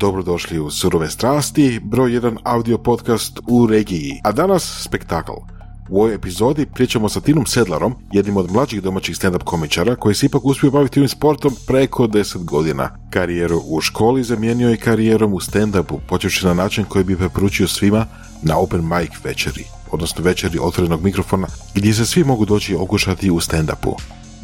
Dobrodošli u Surove strasti, broj jedan audio podcast u regiji. A danas spektakl. U ovoj epizodi pričamo sa Tinom Sedlarom, jednim od mlađih domaćih stand-up komičara koji se ipak uspio baviti ovim sportom preko 10 godina. Karijeru u školi zamijenio je karijerom u stand-upu, počevši na način koji bi preporučio svima na open mic večeri, odnosno večeri otvorenog mikrofona, gdje se svi mogu doći okušati u stand-upu.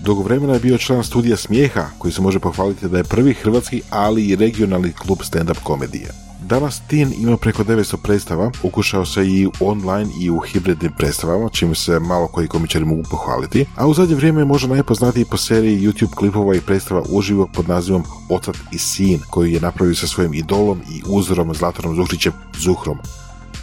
Dugo vremena je bio član studija Smijeha, koji se može pohvaliti da je prvi hrvatski, ali i regionalni klub stand-up komedije. Danas Tin ima preko 900 predstava, ukušao se i online i u hibridnim predstavama, čime se malo koji komičari mogu pohvaliti, a u zadnje vrijeme je možda najpoznatiji po seriji YouTube klipova i predstava uživo pod nazivom Ocat i sin, koju je napravio sa svojim idolom i uzorom Zlatanom Zuhrićem Zuhrom.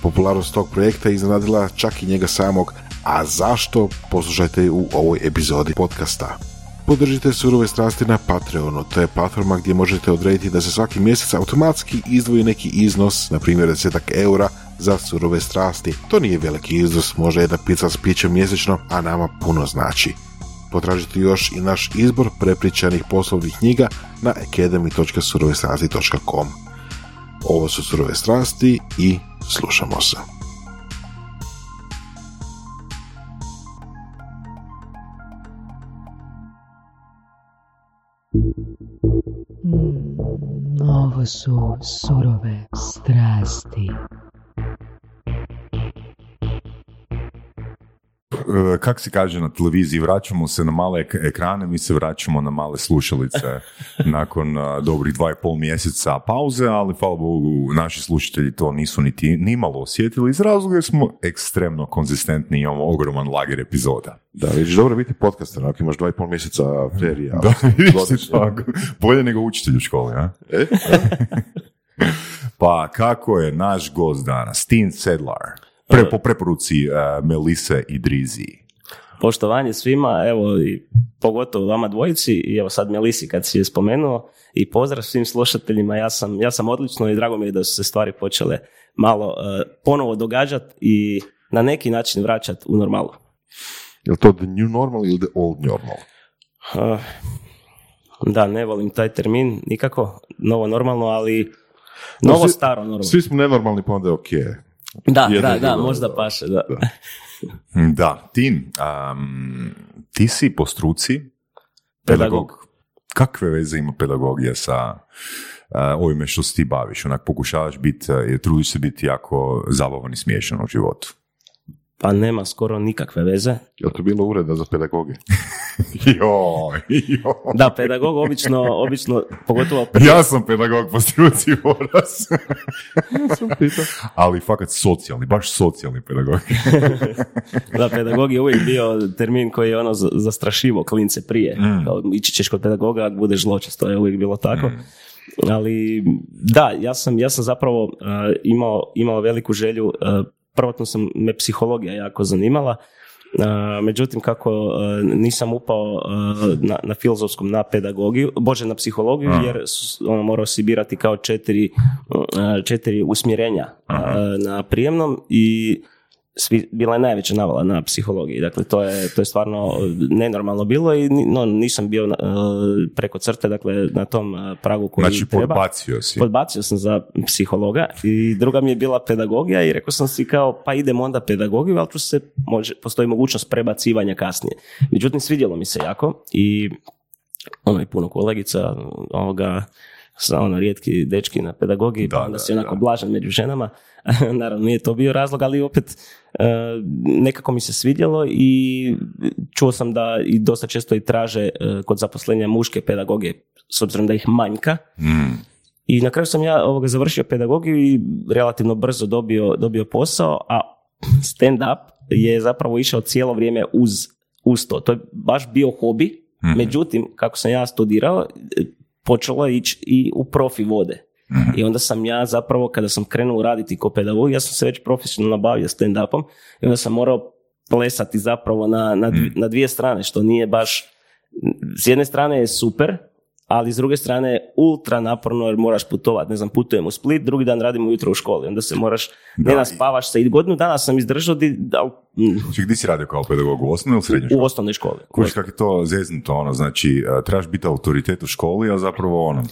Popularnost tog projekta je iznenadila čak i njega samog, a zašto? Poslušajte u ovoj epizodi podcasta. Podržite surove strasti na Patreonu, to je platforma gdje možete odrediti da se svaki mjesec automatski izdvoji neki iznos, na primjer 10 eura, za surove strasti. To nije veliki iznos, možda jedna pizza s pićem mjesečno, a nama puno znači. Potražite još i naš izbor prepričanih poslovnih knjiga na academy.surovestrasti.com. Ovo su surove strasti i slušamo se. Mm, ovo su surove strasti. Kak se kaže na televiziji, vraćamo se na male ek- ekrane, mi se vraćamo na male slušalice nakon a, dobrih dva i pol mjeseca pauze, ali hvala Bogu naši slušatelji to nisu niti nimalo osjetili iz razloga jer smo ekstremno konzistentni i imamo ogroman lager epizoda. Da, vidiš, dobro biti podcaster, ako imaš dva i pol mjeseca ferija. Da, vidiš tako. Bolje nego učitelj u školi, a? E? Pa kako je naš gost danas, Tin Sedlar, pre, po preporuci uh, Melise i Drizi. Poštovanje svima, evo i pogotovo vama dvojici i evo sad Melisi kad si je spomenuo i pozdrav svim slušateljima, ja sam, ja sam odlično i drago mi je da su se stvari počele malo eh, ponovo događati i na neki način vraćati u normalu. Je li to the new normal ili the old normal? Eh, da, ne volim taj termin nikako, novo normalno, ali novo svi- staro normalno. Svi smo nenormalni, pa onda je okej. Da, da, da, možda da. paše, da. Da, Tin, um, ti si po struci Pedagog. pedagog. Kakve veze ima pedagogija sa uh, ovime što se ti baviš? Onak pokušavaš biti, uh, trudiš se biti jako zabavan i smiješan u životu. Pa nema skoro nikakve veze. Je to bilo ureda za pedagoge? Joj, joj. Da, pedagog obično, obično, pogotovo Ja sam pedagog po struci, Boras. Ali fakat socijalni, baš socijalni pedagog. Da, pedagog je uvijek bio termin koji je ono za- zastrašivo klince prije. Kao, ići ćeš kod pedagoga ako budeš zločest, to je uvijek bilo tako. Ali da, ja sam, ja sam zapravo uh, imao, imao veliku želju, uh, prvotno sam me psihologija jako zanimala, međutim, kako uh, nisam upao uh, na, na filozofskom na pedagogiju, bože na psihologiju, jer ono, morao si birati kao četiri, uh, četiri usmjerenja uh, na prijemnom i svi, bila je najveća navala na psihologiji. Dakle, to je, to je stvarno nenormalno bilo i no, nisam bio uh, preko crte, dakle, na tom uh, pragu koji Znači, treba. podbacio si. Podbacio sam za psihologa i druga mi je bila pedagogija i rekao sam si kao pa idem onda pedagogiju, ali ću se, može, postoji mogućnost prebacivanja kasnije. Međutim, svidjelo mi se jako i ono i puno kolegica ovoga sa ono rijetki dečki na pedagogiji, Da, pa onda da, si onako da. blažan među ženama. Naravno, nije to bio razlog, ali opet e, nekako mi se svidjelo i čuo sam da i dosta često i traže e, kod zaposlenja muške pedagoge, s obzirom da ih manjka. Mm. I na kraju sam ja ovoga završio pedagogiju i relativno brzo dobio, dobio posao, a stand-up je zapravo išao cijelo vrijeme uz, uz to. To je baš bio hobi, Mhm. međutim, kako sam ja studirao, počelo je ići i u profi vode. Mhm. I onda sam ja zapravo, kada sam krenuo raditi kao pedagog, ja sam se već profesionalno bavio stand-upom i onda sam morao plesati zapravo na, na, dvi- na dvije strane, što nije baš, s jedne strane je super, ali s druge strane je ultra naporno jer moraš putovati. Ne znam, putujem u Split, drugi dan radim ujutro u školi, onda se moraš, Da, ne naspavaš se i godinu dana sam izdržao di, da, mm, Znači, gdje si radio kao pedagog? U osnovnoj ili srednjoj školi? u osnovnoj školi. Kužiš kako je to zeznuto, ono, znači, uh, trebaš biti autoritet u školi, a zapravo ono,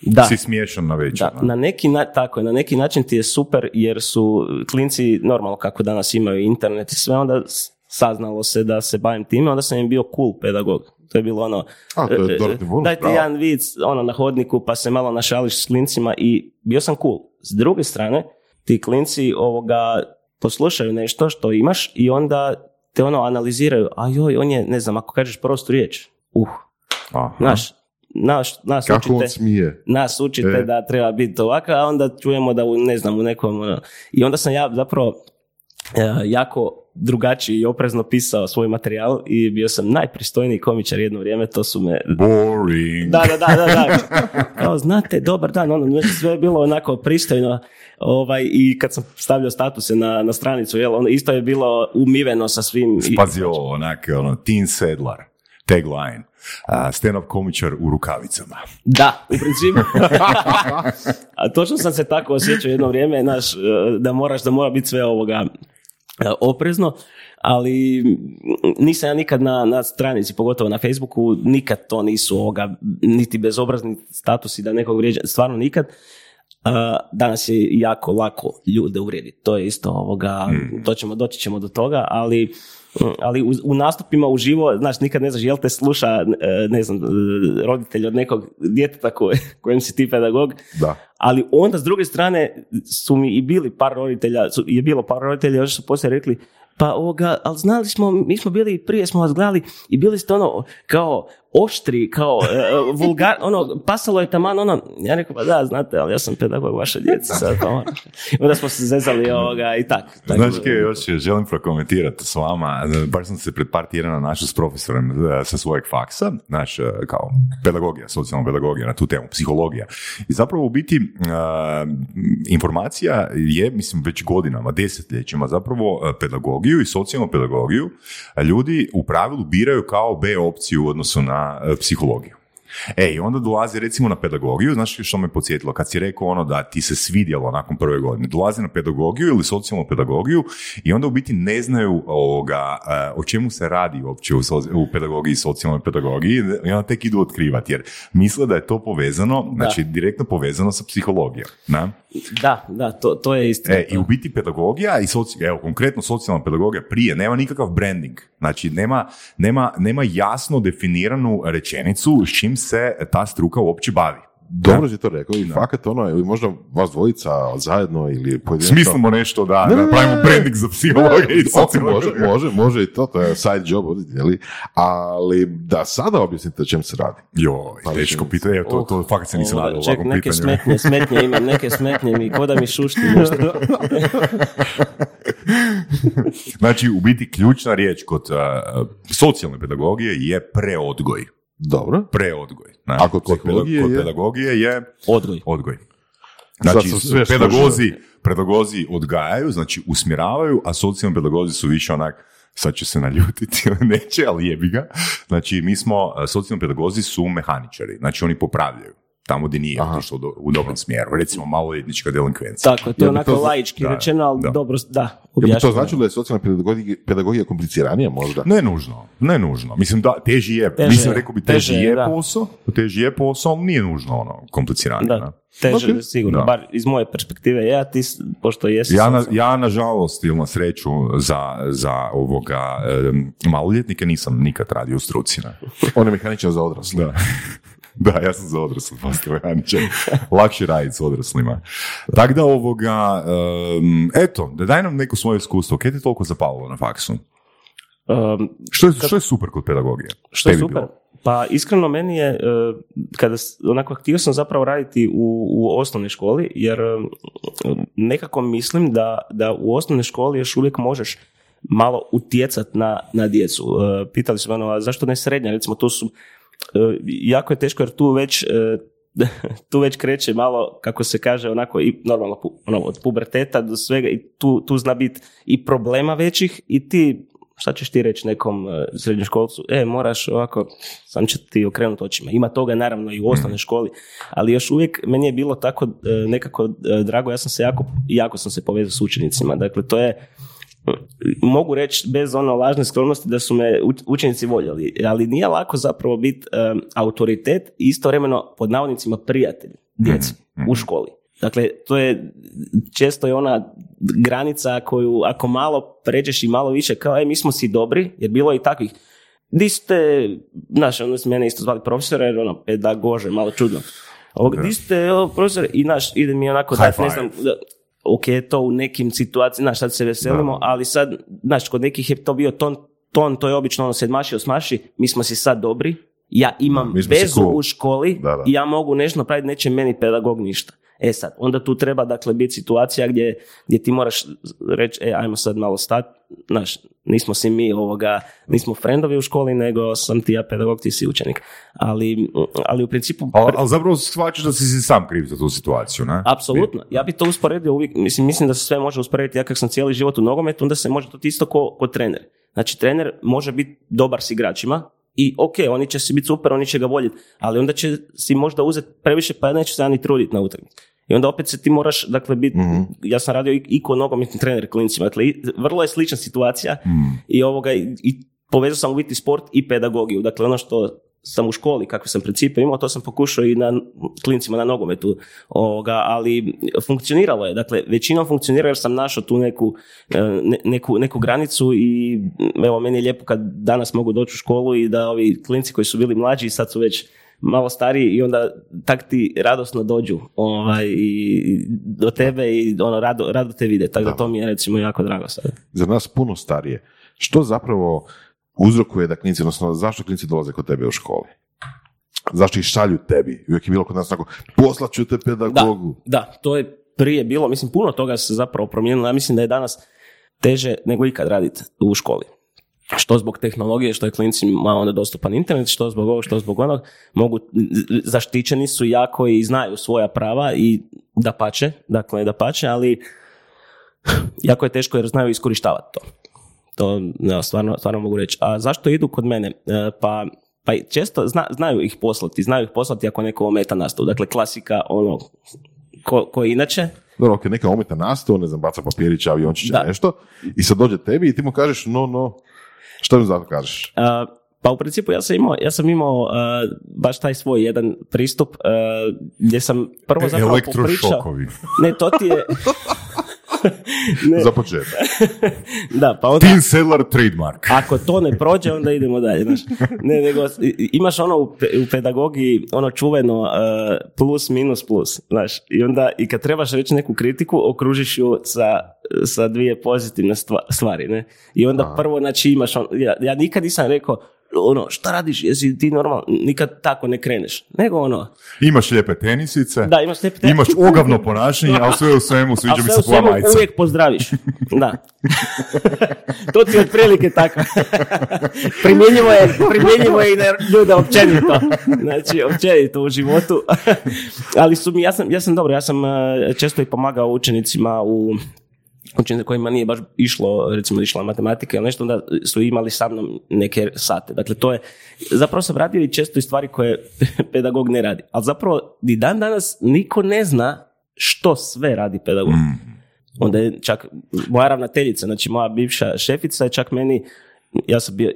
Da. si smiješan na večer. Da, na neki, na, tako je, na neki način ti je super jer su klinci normalno kako danas imaju internet i sve, onda saznalo se da se bavim time, onda sam im bio cool pedagog. To je bilo ono, A, to je e, e, bonus, dajte bravo. jedan vic ono, na hodniku pa se malo našališ s klincima i bio sam cool. S druge strane, ti klinci ovoga poslušaju nešto što imaš i onda te ono analiziraju, a joj, on je, ne znam, ako kažeš prostu riječ, uh, Aha. znaš, naš, nas Kako učite, on smije. nas učite E. da treba biti ovakav, a onda čujemo da u, ne znam, u nekom, ono, i onda sam ja zapravo e, jako drugačiji i oprezno pisao svoj materijal i bio sam najpristojniji komičar jedno vrijeme, to su me... Boring. Da, da, da, da, da. Kao, znate, dobar dan, ono, znači, sve je bilo onako pristojno, ovaj, i kad sam stavljao statuse na, na stranicu, jel, ono, isto je bilo umiveno sa svim... i- Pazi ovo, onak, ono, Tin Sedlar, tagline, a, stand-up komičar u rukavicama. Da, u principu. A točno sam se tako osjećao jedno vrijeme, znaš, e, da moraš, da mora biti sve ovoga oprezno, ali nisam ja nikad na, na stranici, pogotovo na Facebooku, nikad to nisu ovoga, niti bezobrazni statusi da nekog vrijeđa, stvarno nikad. A, danas je jako lako ljude uvrijediti, to je isto ovoga, to ćemo, doći ćemo do toga, ali ali u, u nastupima uživo, znaš, nikad ne znaš jel te sluša, e, ne znam, e, roditelj od nekog djeteta koje, kojem si ti pedagog, Da. ali onda s druge strane su mi i bili par roditelja, su, je bilo par roditelja, još su poslije rekli, pa ovoga, ali znali smo, mi smo bili, prije smo vas gledali i bili ste ono, kao oštri, kao e, vulgar, ono, pasalo je taman, ono, ja rekao, pa da, znate, ali ja sam pedagog vaše djece, sad, ono. Onda smo se zezali ovoga i tak. tako. Znaš kaj, još želim prokomentirati s vama, baš sam se pred par tjedana našao s profesorom e, sa svojeg faksa, znaš, kao pedagogija, socijalna pedagogija na tu temu, psihologija. I zapravo u biti e, informacija je, mislim, već godinama, desetljećima, zapravo pedagogiju i socijalnu pedagogiju ljudi u pravilu biraju kao B opciju u odnosu na e, psihologiju. E, i onda dolazi recimo na pedagogiju, znaš što me podsjetilo, kad si rekao ono da ti se svidjelo nakon prve godine, dolazi na pedagogiju ili socijalnu pedagogiju i onda u biti ne znaju ovoga, e, o čemu se radi uopće u, soci- u pedagogiji i socijalnoj pedagogiji i onda tek idu otkrivati jer misle da je to povezano, znači direktno povezano sa psihologijom. Na? Da, da, to, to je istina. E, I u biti pedagogija i soci, evo konkretno socijalna pedagogija prije nema nikakav branding. Znači nema, nema, nema jasno definiranu rečenicu s čim se ta struka uopće bavi. Dobro si to rekao i fakat ono, ili možda vas dvojica zajedno ili pojedinačno. Smislimo nešto da, Ne, ne, da ne, pravimo ne. branding za psihologiju i socijalnu može, može, može i to, to je side job, jeli? ali da sada objasnite o čem se radi. Joj, Pa, teško pitanje, to, to fakat se nisam nadao ček, ovakvom neke pitanju. smetnje, smetnje imam, neke smetnje mi, ko da mi šušti nešto. Znači, u biti ključna riječ kod uh, socijalne pedagogije je preodgoj. Dobro. Preodgoj. Ne? A kod psihologije kod je? pedagogije je Odgoj. odgoj. Znači, sve pedagozi, pedagozi odgajaju, znači usmjeravaju, a socijalni pedagozi su više onak, sad će se naljutiti ili neće, ali jebi ga. Znači, mi smo, a, socijalni pedagozi su mehaničari, znači oni popravljaju tamo gdje nije otišlo do- u dobrom smjeru. Recimo, maloljetnička delinkvencija. Tako, to je onako to laički da, rečeno, ali da. dobro, da, Je bi to objašnjeno. značilo da je socijalna pedagogija, pedagogija kompliciranija možda? Ne nužno, ne nužno. Mislim da teži je, Teže mislim rekao bi teži, teže je, da. posao, teži je posao, ali nije nužno ono kompliciranije. Da, teže, Ok. sigurno, Da. bar iz moje perspektive, ja ti, pošto jesi... Ja, na, ja nažalost ili na sreću za, za ovoga em, maloljetnike nisam nikad radio u struci. On je mehaničar za odrasle. Da. Ja sam za odrasle mehaničar. Lakše raditi s odraslima. Tako da ovoga, em, eto, da daj nam neko svoje iskustvo. Kaj te toliko zapalilo na faksu? Um, Što je, što je super kod pedagogije? Što je Tebi super. bilo? Pa iskreno meni je, e, kada onako htio sam zapravo raditi u, u osnovnoj školi, jer nekako mislim da, da u osnovnoj školi još uvijek možeš malo utjecat na, na djecu. E, Pitali su me ono, a zašto ne srednja? Recimo tu su, jako je teško jer tu već e, tu već kreće malo, kako se kaže, onako i normalno ono, od puberteta do svega i tu, tu zna biti i problema većih i ti šta ćeš ti reći nekom e, srednjoškolcu, e, moraš ovako, sam će ti okrenuti očima. Ima toga naravno i u osnovnoj školi, ali još uvijek meni je bilo tako e, nekako e, drago, ja sam se jako, jako sam se povezao s učenicima. Dakle, to je, mogu reći bez ono lažne skromnosti da su me uč- učenici voljeli, ali nije lako zapravo biti e, autoritet i istovremeno pod navodnicima prijatelj. djeci u školi. Dakle, to je često je ona granica koju ako malo pređeš i malo više kao, e, mi smo si dobri, jer bilo je i takvih, di ste, znaš, ono se mene isto zvali profesora, jer ono, pedagože, malo čudno. Ovog, di ste, o, profesor, i naš, ide mi onako, da, ne znam, da, ok, to u nekim situacijama, znaš, sad se veselimo, ali sad, znaš, kod nekih je to bio ton, ton, to je obično ono sedmaši, osmaši, mi smo si sad dobri, ja imam vezu cool. u školi Da, da. i ja mogu nešto napraviti, neće meni pedagog ništa. E sad, onda tu treba dakle biti situacija gdje, gdje ti moraš reći, e, ajmo sad malo stati, znaš, nismo si mi ovoga, nismo frendovi u školi, nego sam ti ja pedagog, ti si učenik. Ali, ali u principu... Ali, ali zapravo shvaćaš da si si sam kriv za tu situaciju, ne? Apsolutno. Ja bi to usporedio uvijek, mislim, mislim da se sve može usporediti. Ja kak sam cijeli život u nogometu, onda se može to isto ko, ko trener. Znači, trener može biti dobar s igračima i ok, oni će si biti super, oni će ga voljeti, ali onda će si možda uzeti previše, pa neće se ja ni truditi na utakmici. I onda opet se ti moraš, dakle, biti, ja sam radio i, i ko nogometni trener klincima, dakle, i- vrlo je slična situacija i ovoga, i, i povezao sam u biti sport i pedagogiju, dakle, ono što sam u školi, kakve sam principe imao, to sam pokušao i na klincima na nogometu, ovoga, ali funkcioniralo je, dakle, većinom funkcionira jer sam našao tu neku, e, ne- neku, neku granicu i evo, meni je lijepo kad danas mogu doći u školu i da ovi klinci koji su bili mlađi i sad su već malo stariji i onda tak ti radosno dođu ovaj, i do tebe i ono, rado, rado te vide, tako da, Da. to mi je recimo jako drago sad. Za nas puno starije. Što zapravo uzrokuje da klinci, odnosno zašto klinci dolaze kod tebe u školi? Zašto ih šalju tebi? Uvijek je bilo kod nas tako, poslat ću te Da, pedagogu. da, to je prije bilo, mislim puno toga se zapravo promijenilo, ja mislim da je danas teže nego ikad raditi u školi. Što zbog tehnologije, što je klincima onda dostupan internet, što zbog ovog, što zbog onog, mogu, zaštićeni su jako i znaju svoja prava i da pače, dakle da pače, ali jako je teško jer znaju iskorištavati to. To ja, stvarno, stvarno mogu reći. A zašto idu kod mene? E, Pa, pa često zna- znaju ih poslati, znaju ih poslati ako neko ometa nastavu. Dakle, klasika, ono, ko, ko inače, Dobro, ok, neka ometa nastavu, ne znam, baca papirića, aviončiće, Da. nešto, i sad dođe tebi i ti mu kažeš, no, no, što mi zato kažeš? A, pa u principu ja sam imao, ja sam imao a, baš taj svoj jedan pristup a, gdje sam prvo zapravo popričao. Ne, to ti je... ne, Za početak. da, pa onda... Teen Sedlar trademark. Ako to ne prođe, onda idemo dalje. Znaš. Ne, nego, imaš ono u, pe- u pedagogiji, ono čuveno uh, plus, minus, plus. Znaš. I onda, i kad trebaš reći neku kritiku, okružiš ju sa, sa dvije pozitivne stva- stvari. Ne? I onda prvo, znači, imaš on, ja, ja nikad nisam rekao, ono, šta radiš, jesi ti normalno, nikad tako ne kreneš. Nego ono, Imaš lijepe tenisice, da, imaš lijepe te- imaš ogavno ponašanje, ali sve u svemu sviđa mi sve se tvoja majica. uvijek pozdraviš. Da. to ti je otprilike tako. primjenjivo, je, primjenjivo je i na ljude općenito. Znači, općenito u životu. Ali su mi, ja sam, ja sam dobro, ja sam eh, često i pomagao učenicima u kojima nije baš išlo, recimo išla matematika ili nešto, onda su imali sa mnom neke sate. Dakle, to je, zapravo sam radio i često i stvari koje pedagog ne radi. Ali zapravo, ni dan danas niko ne zna što sve radi pedagog. Onda je čak moja ravnateljica, znači moja bivša šefica je čak meni, ja sam bio,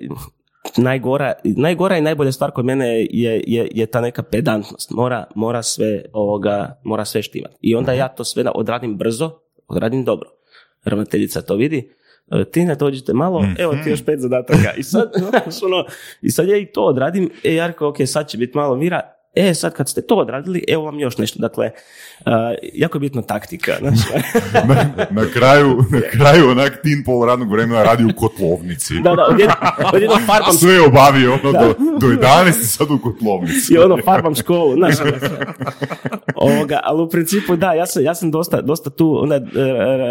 najgora, najgora i najbolja stvar kod mene je, je, je ta neka pedantnost. Mora, mora sve ovoga, mora sve štimati. I onda ja to sve odradim brzo, odradim dobro. Ravnateljica to vidi, e, ti ne dođite malo, evo ti još pet zadataka. I sad, znaš, ono, i sad ja i to odradim, e, ja rekao, ok, sad će biti malo mira, e, sad kad ste to odradili, evo vam još nešto. Dakle, a, jako je bitna taktika. Znači, na, na kraju, na kraju onak tin pol radnog vremena radi u kotlovnici. da, da, odjedno, odjedno farbam Sve je obavio ono do, do 11 i sad u kotlovnici. i ono farbam školu, znaš. Ovoga, ali u principu da, ja sam, ja sam dosta, dosta tu, onda e,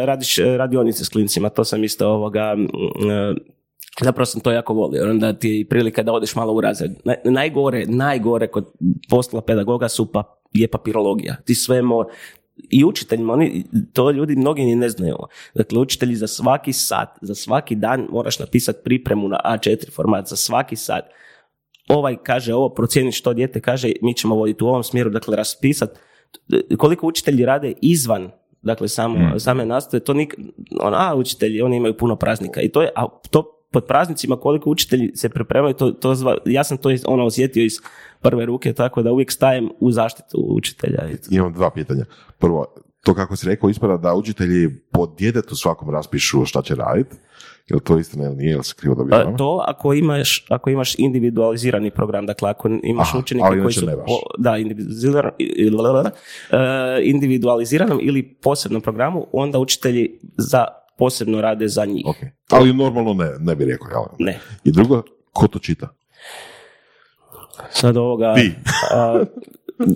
radiš radionice s klincima, to sam isto ovoga, e, zapravo sam to jako volio, onda ti je prilika da odeš malo u razred. Naj- Najgore, najgore kod posla pedagoga su pa, je papirologija. Ti sve mo, i učiteljima, oni, to ljudi mnogi ni ne znaju. Dakle, učitelji za svaki sat, za svaki dan moraš napisati pripremu na A4 format, za svaki sat ovaj kaže ovo, procijeniti što dijete kaže, mi ćemo voditi u ovom smjeru, dakle raspisati koliko učitelji rade izvan dakle samo, same nastave, to nik, on, a učitelji, oni imaju puno praznika i to je, a to pod praznicima koliko učitelji se pripremaju, to, to zva- ja sam to iz- ono osjetio iz prve ruke, tako da uvijek stajem u zaštitu učitelja. Imam dva pitanja. Prvo, to kako si rekao, ispada da učitelji po djetetu svakom raspišu šta će raditi. Je li to istina ili nije, ili se krivo dobio? A, To ako imaš, ako imaš individualizirani program, dakle ako imaš Aha, učenike koji su po- da, individualiziran- e, individualiziranom ili posebnom programu, onda učitelji za posebno rade za njih. Ok. Ali normalno ne, ne bi rekao, jel? Ne. I drugo, ko to čita? Sad ovoga... Ti. a,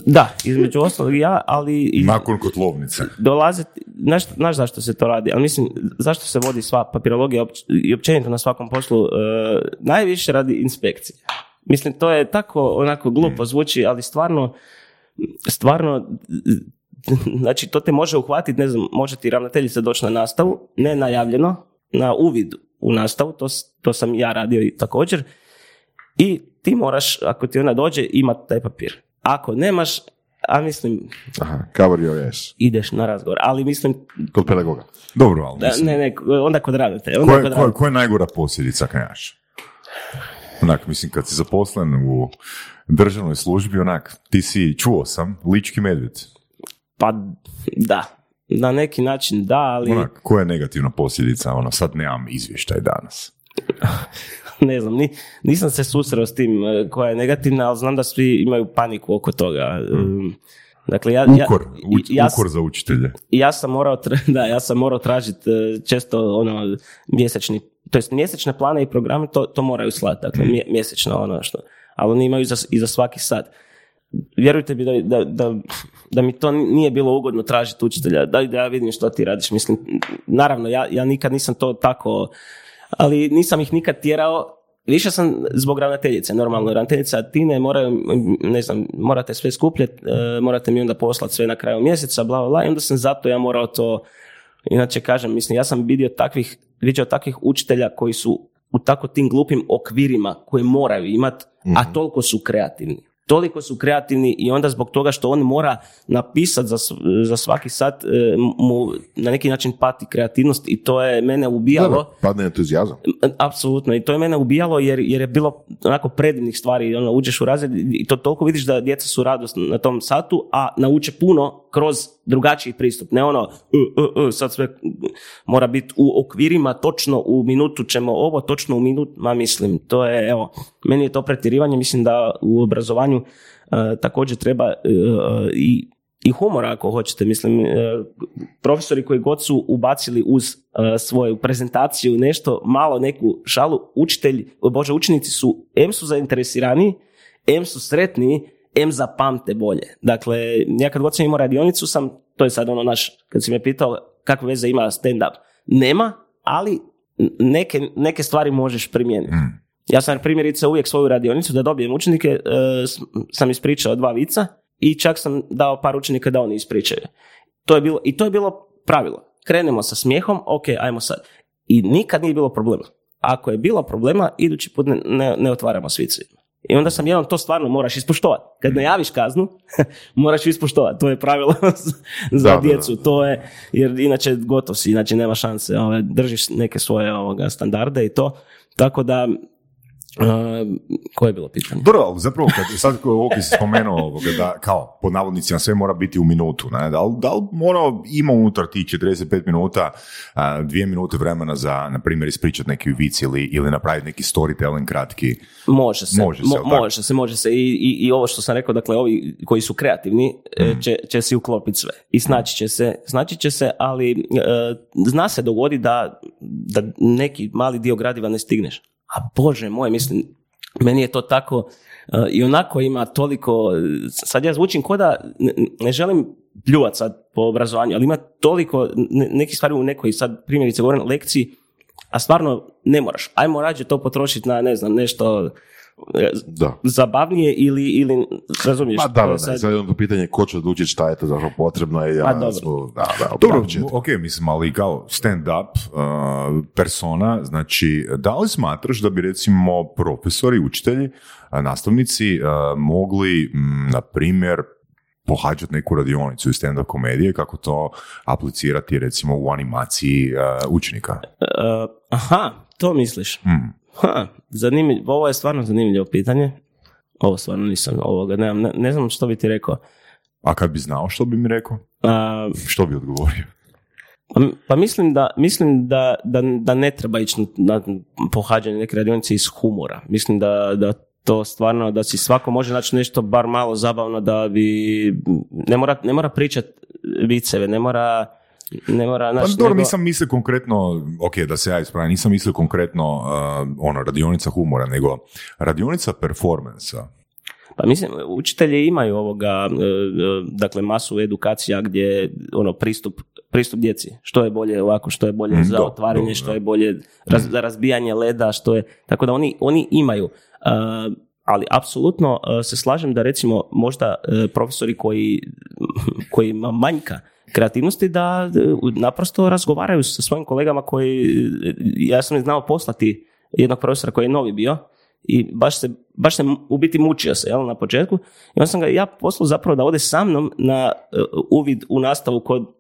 da, između ostalog ja, ali i Nakon kotlovnice. dolaze, znaš, znaš zašto se to radi, ali mislim, zašto se vodi sva papirologija opć- i općenito na svakom poslu, e, najviše radi inspekcije. Mislim, to je tako onako glupo zvuči, ali stvarno, stvarno, znači to te može uhvatiti, ne znam, može ti ravnateljica doći na nastavu, ne najavljeno, na uvid u nastavu, to, to sam ja radio i također, i ti moraš, ako ti ona dođe, imati taj papir. Ako nemaš, a mislim, Aha, cover your ass. ideš na razgovor, ali mislim, Kod pedagoga. Dobro, ali da, ne, ne, onda kod ravnatelja. Onda Koja kod je, ravnatelja. koja je najgora posljedica kad imaš? Onak, mislim, kad si zaposlen u državnoj službi, onak, ti si, čuo sam, lički medvjed. Pa da, na neki način da, ali Onak, koja je negativna posljedica? Ono, sad nemam izvještaj danas. ne znam, ni, nisam se susreo s tim e, koja je negativna, ali znam da svi imaju paniku oko toga. Um, Dakle, ja, ja, Ukor, uč- ja, ukor za učitelje. ja sam morao, da, ja sam morao tražiti e, često ono mjesečni, to jest mjesečne plane i programe to, to moraju slati, dakle mje- mjesečno ono što, ali oni imaju za, i za svaki sat. Vjerujte mi da, da, da, da mi to nije bilo ugodno tražiti učitelja, da, da ja vidim što ti radiš, mislim, naravno, ja, ja nikad nisam to tako, ali nisam ih nikad tjerao, Više sam zbog ravnateljice, normalno. Ravnateljica Tine moraju, ne znam, morate sve skupljati, e, morate mi onda poslati sve na kraju mjeseca, bla, bla, bla, i onda sam zato ja morao to, inače kažem, mislim, ja sam vidio takvih, vidio takvih učitelja koji su u tako tim glupim okvirima koje moraju imati, a toliko su kreativni. Toliko su kreativni i onda zbog toga što on mora napisati za, za svaki sat e, mu na neki način pati kreativnost i to je mene ubijalo. Dobro, padne entuzijazam. Apsolutno, i to je mene ubijalo jer, jer je bilo onako predivnih stvari, ono, uđeš u razred i to toliko vidiš da djeca su radost na tom satu, a nauče puno kroz drugačiji pristup, ne ono, "E, e, e, sad sve mora biti u okvirima, točno u minutu ćemo ovo, točno u minut, ma mislim, to je, evo, meni je to pretjerivanje, mislim da u obrazovanju e, također treba e, i i humora ako hoćete, mislim, e, profesori koji god su ubacili uz svoju prezentaciju nešto, malo neku šalu, učitelj, bože, učenici su, em su zainteresirani, em su sretni, em zapamte bolje. Dakle, ja kad god sam imao radionicu sam, to je sad ono naš, kad si me pitao kakve veze ima stand-up, nema, ali neke, neke stvari možeš primijeniti. Ja sam primjerice uvijek svoju radionicu da dobijem učenike, e, sam ispričao dva vica i čak sam dao par učenika da oni ispričaju. To je bilo, I to je bilo pravilo. Krenemo sa smijehom, ok, ajmo sad. I nikad nije bilo problema. Ako je bilo problema, idući put ne, ne, ne otvaramo svicu. I onda sam jednom to stvarno moraš ispoštovati. Kad najaviš kaznu, moraš ispoštovati. To je pravilo za Da, da, djecu. To je, jer inače gotov si, inače nema šanse. Ove, držiš neke svoje ovoga, standarde i to. Tako da, e, koje je bilo pitanje? Dobro, zapravo kad sad ko- ovo si spomenuo ovoga, da kao pod navodnicima sve mora biti u minutu, ne? Da, li, da li mora ima unutar tih 45 minuta a, dvije minute vremena za, na primjer, ispričati neki vic ili, ili napraviti neki storytelling kratki? Može se, Može se, mo- može se, može se. I, i, I ovo što sam rekao, dakle, ovi koji su kreativni Mhm. će, će si uklopiti sve. I snaći će se, snaći će se, ali e, zna se dogodi da, da neki mali dio gradiva ne stigneš. A bože moj, mislim, meni je to tako e, i onako ima toliko, sad ja zvučim ko da ne, želim pljuvat sad po obrazovanju, ali ima toliko ne, nekih stvari u nekoj sad primjerice govorim lekciji, a stvarno ne moraš. Ajmo rađe to potrošiti na, ne znam, nešto Da. zabavnije ili, ili razumiješ? Ma da, to da, je da. sad- Sad je ono pitanje ko će odlučiti šta je to zapravo potrebno. I ja, Pa dobro. smo, da, da, Dobro, da, ok, mislim, ali kao stand-up uh, persona, znači, da li smatraš da bi recimo profesori, učitelji, a, nastavnici uh, mogli, mm, na primjer, pohađati neku radionicu iz stand-up komedije, kako to aplicirati recimo u animaciji uh, učenika? E, Aha, to misliš. Hmm. Ha, zanimljivo, ovo je stvarno zanimljivo pitanje. Ovo stvarno nisam ovoga, ne, ne znam što bi ti rekao. A kad bi znao što bi mi rekao? A, Što bi odgovorio? Pa, pa mislim, da, mislim da, da, da ne treba ići na pohađanje neke radionice iz humora. Mislim da, da to stvarno, da si svako može naći nešto bar malo zabavno da bi, ne mora, ne mora pričati viceve, ne mora, ne mora, Pa znaš, dobro, nego- nisam mislio konkretno, ok, da se ja ispravim, nisam mislio konkretno uh, ono, radionica humora, nego radionica performansa. Pa mislim, učitelji imaju ovoga, e, e, dakle, masu edukacija gdje, ono, pristup, pristup djeci. Što je bolje ovako, što je bolje Mm, za otvaranje, što je bolje raz- za razbijanje leda, što je, tako da oni, oni imaju. E, ali apsolutno se slažem da recimo možda profesori koji, kojima manjka kreativnosti da e, naprosto razgovaraju sa svojim kolegama koji, ja sam znao poslati jednog profesora koji je novi bio i baš se, baš se u biti mučio se jel, na početku i onda sam ga ja poslao zapravo da ode sa mnom na e, uvid u nastavu kod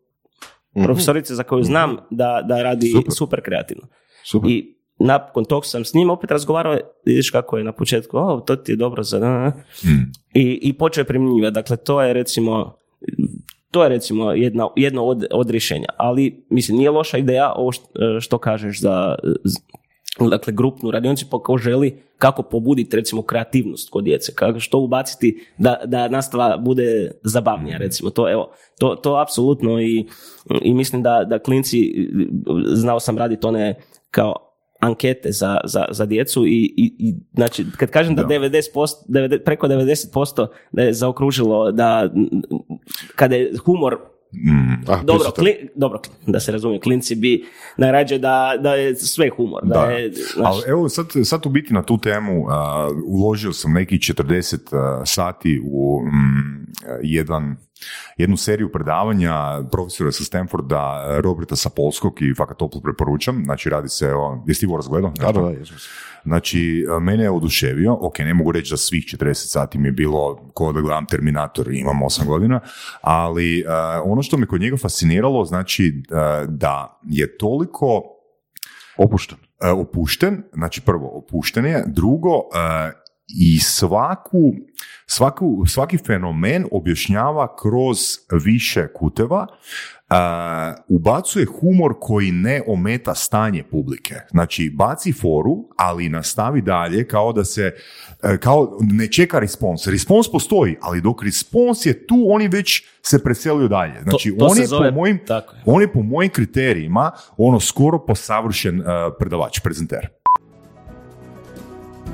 profesorice za koju znam da, da radi Super. super, kreativno. Super. I nakon tog sam s njim opet razgovarao, vidiš kako je na početku, o, to ti je dobro za... da, da." Mm. I, i počeo je primjenjivati. Dakle, to je recimo to je recimo jedna, jedno od, od rješenja. Ali, mislim, nije loša ideja ovo što, što kažeš za dakle, grupnu radionicu pa ko želi kako pobuditi recimo kreativnost kod djece, kako što ubaciti da, da nastava bude zabavnija recimo. To, evo, to, to apsolutno i, i mislim da, da klinci, znao sam raditi one kao ankete za, za, za djecu i, i, i znači kad kažem da, Da. 90%, 90, preko 90% da je zaokružilo da kada je humor Mm. Ah, dobro, kli- dobro, da se razumije, klinci bi najrađe da, da je sve humor. Da, Da. je, znaš, Ali evo sad, sad u biti na tu temu a, uložio sam nekih 40 a, sati u mm, jedan, jednu seriju predavanja profesora sa Stanforda Roberta Sapolskog i fakat toplo preporučam. Znači radi se o... Jesi ti ovo razgledao? Da, da, da. Znači, a, mene je oduševio, ok, ne mogu reći da svih 40 sati mi je bilo ko da gledam Terminator imam 8 godina, ali a, ono što me kod njega fasciniralo, znači a, da je toliko Opušten. opušten, znači prvo opušten je, drugo i svaku, svaku, svaki fenomen objašnjava kroz više kuteva, e, ubacuje humor koji ne ometa stanje publike. Znači, baci foru, ali nastavi dalje kao da se, e, kao ne čeka respons. Respons postoji, ali dok respons je tu, oni već se preselio dalje. Znači, to on se je zove- po mojim tako je. on je po mojim kriterijima ono skoro posavršen uh, predavač, prezenter.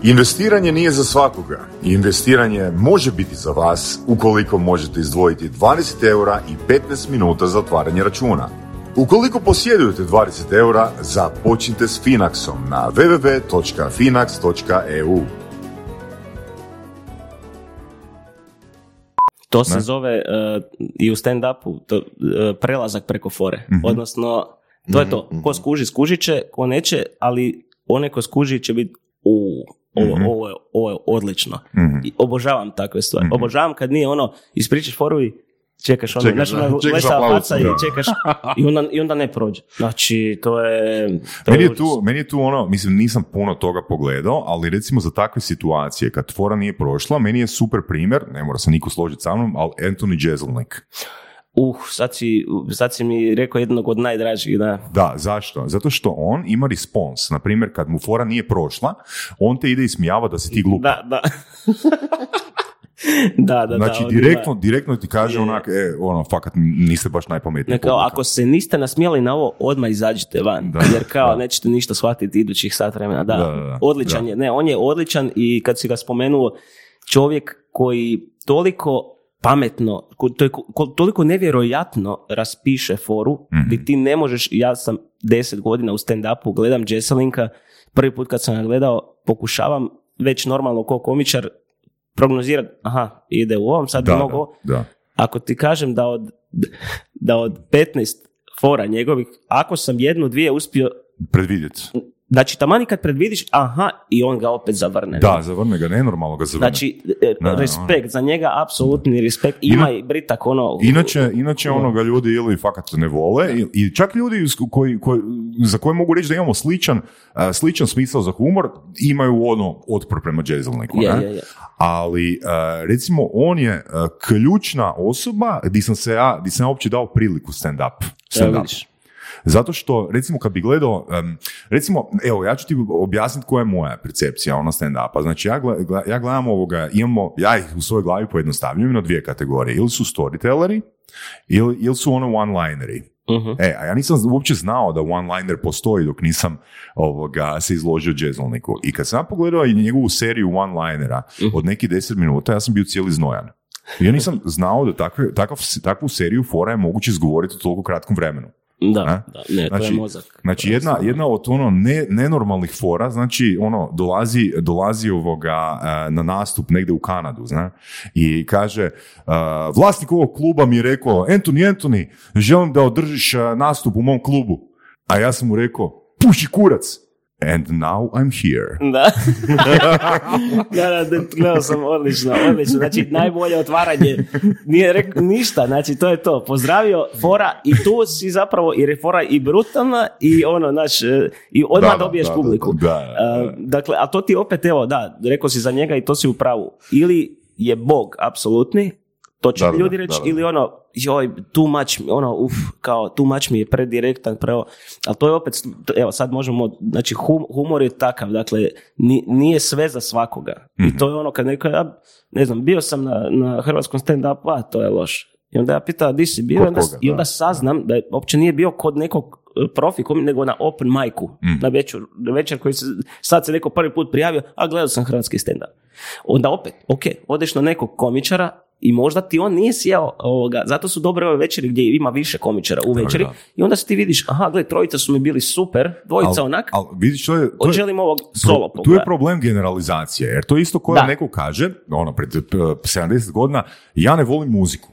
Investiranje nije za svakoga. Investiranje može biti za vas ukoliko možete izdvojiti 20 eura i 15 minuta za otvaranje računa. Ukoliko posjedujete 20 eura, započnite s Finaxom na www.finax.eu. To se Ne? zove e, i u stand-upu to, e, prelazak preko fore. Mhm. Odnosno, to je to. Ko skuži, skužit će, ko neće, ali onaj ko skuži će biti u ovo, Mhm. ovo, je, ovo je odlično. Mhm. I obožavam takve stvari. Mhm. Obožavam kad nije ono, ispričaš foru i čekaš ono, Čekaš, ono, da, čekaš i čekaš i onda, i onda ne prođe. Znači, to je... To Meni je, tu, meni je tu ono, mislim nisam puno toga pogledao, ali recimo za takve situacije, kad fora nije prošla, meni je super primjer, ne mora se niko složiti sa mnom, ali Anthony Jeselnik. Uh, sad si, sad si mi rekao jednog od najdražih, da. Da, zašto? Zato što on ima respons. Na primjer, kad mu fora nije prošla, on te ide ismijava da si ti glup. Da, da. da, da, znači, da. on ima- direktno, direktno ti kaže Je. onak, e, ono, fakat niste baš najpametniji. Ne, kao, publika. ako se niste nasmijali na ovo, odmah izađite van. Da, jer kao da. nećete ništa shvatiti idućih sat vremena. Da, Da, da, da. odličan Da. je. Ne, on je odličan i kad si ga spomenuo, čovjek koji toliko pametno, to je ko- toliko nevjerojatno raspiše foru, Mhm. gdje ti ne možeš, ja sam deset godina u stand-upu, gledam Jesselinka, prvi put kad sam ga gledao, pokušavam već normalno ko komičar prognozirati, aha, ide u ovom, sad Da, mogao da, da. ako ti kažem da od, da od 15 fora njegovih, ako sam jednu, dvije uspio, Predvidjeti. Znači taman i kad predvidiš, aha, i on ga opet zavrne. Da, zavrne ga, nenormalno ga zavrne. Znači, e, Da, respekt, za njega apsolutni respekt. Ima i Britak ono... Inače, inače onoga ljudi ili fakat ne vole i, i čak ljudi koji, koji, za koje mogu reći da imamo sličan, a, sličan smisao za humor imaju ono otpor prema Jezelniku. Je, ne? je, je. Ali a, recimo on je a, ključna osoba di sam se ja, di sam ja uopće dao priliku stand-up. Stand-up. Zato što, recimo, kad bi gledao, em, recimo, evo, ja ću ti objasniti koja je moja percepcija ono stand-upa. Znači, ja, gle- ja gledam ovoga, imamo, ja ih u svojoj glavi pojednostavljujem na dvije kategorije. Ili su storytelleri, ili, ili su ono one-lineri. Mhm. E, a ja nisam uopće znao da one-liner postoji dok nisam ovoga, se izložio jazzolniku. I kad sam pogledao i njegovu seriju one-linera Mhm. od nekih deset minuta, ja sam bio cijeli znojan. Ja nisam znao da takve, takav, takvu seriju fora je moguće izgovoriti u toliko kratkom vremenu. Da, da, ne, to je Znači- mozak. Znači jedna, jedna od ono ne, nenormalnih fora, znači ono dolazi, dolazi ovoga e, na nastup negdje u Kanadu, zna? I kaže, e, vlasnik ovog kluba mi je rekao, Anthony, Anthony, želim da održiš e, nastup u mom klubu. A ja sam mu rekao, puši kurac. And now I'm here. Da. da, da, da, gledao sam odlično, odlično. Znači, najbolje otvaranje. Nije rekao ništa, znači, to je to. Pozdravio fora i tu si zapravo, jer je fora i brutalna i ono, znaš, e, i odmah Da, dobiješ da, publiku. da, da, da. E, dakle, a to ti opet, evo, da, rekao si za njega i to si u pravu. Ili je bog apsolutni, to će Da, ljudi reći, da, da. ili ono, joj, too much, ono, uf, kao, too much mi je predirektan, preo, ali to je opet, evo, sad možemo, znači, hum- humor je takav, dakle, ni- nije sve za svakoga. Mhm. I to je ono, kad neko, ja, ne znam, bio sam na, na hrvatskom stand-upu, a to je loše. I onda ja pitam, di si bio? Onda, koga, I onda da. saznam da je, uopće nije bio kod nekog e, profi, komi- nego na open micu, Mhm. na večer, na večer koji se, sad se neko prvi put prijavio, a gledao sam hrvatski stand-up. Onda opet, ok, odeš na nekog komičara i možda ti on nije sjeo ovoga, zato su dobre ove večeri gdje ima više komičara u večeri da. i onda se ti vidiš, aha, gle, trojica su mi bili super, dvojica Al- onak, al vidiš, to je, to je, ovog solo tu je problem generalizacije, jer to je isto Da. da neko kaže, ono, pred eh, 70 godina, ja ne volim muziku.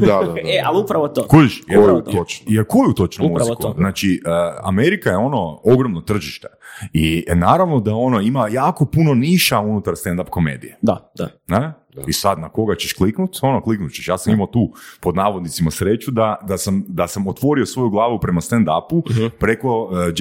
da, da, da. E, ali upravo to. Kužiš? Jer, Upravo to. jer koju točno Upravo muziku? to. Znači, uh, Amerika je ono ogromno tržište. I naravno da ono ima jako puno niša unutar stand-up komedije. Da, da. Ne? I sad na koga ćeš kliknut? Ono, kliknut ćeš. Ja sam imao tu, pod navodnicima, sreću da, da, sam, da sam otvorio svoju glavu prema stand-upu preko uh.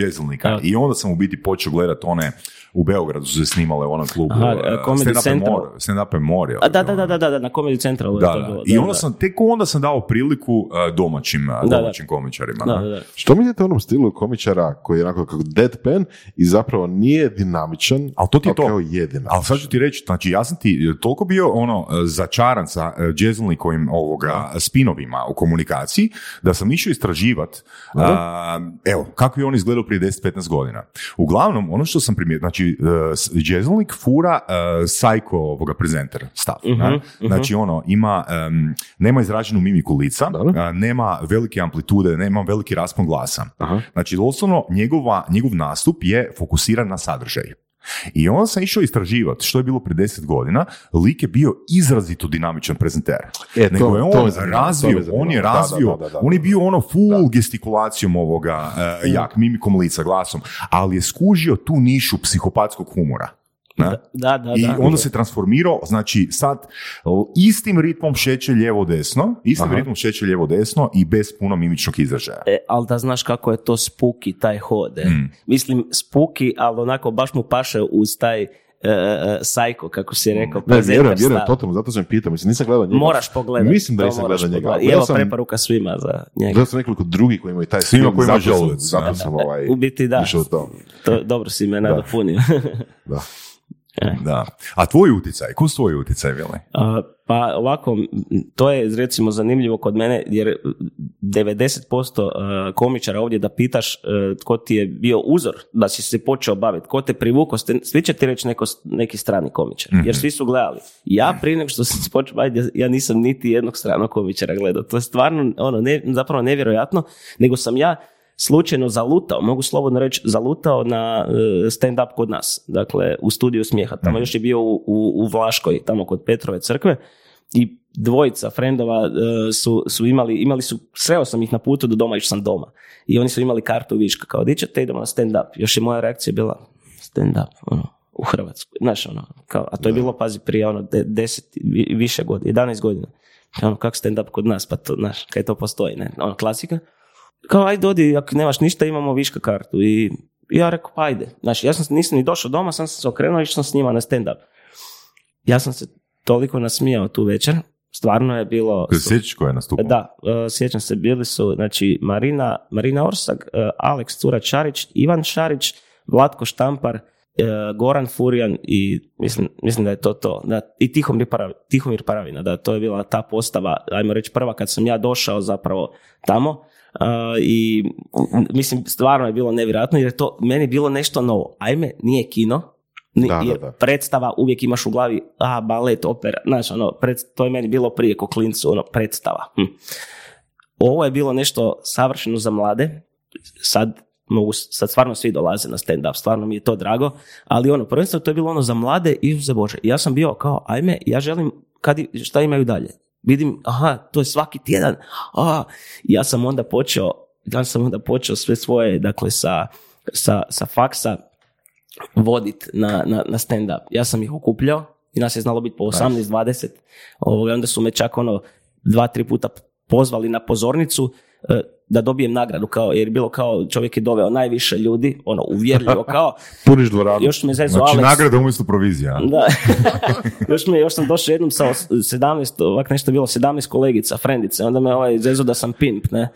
Evo. I onda sam u biti počeo gledat one u Beogradu su se snimale u onom klubu. Aha, uh, Comedy Stand Up Central. Stand Up Memorial. A, da, da, da, da, da, da, na Comedy Centralu je Da, to da. bilo. I da, onda da. sam, tek onda sam dao priliku uh, domaćim, uh, da. domaćim komičarima. Da, da, da. Što mislite o onom stilu komičara koji je onako kako deadpan i zapravo nije dinamičan, Ali to ti je to. kao je. Ali sad ću ti reći, znači ja sam ti e, toliko bio ono e, začaran sa jazzlnikovim ovoga spinovima u komunikaciji, da sam išao istraživat a, evo, kako je on izgledao prije 10-15 godina. Uglavnom, ono što sam primijetio, znači uh, jazzlnik fura uh, psycho ovoga prezenter stav. ne? Znači ono, ima, em, nema izraženu mimiku lica, a, nema velike amplitude, nema veliki raspon glasa. Aha. Znači, doslovno, njegova, njegov nastup je fokusiran na sadržaj. I onda sam išao istraživati što je bilo prije deset godina, lik je bio izrazito dinamičan prezenter. E, to- Nego je to on to razvio, me zanima. on je razvio, da, da, da. on je bio ono full gestikulacijom ovoga, e, jak, mimikom lica, glasom, ali je skužio tu nišu psihopatskog humora. Ne? Da, da, I da. onda se transformirao, znači sad istim ritmom šeće lijevo-desno, istim Aha. ritmom šeće lijevo-desno i bez puno mimičnog izražaja. E, ali da znaš kako je to spuki taj hod. e. Mm. Mislim, spuki, ali onako baš mu paše uz taj e, e, sajko, kako si rekao. Ne, vjerujem, vjerujem, stav. totalno, zato sam pitao, mislim, nisam gledao njega. Moraš pogledati. Mislim da nisam gledao njega. I evo sam- preporuka svima za njega. Gledao sam nekoliko drugih koji imaju taj Svima koji imaju želudac, Zato da. sam ovaj, U biti da. to. To, dobro si me nadopunio. Da. Da. A tvoj utjecaj, ko su tvoji utjecaj, Vili? A, pa ovako, to je recimo zanimljivo kod mene jer 90% a, komičara ovdje da pitaš e, tko ti je bio uzor da si se počeo baviti, ko te privukao, svi će ti reći neko, neki strani komičar, jer svi su gledali. Ja prije nego što sam se počeo baviti, ja- ja nisam niti jednog stranog komičara gledao. To je stvarno ono, ne, zapravo nevjerojatno, nego sam ja slučajno zalutao, mogu slobodno reći, zalutao na e, stand-up kod nas, dakle u studiju smijeha. Tamo još je bio u, u, u Vlaškoj, tamo kod Petrove crkve i dvojica frendova e, su, su imali, imali su, sreo sam ih na putu do doma, išao sam doma. I oni su imali kartu viška, kao di ćete, idemo na stand up. Još je moja reakcija bila, stand up, ono, u Hrvatskoj. Znaš, ono, kao, a to je bilo, pazi, prije ono, de, deset, vi- više godina, 11 godina. Ono, kako stand up kod nas, pa to, znaš, kaj to postoji, ne, ono, klasika. Kao, ajde, odi, ako nemaš ništa, imamo viška kartu. I ja rekao, pa ajde. Znači, ja sam, nisam ni došao doma, sam se okrenuo i sam s njima na stand up. Ja sam se toliko nasmijao tu večer, stvarno je bilo... Sjećaš ko je nastupao? Da, e, sjećam se, bili su znači, Marina, Marina Orsak, e, Aleks Cura Šarić, Ivan Šarić, Vlatko Štampar, e, Goran Furjan i mislim, mislim da je to to. Da, I Tihomir, Paravi- Tihomir Paravina, da to je bila ta postava, ajmo reći prva kad sam ja došao zapravo tamo. I mislim, stvarno je bilo nevjerojatno jer je to meni bilo nešto novo. Ajme, nije kino, ni- Da, da, jer da. predstava uvijek imaš u glavi, a, balet, opera, znaš, ono, pred, to je meni bilo prije ko klincu, ono, predstava. Hm. Ovo je bilo nešto savršeno za mlade, sad mogu, sad stvarno svi dolaze na stand-up, stvarno mi je to drago, ali ono, prvenstveno to je bilo ono za mlade i za Bože. Ja sam bio kao, ajme, ja želim, kad, šta imaju dalje? Vidim, aha, to je svaki tjedan, a, ja sam onda počeo, ja sam onda počeo sve svoje, dakle, sa, sa, sa faksa, vodit na, na, na stand-up. Ja sam ih okupljao i nas je znalo biti po 18-20. Ovoga, onda su me čak ono dva, tri puta pozvali na pozornicu e, da dobijem nagradu, kao, jer je bilo kao čovjek je doveo najviše ljudi, ono, uvjerljivo kao, Puniš dvoranu. još me zezao Znači, Alex. nagrada umjesto provizija. Da. još, me, još sam došao jednom sa os- 17, ovak nešto bilo, 17 kolegica, frendice, onda me ovaj zezo da sam pimp, ne.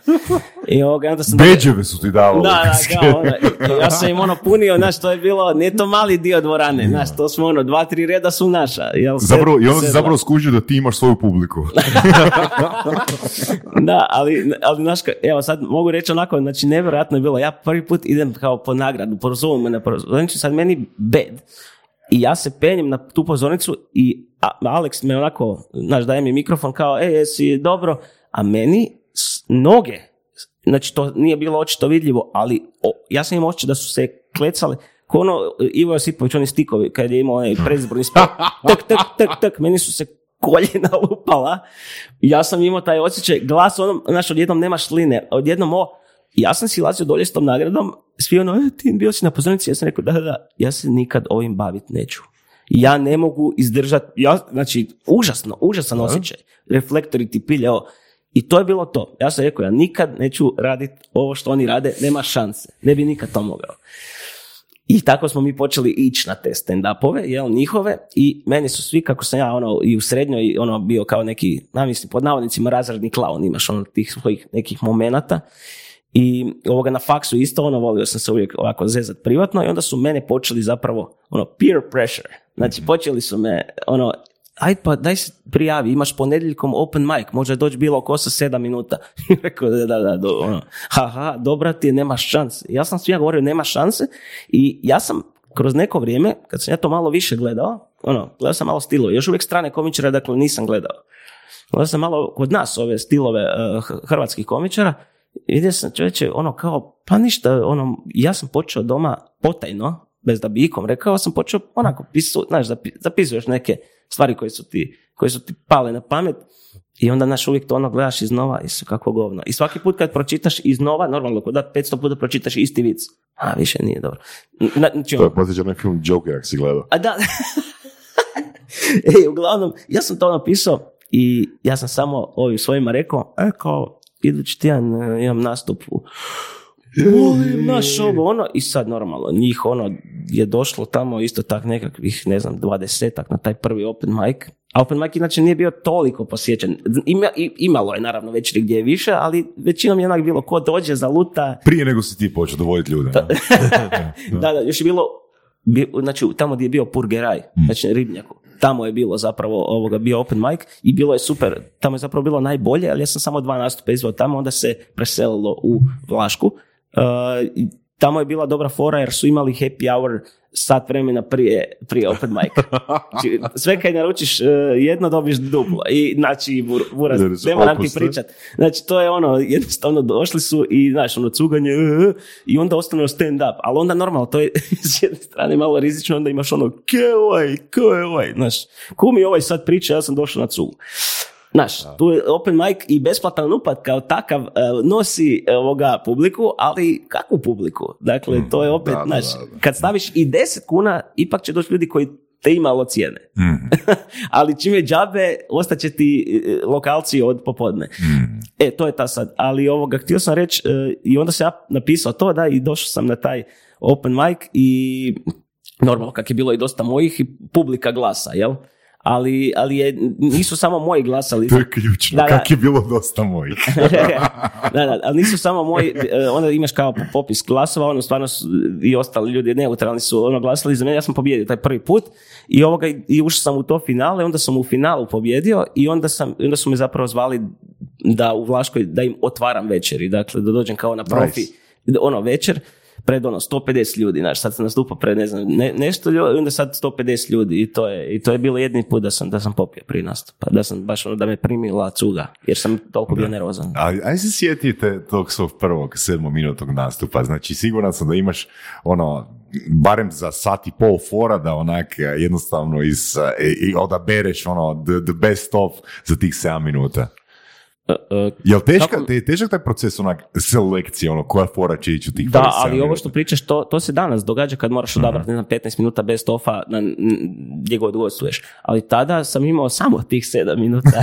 I ovoga, onda sam... Beđeve su ti davali. Da, da, kao, ono, ja sam im ono punio, znaš, to je bilo, nije to mali dio dvorane, znaš, to smo ono, dva, tri reda su naša. Jel, se- Zapravo, I onda si zapravo skužio da ti imaš svoju publiku. Da, ali, ali znaš, ka- evo sad mogu reći onako, znači nevjerojatno je bilo, ja prvi put idem kao po nagradu, pozovu me na pozornicu, sad meni bed. I ja se penjem na tu pozornicu i Alex me onako, znaš, daje mi mikrofon kao, e, jesi dobro, a meni noge, znači to nije bilo očito vidljivo, ali o, ja sam imao osjećaj da su se klecale, ko ono Ivo Josipović, oni stikovi, kad je imao onaj predizborni spot, tak, tak, tak, tak, meni su se koljena lupala, ja sam imao taj osjećaj, glas onom, znaš, odjednom nema šline, odjednom o, ja sam si lazio dolje s tom nagradom, svi ono, e, ti bio si na pozornici, ja sam rekao, da, da, da, ja se nikad ovim bavit neću. Ja ne mogu izdržati, ja, znači, užasno, užasan osjećaj. Reflektori ti pilje, ovo. I to je bilo to. Ja sam rekao, ja nikad neću raditi ovo što oni rade, nema šanse. Ne bi nikad to mogao. I tako smo mi počeli ići na te stand-upove, jel, njihove, i meni su svi, kako sam ja ono, i u srednjoj ono, bio kao neki, na mislim, pod navodnicima razredni klaun, imaš ono tih svojih nekih momenata. I ovoga na faksu isto, ono, volio sam se uvijek ovako zezat privatno i onda su mene počeli zapravo, ono, peer pressure. Znači, počeli su me, ono, aj pa daj se prijavi, imaš ponedjeljkom open mic, može doći bilo oko sa sedam minuta. Rekao, da, da, da, do, ono, haha, dobra ti je, nemaš šanse. Ja sam svima govorio, nema šanse i ja sam kroz neko vrijeme, kad sam ja to malo više gledao, ono, gledao sam malo stilove, još uvijek strane komičare, dakle nisam gledao. Gledao sam malo kod nas ove stilove eh, h- hrvatskih komičara, vidio sam čovječe, ono kao, pa ništa, ono, ja sam počeo doma potajno, bez da bi ikom rekao, sam počeo onako, pisu, znaš, zapi- zapisuješ neke stvari koje su ti, koje su ti pale na pamet i onda znaš uvijek to ono gledaš iznova i su kako govno. I svaki put kad pročitaš iznova, normalno kod da 500 puta pročitaš isti vic, a više nije dobro. Na- Znači, To ono, je posjeća na film Joker, ako si gledao. a da. Ej, uglavnom, ja sam to napisao i ja sam samo ovim svojima rekao, e, kao, idući tjedan e, imam nastup u Molim, naš ovo, ono, i sad normalno, njih ono je došlo tamo isto tak nekakvih, ne znam, dvadesetak na taj prvi open mic, a open mic inače nije bio toliko posjećen. Ima, imalo je naravno večeri gdje je više, ali većinom je onak bilo ko dođe, zaluta, Prije nego si ti počeo dovoditi ljude. ne? da, da, još je bilo, bi, znači tamo gdje je bio Purgeraj, znači na Ribnjaku, tamo je bilo zapravo ovoga bio open mic i bilo je super, tamo je zapravo bilo najbolje, ali ja sam samo dva nastupa izveo tamo, onda se preselilo u Vlašku. Uh, tamo je bila dobra fora jer su imali happy hour sat vremena prije, prije open mic. Znači, sve kad naručiš uh, jedno dobiš duplo. I znači, bur- buraz, Jer su ne moram ti pričat. Znači, to je ono, jednostavno došli su i, znaš, ono, cuganje, uh, uh, i onda ostane stand up. Ali onda normalno, to je s jedne strane malo rizično, onda imaš ono, ke ovaj, ko je ovaj, znaš, ko mi ovaj sad priča, ja sam došao na cugu. Znaš, tu je open mic i besplatan upad kao takav e, nosi e, ovoga publiku, ali kakvu publiku? Dakle, to je opet, da, znaš, kad staviš i 10 kuna, ipak će doći ljudi koji te imalo cijene. ali čim je džabe, ostaće ti e, lokalci od popodne. E, to je ta sad. Ali ovoga, htio sam reći, i onda sam ja napisao to, da, i došao sam na taj open mic i normalno, kak je bilo i dosta mojih, i publika glasa, jel? Ali, ali je, nisu samo moji glasali. To je ključno, Da, da. kak je bilo dosta mojih. da, da, ali nisu samo moji, e, onda imaš kao popis glasova, ono stvarno su, i ostali ljudi neutralni su ono glasali za mene, ja sam pobjedio taj prvi put i ovoga i ušao sam u to finale, onda sam u finalu pobjedio i onda sam, onda su me zapravo zvali da u Vlaškoj, da im otvaram večeri, dakle da dođem kao na profi, ono večer, pred ono 150 ljudi, znaš, sad sam nastupao pred ne znam, ne, nešto ljudi, onda sad 150 ljudi i to je, i to je bilo jedni put da sam, da sam popio prije nastupa, da sam baš ono, da me primila cuga, jer sam toliko bio nervozan. Ali aj se sjetite tog svog prvog sedmominutnog nastupa. Znači, siguran sam da imaš ono, barem za sat i pol fora da onak jednostavno iz, i, i odabereš ono the, the best of za tih 7 minuta. E, Jel teška, Kako- te, težak taj proces onak selekcije, ono, koja fora će ići u tih Da, ali ovo minuta? što pričaš, to, to se danas događa kad moraš odabrati, ne znam, 15 minuta bez tofa na, gdje god gostuješ. Ali tada sam imao samo tih 7 minuta.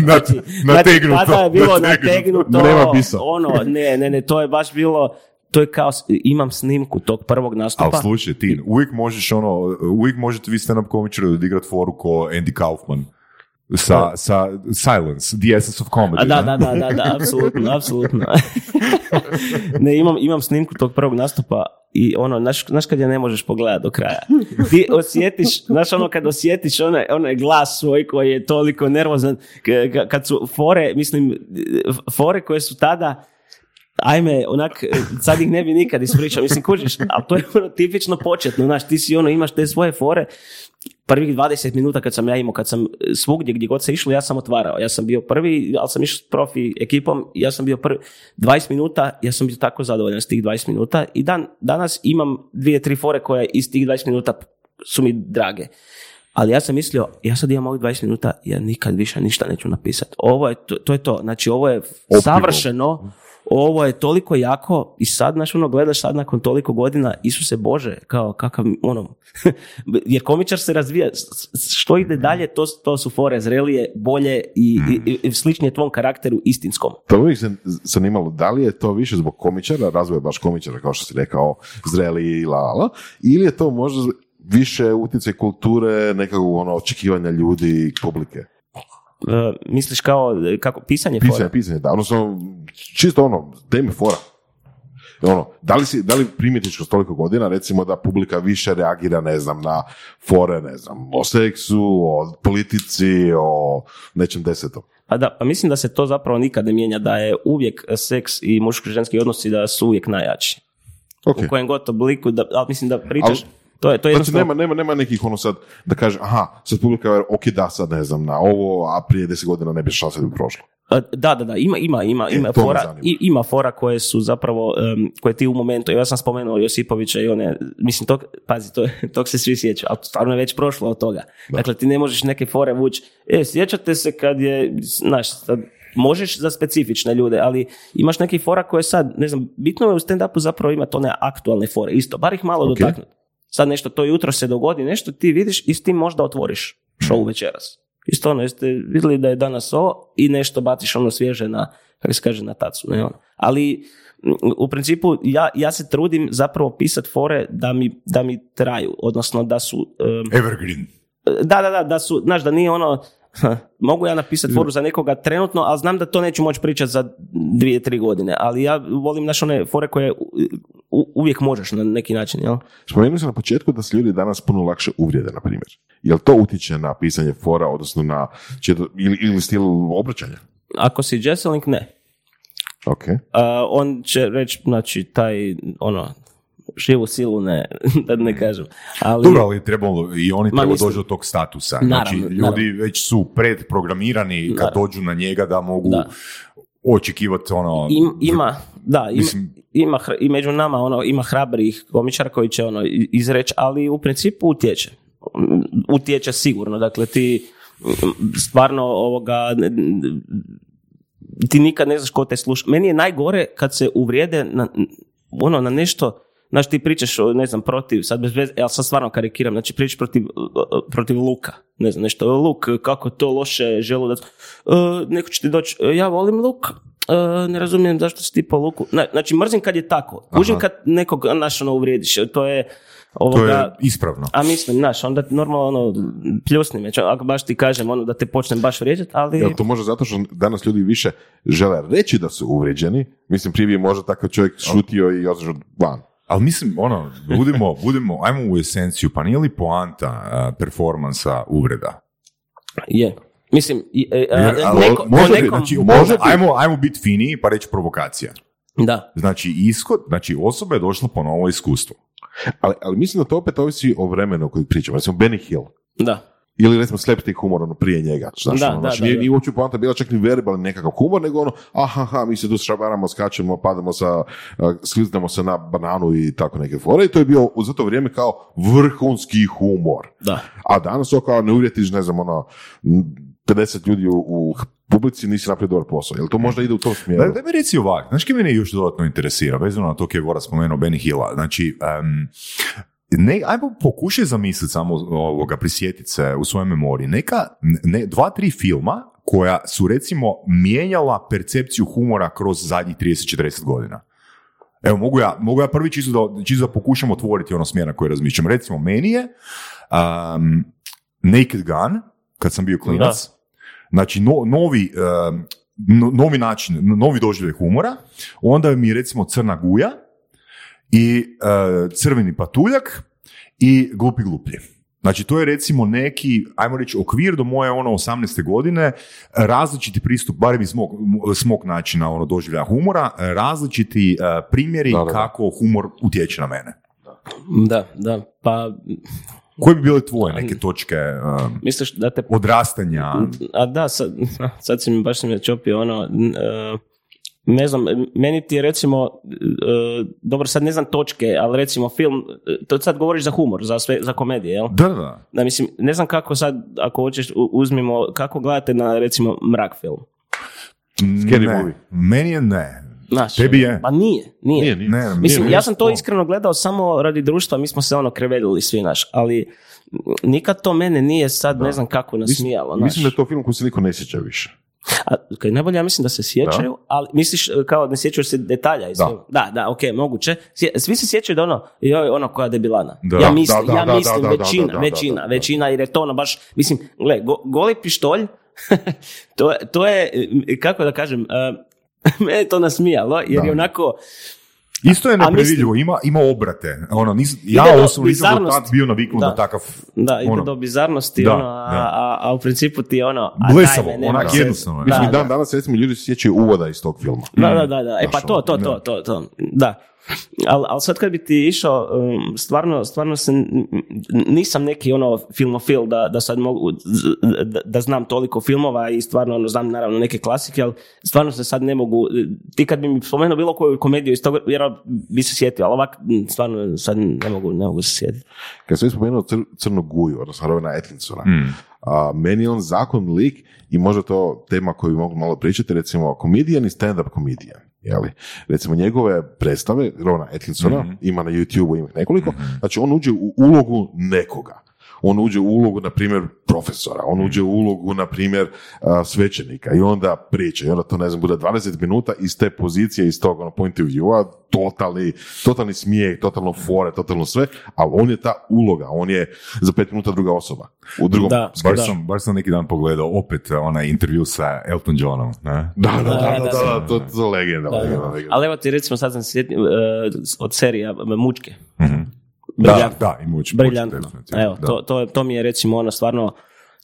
Nat- nategnuto, Znači, tada je bilo nategnuto. nategnuto. Ono, ne, ne, ne, to je baš bilo, to je kao, imam snimku tog prvog nastupa. Ali slušaj, ti uvijek možeš ono, uvijek možete vi stand-up komičari odigrat foru ko Andy Kaufman. Sa, sa Silence, The Essence of Comedy. A da, da, da, da, da, apsolutno, apsolutno. ne, imam, imam snimku tog prvog nastupa i ono, znaš, znaš kad je ne možeš pogledati do kraja. Ti osjetiš, znaš ono kad osjetiš onaj, onaj glas svoj koji je toliko nervozan, k- kad su fore, mislim, fore koje su tada, ajme, onak, sad ih ne bi nikad ispričao, mislim, kužiš, ali to je ono tipično početno, znaš, ti si ono, imaš te svoje fore, prvih 20 minuta kad sam ja imao, kad sam svugdje gdje god se išlo, ja sam otvarao. Ja sam bio prvi, ali sam išao s profi ekipom, ja sam bio prvi. 20 minuta, ja sam bio tako zadovoljan s tih 20 minuta i dan, danas imam dvije, tri fore koje iz tih 20 minuta su mi drage. Ali ja sam mislio, ja sad imam ovih 20 minuta, ja nikad više ništa neću napisati. Ovo je, to, to je to. Znači, ovo je savršeno, ovo je toliko jako i sad, znaš, ono, gledaš sad nakon toliko godina, Isuse Bože, kao kakav, ono, jer komičar se razvija, što ide dalje, to, to su fore zrelije, bolje i, i, i sličnije tvom karakteru istinskom. To uvijek se zanimalo, da li je to više zbog komičara, razvoja baš komičara, kao što si rekao, zreli i la, la, ili je to možda više utjecaj kulture, nekakvog ono, očekivanja ljudi, publike? E, misliš kao, kako, pisanje, Pisanje, fora? pisanje, da, odnosno, čisto ono, teme fora. Ono, da li, si, da li primjetiš kroz toliko godina, recimo da publika više reagira, ne znam, na fore, ne znam, o seksu, o politici, o nečem desetom? Pa da, pa mislim da se to zapravo nikad ne mijenja, da je uvijek seks i muško-ženski odnosi da su uvijek najjači. Ok. U kojem god obliku, da, ali mislim da pričaš, Ali- to je, to je Znači, nema, nema, nema nekih ono sad, da kaže, aha, sad publika, je, ok, da, sad ne znam, na ovo, a prije deset godina ne bi da bi prošlo. Da, da, da, ima, ima, ima, E, ima to fora, ima fora koje su zapravo, em, koje ti u momentu, ja sam spomenuo Josipovića i one, mislim, tog, pazi, to, tog se svi sjećaju, ali stvarno je već prošlo od toga. Dakle, ti ne možeš neke fore vući, e, sjećate se kad je, znaš, sad, možeš za specifične ljude, ali imaš nekih fora koje sad, ne znam, bitno je u stand-upu zapravo imati one aktualne fore, isto, bar ih malo Ok. dotaknuti. Sad nešto, to jutro se dogodi, nešto ti vidiš i s tim možda otvoriš show večeras. Isto ono, jeste vidjeli da je danas ovo i nešto baciš ono svježe na, kako se kaže, na tacu. Ne, ono. Ali m, u principu ja, ja se trudim zapravo pisati fore da mi, da mi traju, odnosno da su, em, Evergreen. da, da, da, da su, znaš, da nije ono, mogu ja napisati foru za nekoga trenutno, ali znam da to neću moći pričati za dvije, tri godine, ali ja volim, znaš, one fore koje u- uvijek možeš na neki način, jel? Spomenuli sam na početku da se ljudi danas puno lakše uvrijede, na primjer. Jel to utječe na pisanje fora, odnosno na četo, ili, ili stil obraćanja? Ako si Jesselink, ne. Ok. A, on će reći, znači, taj, ono, živu silu ne, da ne kažem. Ali, Dobro, ali trebalo, i oni Ma, treba mislim- doći do tog statusa. Naravno, znači, ljudi naravno. već su predprogramirani kad Naravno. dođu na njega da mogu Da. očekivati ono... im, ima, da, ima, Mislim- ima i među nama ono, ima hrabrih komičara koji će ono izreći, ali u principu utječe. Utječe sigurno, dakle ti stvarno ovoga ti nikad ne znaš ko te sluša. Meni je najgore kad se uvrijede na, ono, na nešto Znaš, ti pričaš, ne znam, protiv, sad bez veze, ja sad stvarno karikiram, znači pričaš protiv, protiv luka, ne znam, nešto, luk, kako to loše želudac, uh, neko će ti doći, "E, ja volim luk, e, ne razumijem zašto si ti po luku, Na- znači mrzim kad je tako, užim kad nekog, znaš, ono, uvrijediš, to je, To ovoga, je ispravno. a mislim, znaš, onda normalno, ono, pljusni me, ako baš ti kažem, ono, da te počnem baš vrijeđati, ali... Jel to može zato što danas ljudi više žele reći da su uvrijeđeni? Mislim, prije bi možda takav čovjek šutio i otišao van. Ali mislim, ono, budimo, budimo, ajmo u esenciju, pa nije li poanta a, performansa uvreda? Je. Mislim, i- e, a, Jer, ali neko, može nekom- znači, može ajmo, ajmo biti finiji pa reći provokacija. da, Znači, ishod, znači osoba je došla po novo iskustvo. Ali, ali mislim da to opet ovisi o vremenu o kojem pričamo. Recimo Benny Hill. da. Ili recimo slapstick humor ono prije njega. Znaš, Da, ono, da, znači, da, nije, da. nije uopće poanta bila čak ni verbalni nekakav humor, nego ono, aha, ha, mi se tu šabaramo, skačemo, padamo sa, skliznemo se na bananu i tako neke fore. I to je bio u za to vrijeme kao vrhunski humor. Da. A danas to kao ne uvjetiš, ne znam, ono, m, 50 ljudi u, u publici nisi napravio dobar posao. Jel to možda ide u tom smjeru? Da, da mi reci ovak, znaš kaj mene još dodatno interesira, vezano na to kaj je Vora spomenuo Benny Hilla, znači, em, ne, ajmo pokušaj zamisliti samo ovoga, prisjetiti se u svojoj memoriji, neka, ne, dva, tri filma koja su recimo mijenjala percepciju humora kroz zadnjih 30-40 godina. Evo, mogu ja, mogu ja prvi čisto da, čisto da pokušam otvoriti ono smjer na koji razmišljam. Recimo, meni je um, Naked Gun, kad sam bio klinac, znači no- novi, um, no- novi način, novi doživljaj humora, onda mi je recimo Crna guja i uh, Crveni patuljak i Glupi gluplji. Znači, to je recimo neki, ajmo reći, okvir do moje ono 18. godine, različiti pristup, barem iz mog, s mog načina ono doživljaja humora, različiti uh, primjeri Da, da, da. kako humor utječe na mene. Da, da, pa Koje bi bile tvoje neke točke um, misliš da te... odrastanja? A da, sad, sad si mi baš si me čopio ono... e, ne znam, meni ti je recimo, e, dobro sad ne znam točke, ali recimo film, e, to sad govoriš za humor, za sve, za komedije, jel? Da, da, da. Da, mislim, ne znam kako sad, ako hoćeš, uzmimo, kako gledate na recimo mrak film. Scary ne, movie. meni je ne. Znaš, Tebi je? Pa nije, nije. Nije, nije. Ne, Mislim, nije- ja sam to iskreno gledao samo radi društva, mi smo se ono kreveljili svi naš, ali nikad to mene nije sad ne znam kako nasmijalo. Mislim znaš. da je to film koji se niko ne sjeća više. A, kaj, najbolje ja mislim da se sjećaju, ali misliš e, kao ne sjećaju se detalja i Da. Da, da, ok, moguće. Svi se sjećaju da ono, joj, ono koja debilana. Da. ja Da, mislim, da, da, ja da, mislim da, da, većina, da, da, većina, da, da. većina, jer je to ono baš, mislim, gle, go- goli pištolj, to, to je, kako da kažem, e, mene je to nasmijalo, jer Da. je onako, Isto je nepredvidljivo, ima, ima obrate. Ono, nis, ja do osobno nisam do tad bio naviknut Da. na takav... da, ide ono, do bizarnosti, Da, ono, a, da. a, a u principu ti je ono, a Blesavo, daj nema onak se- jednostavno je. Da, Mislim, da. dan danas recimo ljudi se sjećaju uvoda iz tog filma. Da, da, da, da. E pa to, to, to, to, to, da. Ali al sad kad bi ti išao, um, stvarno, stvarno se, nisam neki ono filmofil da, da sad mogu, da, da znam toliko filmova i stvarno ono, znam naravno neke klasike, ali stvarno se sad ne mogu, ti kad bi mi spomenuo bilo koju komediju iz toga, vjerojatno bi se sjetio, ali ovak stvarno sad ne mogu, ne mogu se sjetiti. Kad sam spomenuo cr- Crnu guju, odnosno Rovena Atkinsona, Mm. a, meni je on zakon lik i možda to tema koju bi mogli malo pričati, recimo komedijan i stand-up komedijan. Jeli? Recimo njegove predstave, Rovena Atkinsona, Mhm. ima na YouTube, ima nekoliko, znači on uđe u ulogu nekoga. On uđe u ulogu, na primjer, profesora, on uđe u ulogu, na primjer, svećenika i onda priča i onda to, ne znam, bude 20 minuta iz te pozicije, iz tog ono, point of view-a, totalni, totalni smijeh, totalno fore, totalno sve, ali on je ta uloga, on je za pet minuta druga osoba. U drugom Da. Baš Da. sam, baš sam neki dan pogledao opet onaj intervju sa Elton Johnom. Ne? Da, da, da, Da, da, da, da, da. to, to je legenda, Da, legenda, da. legenda. Ali evo ti recimo sad sam sjetio uh, od serija Mučke. Mhm. Briljantno. Da, da, i muč, briljantno. muč, definitivno, Evo, da. to, to, to mi je recimo ono stvarno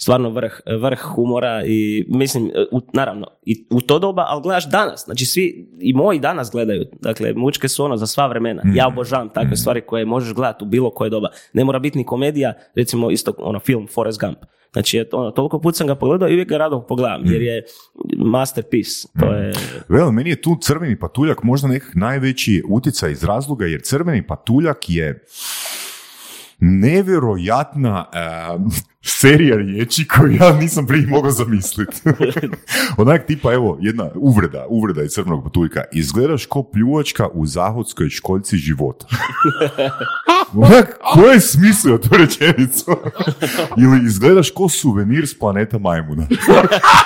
stvarno vrh, vrh humora i mislim, u, naravno, i u to doba, ali gledaš danas, znači svi, i moji danas gledaju, dakle, mučke su ono za sva vremena, ja obožavam takve stvari koje možeš gledati u bilo koje doba, ne mora biti ni komedija, recimo isto ono film Forrest Gump, znači je to, ono, toliko put sam ga pogledao i uvijek ga rado pogledam, jer je masterpiece, to je, Vel, meni je tu crveni patuljak možda nekak najveći utjecaj iz razloga, jer crveni patuljak je nevjerojatna, eh, serija riječi koju ja nisam prije mogao zamisliti. Onak tipa, evo, jedna uvreda, uvreda iz crnog patuljka. Izgledaš ko pljuvačka u zahodskoj školjci života. Onak, ko je smislio tu rečenicu? Ili izgledaš ko suvenir s planeta majmuna.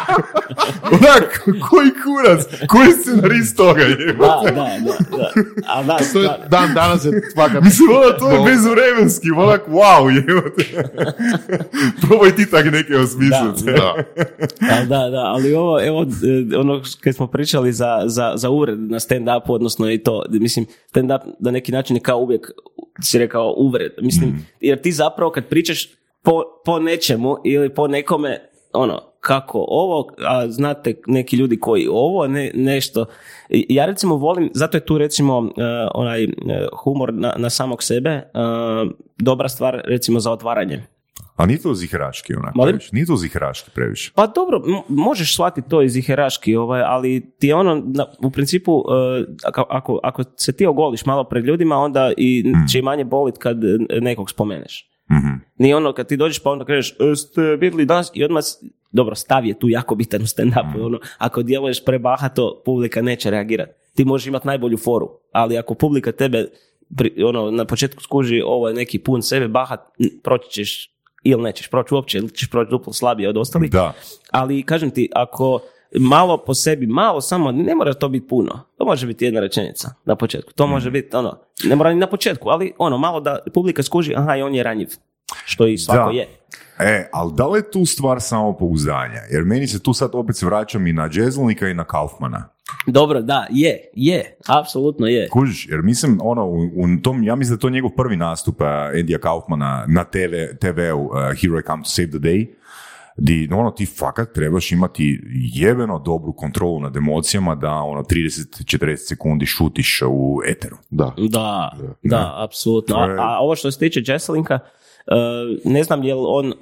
Onak, koji kurac, koji scenarist toga je? Da, da, da. da. A da, To je, dan danas je svaka... Mislim, ono, to je bezvremenski, onak, wow, je. Probaj ti tak neke osmisliti. Da. Da, da, da, ali ovo, evo, e, ono kad smo pričali za, za, za uvred na stand-upu, odnosno i to, mislim, stand-up na neki način je kao uvijek, si rekao, uvred, mislim, jer ti zapravo kad pričaš po, po nečemu ili po nekome, ono, kako ovo, a znate neki ljudi koji ovo, ne, nešto. Ja recimo volim, zato je tu recimo e, onaj e, humor na, na samog sebe e, dobra stvar recimo za otvaranje. A nije to ziheraški onak Molim? previše? Nije to ziheraški previše? Pa dobro, m- možeš shvatiti to iz iheraški, ovaj, ali ti je ono, na- u principu, e, ako, ako, ako se ti ogoliš malo pred ljudima, onda i će i manje bolit kad nekog spomeneš. Mhm. Nije ono kad ti dođeš pa onda kažeš "E, ste vidjeli danas i odmah, dobro, stav je tu jako bitan u stand-upu, ono, ako djeluješ prebahato, publika neće reagirati. Ti možeš imati najbolju foru, ali ako publika tebe pri- ono, na početku skuži ovo je neki pun sebe, bahat, proći ćeš ili nećeš proći uopće, ili ćeš proći duplo slabije od ostalih. Da. Ali kažem ti, ako malo po sebi, malo samo, ne mora to biti puno. To može biti jedna rečenica na početku. To može biti ono, ne mora ni na početku, ali ono, malo da publika skuži, aha, i on je ranjiv. Što i svako Da. je. E, ali da li je tu stvar samopouzdanja? Jer meni se tu sad opet vraćam i na Džezlnika i na Kaufmana. Dobro, da, je, je, apsolutno je. Kužiš, jer mislim, ono, u, u tom, ja mislim da je to njegov prvi nastup uh, Endija Kaufmana na TV, TV-u uh, Here I Come to Save the Day, di, ono, ti fakat trebaš imati jebeno dobru kontrolu nad emocijama da, ono, 30-40 sekundi šutiš u eteru. Da. Da, da, apsolutno. A, To je- a ovo što se tiče Jesselinka, uh, ne znam je li on,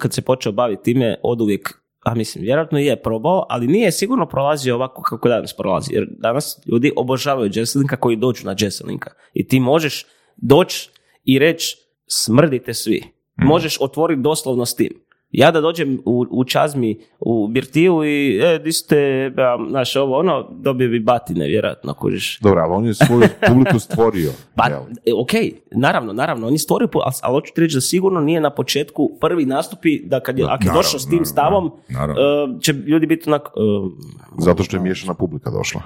kad se počeo baviti time, od uvijek, a mislim, vjerojatno je probao, ali nije sigurno prolazio ovako kako danas prolazi. Jer danas ljudi obožavaju Jesselinka koji dođu na Jesselinka. I ti možeš doći i reći, smrdite svi. Možeš otvoriti doslovno s tim. Ja da dođem u, u Čazmi, u Birtiju i, e, di ste, ja, znaš, ovo, ono, dobio bi batine, vjerojatno, kužiš. Dobro, ali on je svoju publiku stvorio. Pa, jel? e, ok, naravno, naravno, on je stvorio, ali, ali hoću ti reći da sigurno nije na početku prvi nastupi, da kad je, ako je došao s tim naravno, stavom, naravno. e, će ljudi biti onak... e, Zato što je miješana publika došla.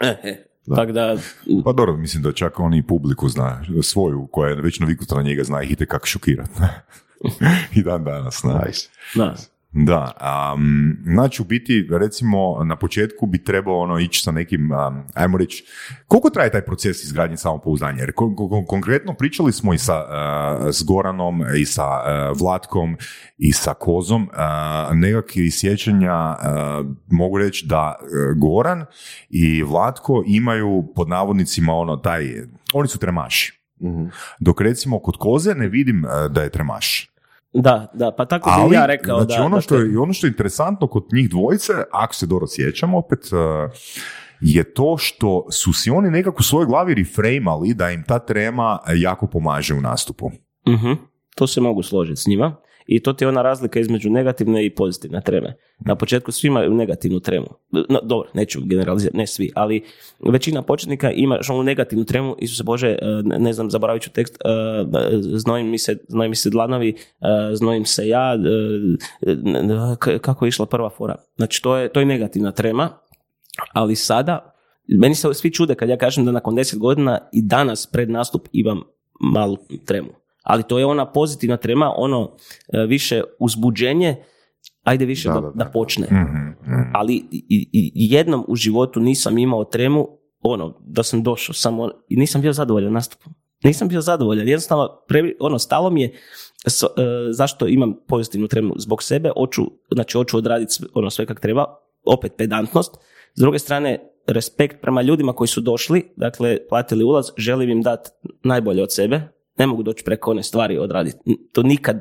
e, e, Tako da, Pa dobro, mislim da čak on i publiku zna, svoju, koja je već naviknuta na njega, zna ih itekako šokirat. I dan danas, ne? Nice. da. Da, um, znači u biti recimo na početku bi trebao ono ići sa nekim, um, ajmo reći, koliko traje taj proces izgradnje samopouzdanja? Jer kon- kon- konkretno pričali smo i sa uh, s Goranom i sa uh, Vlatkom i sa Kozom, uh, nekakvi sjećanja uh, mogu reći da uh, Goran i Vlatko imaju pod navodnicima ono taj, oni su tremaši. Mhm. Dok recimo kod Koze ne vidim uh, da je tremaš. Da, da, pa tako Ali, bi ja rekao znači da... ono, da što te- je, ono što je interesantno kod njih dvojice, ako se dobro sjećam opet, uh, je to što su si oni nekako u svojoj glavi reframali da im ta trema jako pomaže u nastupu. Mhm, To se mogu složiti s njima. I to ti je ona razlika između negativne i pozitivne treme. Na početku svi imaju negativnu tremu. No, dobro, neću generalizirati, ne svi, ali većina početnika ima onu negativnu tremu, Isuse Bože, e, ne znam, zaboravit ću tekst, e, znojim mi se, znojim mi se dlanovi, e, znojim se ja, kako je išla prva fora. Znači, to je, to je negativna trema, ali sada, meni se svi čude kad ja kažem da nakon 10 godina i danas pred nastup imam malu tremu. Ali to je ona pozitivna trema, ono e, više uzbuđenje, ajde više Da, da, da, da, da. počne. Mhm, mhm. Ali i, i- jednom u životu nisam imao tremu, ono, da sam došao samo i nisam bio zadovoljan nastupom. Nisam bio zadovoljan, jednostavno, previ- ono, stalo mi je s- e, zašto imam pozitivnu tremu zbog sebe, hoću, znači hoću odraditi sve, ono, sve kak treba, opet pedantnost, s druge strane, respekt prema ljudima koji su došli, dakle, platili ulaz, želim im dati najbolje od sebe, ne mogu doći preko one stvari odraditi. To nikad,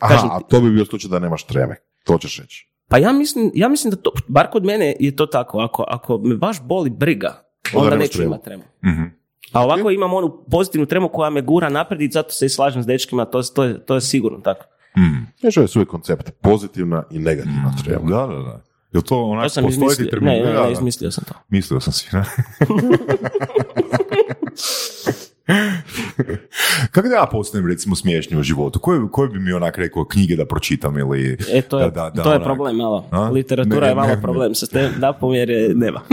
kažem Aha, ti- a to bi bio slučaj da nemaš treme. To ćeš reći. pa ja mislim, ja mislim da to, bar kod mene je to tako, ako, ako me baš boli briga, onda nemaš neću tremu. imati tremu. Mhm. A ovako imam onu pozitivnu tremu koja me gura naprijed i zato se i slažem s dečkima, to, to, je, to je sigurno tako. Znači, ovo je svoj koncept, pozitivna i negativna strela. Da, da, da. Jel to onak To sam izmislio. termin? Ne, ne, ne, izmislio sam to. Mislio sam si. ne? Kako da ja postanem recimo smiješni u životu? Koje, koje bi mi onak rekao knjige da pročitam ili... E, to je, da, da, da, to je onak- problem malo. A? Literatura Ne, je malo ne, problem sa stand-upom jer je nema.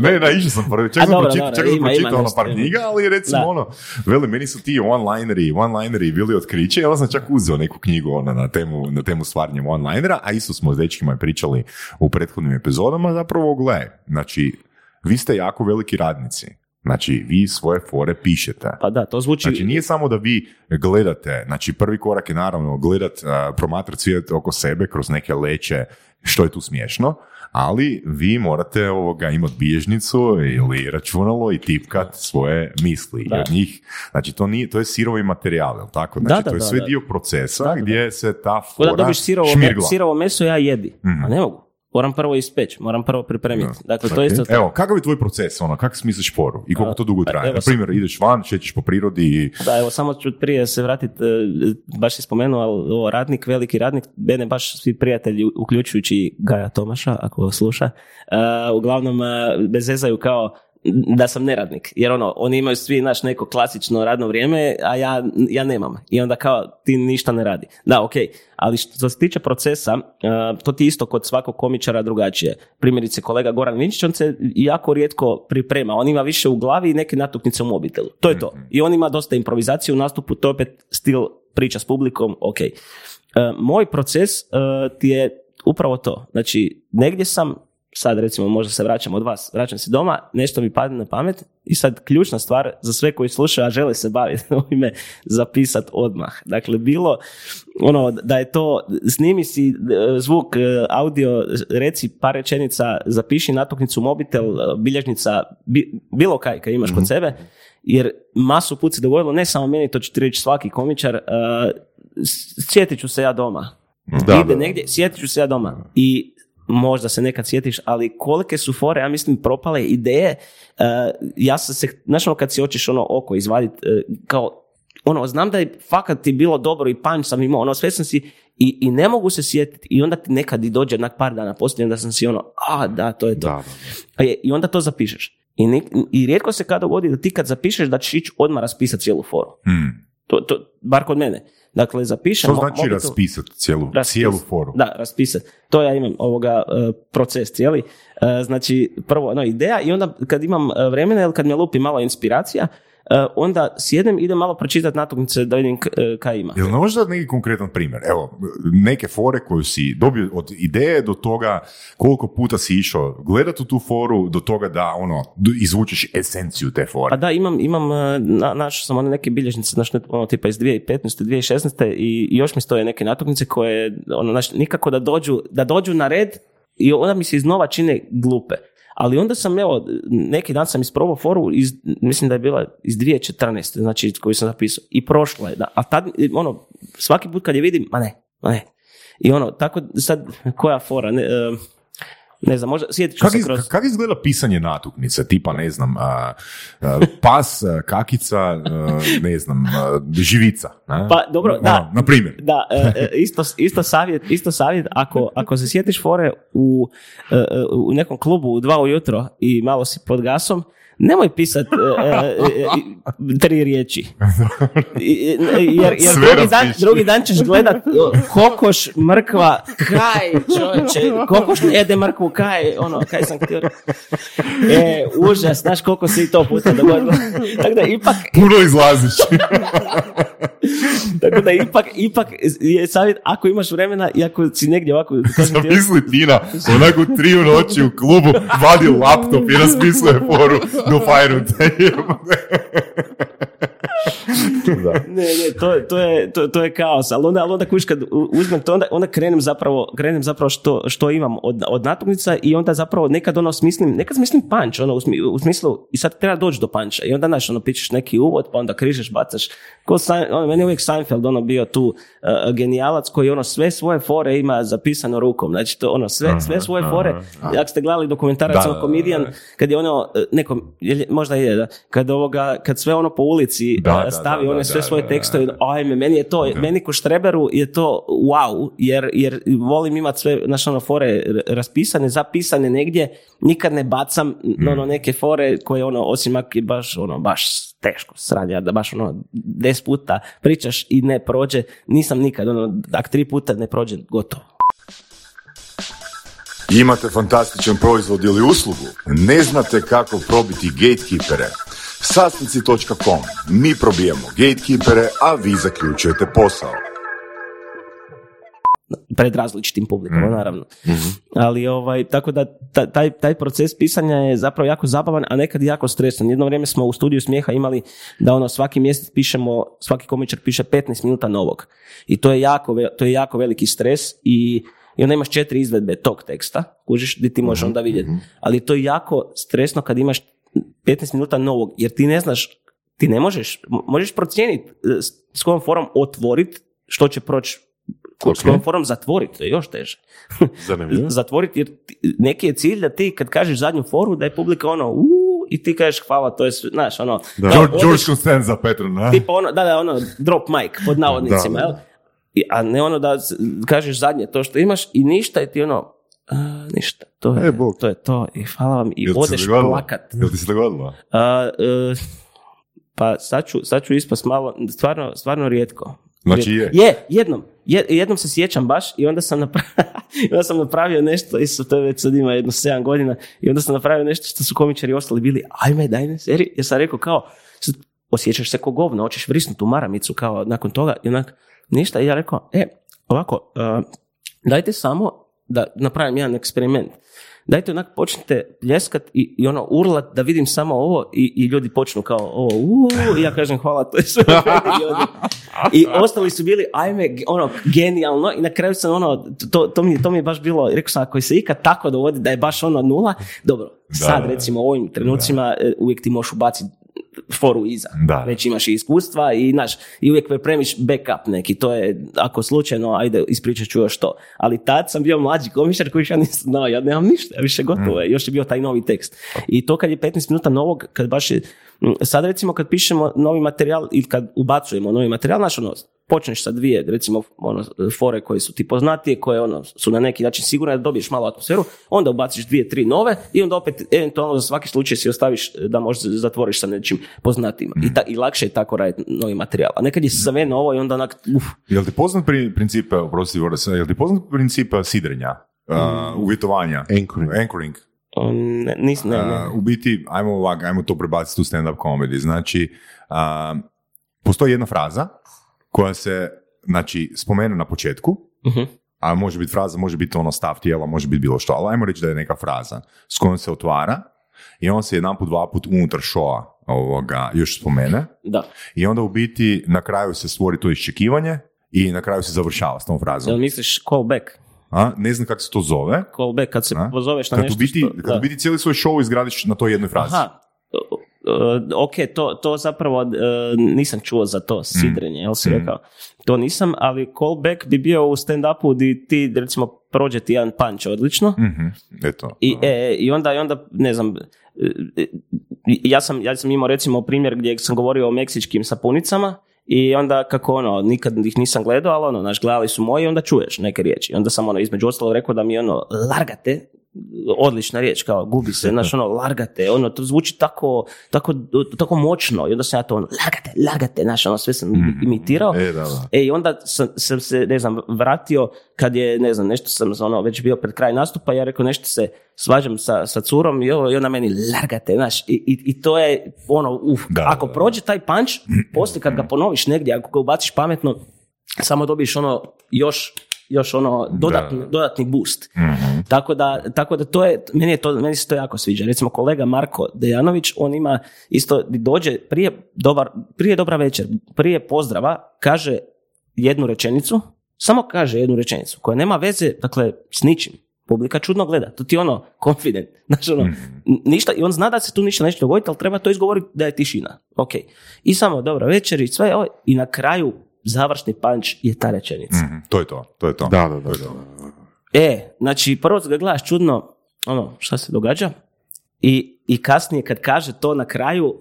Ne, ne, išao sam prvi, čak sam pročitao, čak ima- pročitao ono par knjiga, ali recimo Da. ono, veli, meni su ti one-lineri, one-lineri bili otkriće, ja sam čak uzeo neku knjigu ono, na temu, na temu stvaranja one-linera, a isto smo s dečkima pričali u prethodnim epizodama, zapravo, gle, znači, vi ste jako veliki radnici. Znači, vi svoje fore pišete. Pa da, to zvuči... Znači, nije samo da vi gledate, znači prvi korak je naravno gledat, uh, promatrati svijet oko sebe kroz neke leće, što je tu smiješno, ali vi morate ovoga imati bilježnicu ili računalo i tipkat svoje misli. I Da. od njih, znači to nije, to je sirovi materijal, jel tako? Da, Znači, da, to je da, sve da. dio procesa Da, da, da. gdje se ta Ko da fora dobiš sirovo, me- sirovo meso, ja jedi. Mhm. A ne mogu. Moram prvo ispeći, moram prvo pripremiti. Dakle, to isto... Evo, kakav je tvoj proces, ono, kako smisliš foru i koliko to dugo pa traje? Na primjer, ideš van, šećeš po prirodi i... Da, evo, samo ću prije se vratiti, baš si spomenuo, ali ovo radnik, veliki radnik, mene baš svi prijatelji, uključujući Gaja Tomaša, ako sluša, uh, uglavnom uh, bezezaju kao da sam neradnik, jer ono, oni imaju svi naš neko klasično radno vrijeme, a ja, ja nemam. I onda kao ti ništa ne radi. Da, ok, ali što se tiče procesa, uh, to ti isto kod svakog komičara drugačije. Primjerice, kolega Goran Vinčić, on se jako rijetko priprema. On ima više u glavi i neke natuknice u mobitelu. To je to. I on ima dosta improvizacije u nastupu, to je opet stil priča s publikom, ok. Uh, moj proces uh, ti je upravo to. Znači, negdje sam, sad recimo možda se vraćam od vas, vraćam se doma, nešto mi padne na pamet i sad ključna stvar za sve koji slušaju, a žele se baviti ovime, zapisat odmah. Dakle, bilo ono da je to, snimi si e, zvuk, e, audio, reci par rečenica, zapiši natuknicu, mobitel, e, bilježnica, bi- bilo kaj kad imaš kod sebe, jer masu put se dogodilo, ne samo meni, to će ti reći svaki komičar, s- sjetit ću se ja doma. Da, Ide da. negdje, sjetit ću se ja doma. I možda se nekad sjetiš, ali kolike su fore, ja mislim, propale ideje. Uh, ja sam se, znaš ono kad si hoćeš ono oko izvadit, uh, kao, ono, znam da je fakat ti bilo dobro i panj sam imao, ono, sve sam si, i, i ne mogu se sjetiti, i onda ti nekad i dođe onak par dana poslije, onda sam si ono, a, da, to je to. Da, da, Pa je- I onda to zapišeš. I, nik- I rijetko se kada dogodi da ti kad zapišeš da ćeš ići odmah raspisati cijelu foru. Hmm. To, to, bar kod mene. Dakle, zapišem... Što mo- znači raspisati cijelu, Raspis- cijelu foru? Da, raspisati. To ja imam ovoga e, proces cijeli. E, znači, prvo no, ideja i onda kad imam e, vremena ili kad me lupi malo inspiracija, e, onda sjedem idem malo pročitati natuknice da vidim k- e, kaj ima. Jel možeš dati neki konkretan primjer? Evo, neke fore koju si dobio od ideje do toga koliko puta si išao gledati u tu foru, do toga da ono, izvučeš esenciju te fore. Pa da, imam, imam e, na, našao sam one neke bilježnice, znaš, ono, tipa iz 2015. 2016. i, i još mi stoje neke natuknice koje, ono, znaš, nikako da dođu, da dođu na red i onda mi se iznova čine glupe. Ali onda sam, evo, neki dan sam isprobao foru, iz, mislim da je bila iz 2014. znači koju sam zapisao. I prošla je, da. A tad, ono, svaki put kad je vidim, ma ne, ma ne. I ono, tako sad, koja fora, ne, ne znam, možda sjetit ću Kako se kroz... kak izgleda pisanje natuknice? Tipa, ne znam, a, a, pas, a, kakica, a, ne znam, a, živica. a? Pa, dobro, da. Ono, na primjer. Da, e, e, isto, isto savjet, isto savjet ako, ako se sjetiš fore u, e, u nekom klubu u dva ujutro i malo si pod gasom, nemoj pisat e, e, e, tri riječi. I- Jer, jer drugi, dan, drugi dan ćeš gledat e, kokoš, mrkva, kaj čovječe, kokoš jede mrkvu, kaj, ono, kaj sam htio. E, užas, znaš koliko se i to puta dogodilo. Tako da ipak, Puno izlaziš. Tako da ipak, ipak je savjet, ako imaš vremena i ako si negdje ovako... Zamisli Tina, onako tri u noći u klubu, vadi laptop i raspisuje foru do Fajruta. da. Ne, ne, to, to, je, to, to je kaos, ali onda, ali onda kuš kad uzmem to, onda, onda krenem zapravo, krenem zapravo što, što imam od, od natuknica i onda zapravo nekad ono smislim, nekad smislim panč, ono u, smi- u smislu i sad treba doći do panča i onda znaš, ono pičeš neki uvod, pa onda križeš, bacaš, ko ono, meni je uvijek Seinfeld ono bio tu uh, genijalac koji ono sve svoje fore ima zapisano rukom, znači to ono sve, sve svoje fore, ako ste gledali dokumentarac da, komedijan, kad je ono, e, nekom, možda je, da, kad ovoga, kad sve ono po ulici Da, da, stavi da, one one sve da, svoje da, tekstove, ajme, meni je to, meni ko Štreberu je to wow, jer, jer volim imati sve, znaš, ono, fore raspisane, zapisane negdje, nikad ne bacam Mm. ono, neke fore koje, ono, osim ako je baš, ono, baš teško sranja, da baš, ono, des puta pričaš i ne prođe, nisam nikad, ono, ak tri puta ne prođe, gotovo. Imate fantastičan proizvod ili uslugu? Ne znate kako probiti gatekeepere? Sastnici.com. Mi probijamo gatekeepere, a vi zaključujete posao. pred različitim publikama, Mhm. naravno. Ali ovaj, tako da ta- taj, taj proces pisanja je zapravo jako zabavan, a nekad jako stresan. Jedno vrijeme smo u studiju smijeha imali da ono svaki mjesec pišemo, svaki komičar piše 15 minuta novog. I to je jako, to je jako veliki stres i i onda imaš četiri izvedbe tog teksta, kužiš, gdje ti možeš onda vidjeti. Ali to je jako stresno kad imaš 15 minuta novog, jer ti ne znaš, ti ne možeš, mo- možeš procijeniti e, s- kojom forom otvoriti što će proći Ok. s kojom forom zatvoriti, to je još teže. Zanimljivo. zatvoriti, jer neki je cilj da ti kad kažeš zadnju foru, da je publika ono, uuu, i ti kažeš hvala, to je znaš, ono, Da. da, George, Costanza, Petro, ne? tipa ono, da, da, ono, drop mic, pod navodnicima, Da. jel? I, a ne ono da kažeš zadnje to što imaš i ništa i ti ono, a, ništa, to je, E, Bog. to je to i hvala vam i Jel odeš plakat. Jel ti se dogodilo? A, e, pa sad ću, sad ću ispast malo, stvarno, stvarno rijetko. Znači je. Je, jednom. Je- jednom se sjećam baš i onda sam, napravio, onda sam napravio nešto, isto to je već sad ima jedno 7 godina, i onda sam napravio nešto što su komičari ostali bili, ajme, daj me, seri, jer sam rekao kao, sad, osjećaš se ko govno, hoćeš vrisnuti u maramicu kao nakon toga i onak, ništa, i ja rekao, e, ovako, dajte samo da napravim jedan eksperiment. Dajte onak počnite pljeskat i, i ono urlat da vidim samo ovo i, i ljudi počnu kao ovo, uuu, i ja kažem hvala, to je sve. I ostali su bili, ajme, ono, genijalno i na kraju sam ono, to, to, mi, to mi je baš bilo, rekao sam, ako se ikad tako dovodi da je baš ono nula, dobro, sad da. recimo u ovim trenucima e, uvijek ti možeš ubaciti foru iza. Da. Već imaš i iskustva i, znaš, i uvijek pripremiš backup neki, to je, ako slučajno, ajde, ispričat ću još to. Ali tad sam bio mlađi komičar koji ja nisam znao, ja nemam ništa, više gotovo je, još je bio taj novi tekst. I to kad je 15 minuta novog, kad baš je, sad recimo kad pišemo novi materijal ili kad ubacujemo novi materijal, znaš ono, počneš sa dvije, recimo, ono, fore koje su ti poznatije, koje ono, su na neki način sigurne da dobiješ malo atmosferu, onda ubaciš dvije, tri nove i onda opet eventualno za svaki slučaj si ostaviš da možda zatvoriš sa nečim poznatijima. I, ta, I lakše je tako raditi novi materijal. A nekad je sve novo i onda onak, uf, Jel ti poznat pri, princip, oprosti, jel ti poznat princip uh, sidrenja, uh, uvjetovanja? Anchoring. Anchoring. on, ne, nis, ne, ne. Uh, u biti, ajmo ovak, ajmo to prebaciti u stand-up comedy. Znači, uh, postoji jedna fraza koja se, znači, spomene na početku, Mhm. a može biti fraza, može biti ono stav tijela, može biti bilo što, ali ajmo reći da je neka fraza s kojom se otvara i on se jedan put, dva put unutar showa ovoga još spomene Da. i onda u biti na kraju se stvori to iščekivanje i na kraju se završava s tom frazom. Jel misliš callback? A? Ne znam kako se to zove. Callback, kad se A? pozoveš na Kad u nešto biti, što... kad da. u biti cijeli svoj show izgradiš na toj jednoj frazi. Aha, ok, to, to zapravo e, nisam čuo za to sidrenje, jel si Mm. rekao? To nisam, ali callback bi bio u stand-upu di ti, recimo, prođe ti jedan punch odlično Mhm, eto. i, e, i, onda, i onda, ne znam, e, e, ja sam, ja sam imao recimo primjer gdje sam govorio o meksičkim sapunicama i onda kako ono, nikad ih nisam gledao, ali ono, naš gledali su moji i onda čuješ neke riječi. I onda sam ono, između ostalog rekao da mi ono, largate, odlična riječ, kao gubi se, znaš ono, largate, ono, to zvuči tako, tako, tako moćno i onda sam ja to ono, largate, largate, znaš ono, sve sam imitirao. E, da, da. E, i onda sam, sam se, ne znam, vratio kad je, ne znam, nešto sam ono, već bio pred kraj nastupa, ja rekao nešto se svađam sa, sa curom i, ovo, i ona meni largate, znaš, i, i, i to je ono, uf, Da, ako da, da. prođe taj punch, poslije kad ga ponoviš negdje, ako ga ubaciš pametno, samo dobiješ ono, još, još ono, dodatni, Da. dodatni boost. Mhm. Tako da, tako da to je, meni, je to, meni se to jako sviđa. Recimo kolega Marko Dejanović, on ima isto, dođe prije, dobar, prije dobra večer, prije pozdrava, kaže jednu rečenicu, samo kaže jednu rečenicu, koja nema veze, dakle, s ničim. Publika čudno gleda, to ti je ono, confident, znači ono, Mhm. ništa, i on zna da se tu ništa neće dogoditi, ali treba to izgovoriti da je tišina, ok. I samo dobra večer i sve, ovo, i na kraju završni punch je ta rečenica. Mhm, To je to, to je to. Da, da, da. To je to. E, znači prvo ga gledaš čudno, ono, šta se događa? I, I kasnije kad kaže to na kraju,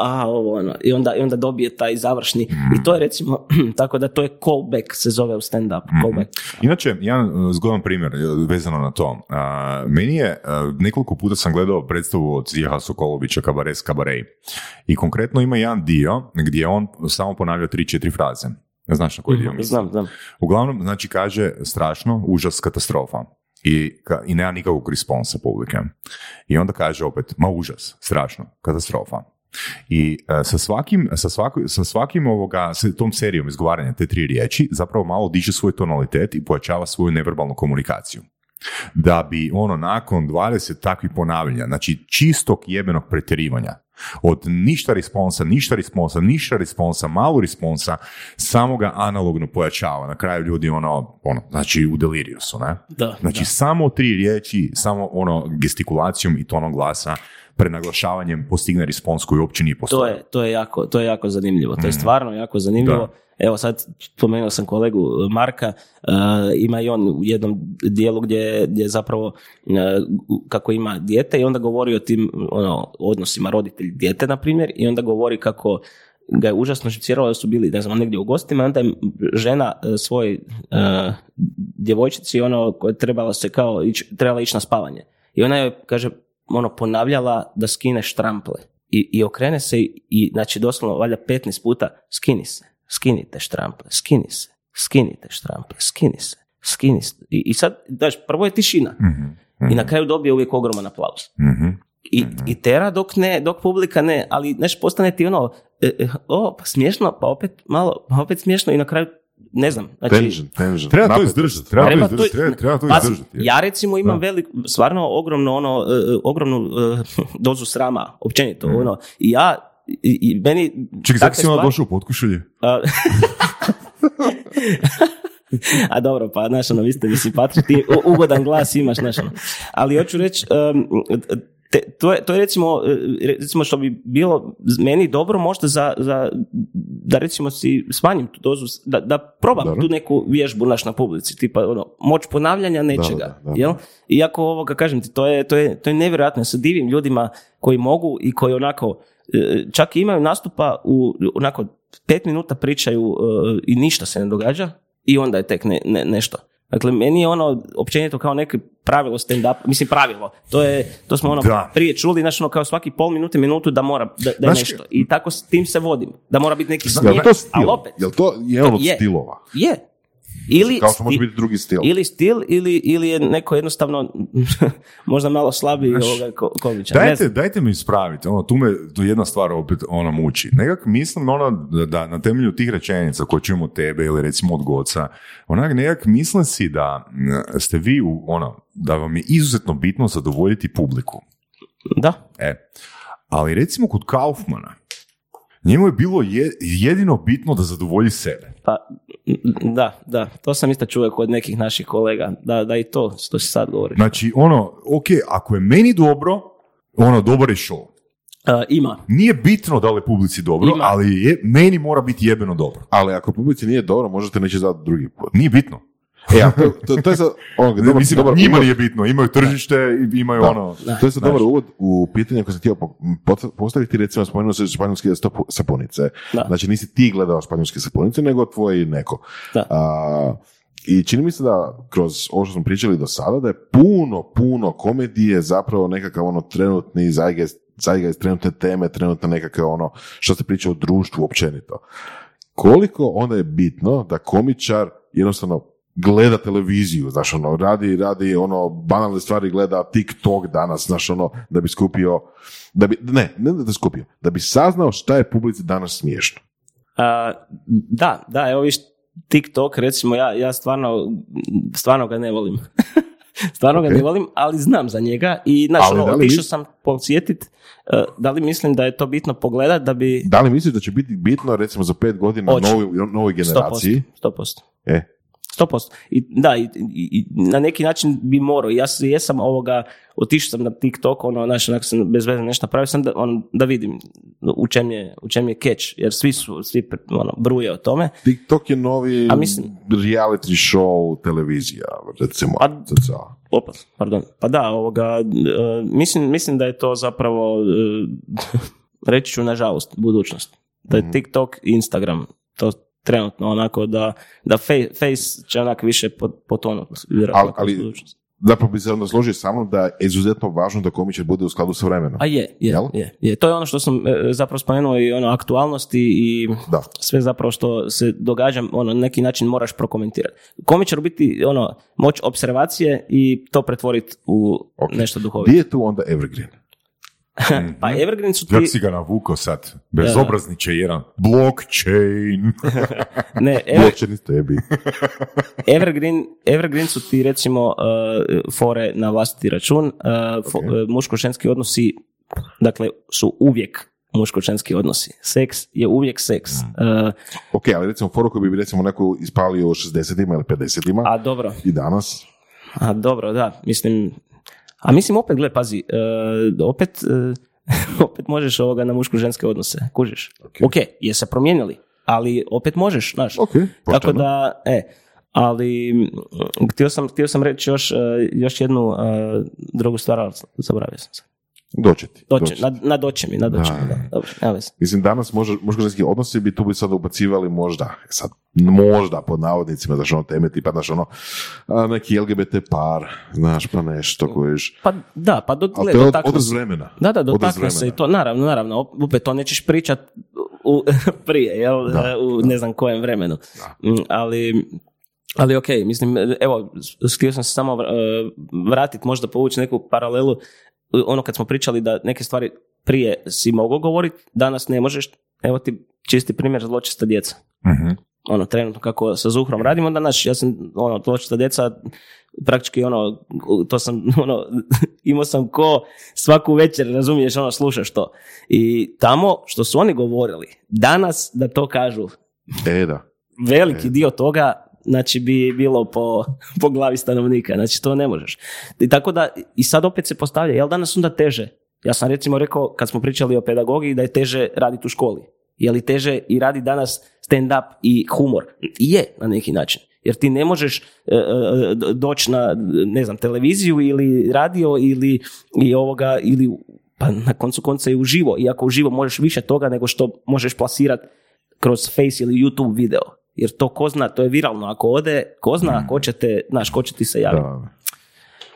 a ovo ono, i onda, i onda dobije taj završni, i to je recimo, tako da to je callback se zove u stand-up, callback. Inače, jedan uh, zgodan primjer uh, vezano na to. Uh, meni je, uh, nekoliko puta sam gledao predstavu od Zijeha Sokolovića, Kabares Kabarej. I konkretno ima jedan dio gdje on samo ponavlja tri, četiri fraze. Znaš na koji dio mislim? Znam, znam. Uglavnom, znači kaže strašno, užas, katastrofa. I, ka- i nema nikakvog responsa publike. I onda kaže opet, ma užas, strašno, katastrofa. I e, sa svakim, sa, svako- sa svakim ovoga, sa tom serijom izgovaranja te tri riječi, zapravo malo diže svoj tonalitet i pojačava svoju neverbalnu komunikaciju. Da bi ono nakon 20 takvih ponavljanja, znači čistog jebenog pretjerivanja, od ništa responsa, ništa responsa, ništa responsa, malo responsa, samo ga analogno pojačava. Na kraju ljudi ono, ono znači u deliriju su, ne? Da, Znači da. samo tri riječi, samo ono gestikulacijom i tonom glasa, prenaglašavanjem postigne respons koji uopće nije To postoje. je, to je, jako, to je jako zanimljivo. To je stvarno jako zanimljivo. Evo sad spomenuo sam kolegu uh, Marka, uh, ima i on u jednom dijelu gdje, gdje zapravo uh, kako ima dijete i onda govori o tim ono, odnosima roditelj-dijete, na primjer, i onda govori kako ga je užasno šociralo da su bili, ne znam, negdje u gostima, i onda je žena svoj uh, djevojčici, ono, koja je trebala se kao, ić, trebala ići na spavanje. I ona je, kaže, ono, ponavljala da skine štrample. I, i okrene se i, i, znači, doslovno, valjda 15 puta, skini se, skinite štrample, skini se, skinite štrample, skini se, skini se. I, i sad, daš, prvo je tišina. Mhm, I na kraju dobije uvijek ogroman aplauz. mhm. I, I tera dok ne, dok publika ne, ali znaš, postane ti ono, e, e, o, pa smiješno, pa opet malo, pa opet smiješno i na kraju, ne znam, znači, Tension, tension. Treba to izdržati, treba, Treba to izdržati, treba, treba to izdržati. ja recimo imam velik, stvarno ogromno ono, e, ogromnu e, dozu srama, općenito, ono, i ja, i, i meni... Čekaj, kako si stvari- došao u potkušulje? a, dobro, pa znaš, ono, vi ste mi simpatični, ti ugodan glas imaš, znaš, ono. Ali hoću reći, em, te- to, je, to je recimo, e, recimo što bi bilo meni dobro možda za, za da recimo si smanjim tu dozu, da, da probam tu neku vježbu naš na publici, tipa ono, moć ponavljanja nečega, da, da. jel? Iako ovoga, kažem ti, to je, to je, to je nevjerojatno, ja se divim ljudima koji mogu i koji onako, e, čak i imaju nastupa u, onako, pet minuta pričaju e, i ništa se ne događa i onda je tek ne, ne- nešto. Dakle, meni je ono općenito kao neko pravilo stand-up, mislim pravilo, to je, to smo ono Da. prije čuli, znači ono kao svaki pol minute, minutu da mora, da, da je nešto. I tako s tim se vodim, da mora biti neki stil? ali opet, Jel to jedan od je. stilova? je. Ili, Kao što može biti drugi stil. ili stil, ili, ili je neko jednostavno možda malo slabiji ovoga ko, komičar. Dajte, dajte mi ispraviti, ono, tu me tu jedna stvar opet ono muči. Nekak mislim ono, da, da na temelju tih rečenica koje čujemo od tebe ili recimo od Goca, onak nekak mislim si da m, ste vi u, ono, da vam je izuzetno bitno zadovoljiti publiku. Da, E, ali recimo kod Kaufmana, njemu je bilo je- jedino bitno da zadovolji sebe. pa da, da, to sam isto čuo kod nekih naših kolega, da, da i to, što si sad govoriš. Znači, ono, ok, ako je meni dobro, ono, dobar je show. A, ima, Nije bitno da li je publici dobro, Ima. ali je, meni mora biti jebeno dobro. Ali ako publici nije dobro, možete neće zvati drugi put. Nije bitno. E, a to, to, to je sad, ono, dobar, Mislim, dobar njima nije bitno, imaju tržište, imaju Da. ono... To je sad dobar uvod u pitanje koje sam htio postaviti, recimo spomenuo se španjolske sapunice. Da. Znači nisi ti gledao španjolske sapunice, nego tvoj neko. Da. A, I čini mi se da kroz ovo što smo pričali do sada, da je puno, puno komedije zapravo nekakav ono trenutni zeitgeist, zeitgeist, trenutne teme, trenutno nekakav ono što se priča o društvu općenito. Koliko onda je bitno da komičar jednostavno gleda televiziju, znaš ono, radi, radi ono, banalne stvari gleda TikTok danas, znaš ono, da bi skupio, da bi, ne, ne da bi skupio, da bi saznao šta je publici danas smiješno. A, da, da, evo viš TikTok, recimo, ja, ja stvarno, stvarno ga ne volim. stvarno Ok. ga ne volim, ali znam za njega i znaš, Ali ono, li otišao mis- sam posjetit, e, da li mislim da je to bitno pogledat da bi... Da li misliš da će biti bitno, recimo, za pet godina novoj, novoj generaciji? 100%. 100%. E, 100%. I, da, i, i- i na neki način bi morao. Ja se jesam ovoga, otišao sam na TikTok, ono, znaš, onako sam bez veze nešto napravio sam da, ono, da vidim u čem je, u čem je catch, jer svi su, svi ono, bruje o tome. TikTok je novi A mislim- reality show televizija, recimo. A-. Opa, pardon. Pa da, ovoga, e, mislim, mislim da je to zapravo, e, reći ću nažalost, budućnost. Da Mhm. je TikTok i Instagram, to trenutno onako da, da Face, face će onak više pot- potonuti. Ali- ali-. Zapravo bi se onda složio sa mnom da je izuzetno važno da komičar bude u skladu sa vremenom. A je, je, je, je. To je ono što sam e, zapravo spomenuo i ono aktualnosti i Da. sve zapravo što se događa, ono, na neki način moraš prokomentirati. Komičar biti, ono, moć observacije i to pretvoriti u Ok. nešto Gdje duhovito. je tu onda Evergreen? Pa Evergreen su ti... Jak si ga navukao sad? Bezobrazni će jedan. Blockchain. Ne, Ever, Blockchain tebi. Evergreen, Evergreen su ti recimo uh, fore na vlastiti račun, uh, fo- Ok. uh, muško-ženski odnosi, dakle, su uvijek muško-ženski odnosi. Seks je uvijek seks. Uh, ok, ali recimo foru koju bi recimo neko ispalio u 60-ima ili 50-ima a dobro, i danas. a dobro, da, mislim, a mislim opet, gle, pazi, uh, opet, uh, opet možeš ovoga na muško-ženske odnose, kužiš. Ok. ok, je se promijenili, ali opet možeš, znaš. Ok, Tako da, e, ali htio sam, htio sam reći još, e, još jednu drugu stvar, ali zaboravio sam se. Doće ti. Doće, doće ti. nad, nadoće mi, nadoće mi, da. Dobro, nema veze. Mislim, danas može, muško-ženski odnosi bi tu bi sada ubacivali možda, e sad, možda pod navodnicima, znaš, ono teme tipa, znaš, ono, neki LGBT par, znaš, pa nešto kojiš. Pa da, pa do, Ali gle, to je od- odraz vremena. Da, da, dotakne se i to, naravno, naravno, op- opet to nećeš pričat u, prije, jel, Da, u ne znam kojem vremenu. Mm, Ali, ali ok, mislim, evo, s- htio sam se samo vratiti, možda povući neku paralelu, ono kad smo pričali da neke stvari prije si mogao govoriti, danas ne možeš, evo ti čisti primjer zločesta djeca. Mhm. Ono, trenutno kako sa Zuhrom radimo, da naš, ja sam, ono, zločesta djeca, praktički ono, to sam, ono, imao sam ko svaku večer, razumiješ, ono, slušaš to. I tamo što su oni govorili, danas da to kažu, E, da. veliki dio toga znači bi bilo po, po glavi stanovnika, znači to ne možeš. I tako da, i sad opet se postavlja, jel danas onda teže? Ja sam recimo rekao, kad smo pričali o pedagogiji, da je teže raditi u školi. Je li teže i radi danas stand-up i humor? Je, na neki način. Jer ti ne možeš e, e, doći na, ne znam, televiziju ili radio ili, i ovoga, ili pa na koncu konca i uživo. Iako uživo možeš više toga nego što možeš plasirati kroz Face ili YouTube video. Jer to ko zna, to je viralno. Ako ode, ko zna, ko će te, znaš, ko će ti se javiti. da.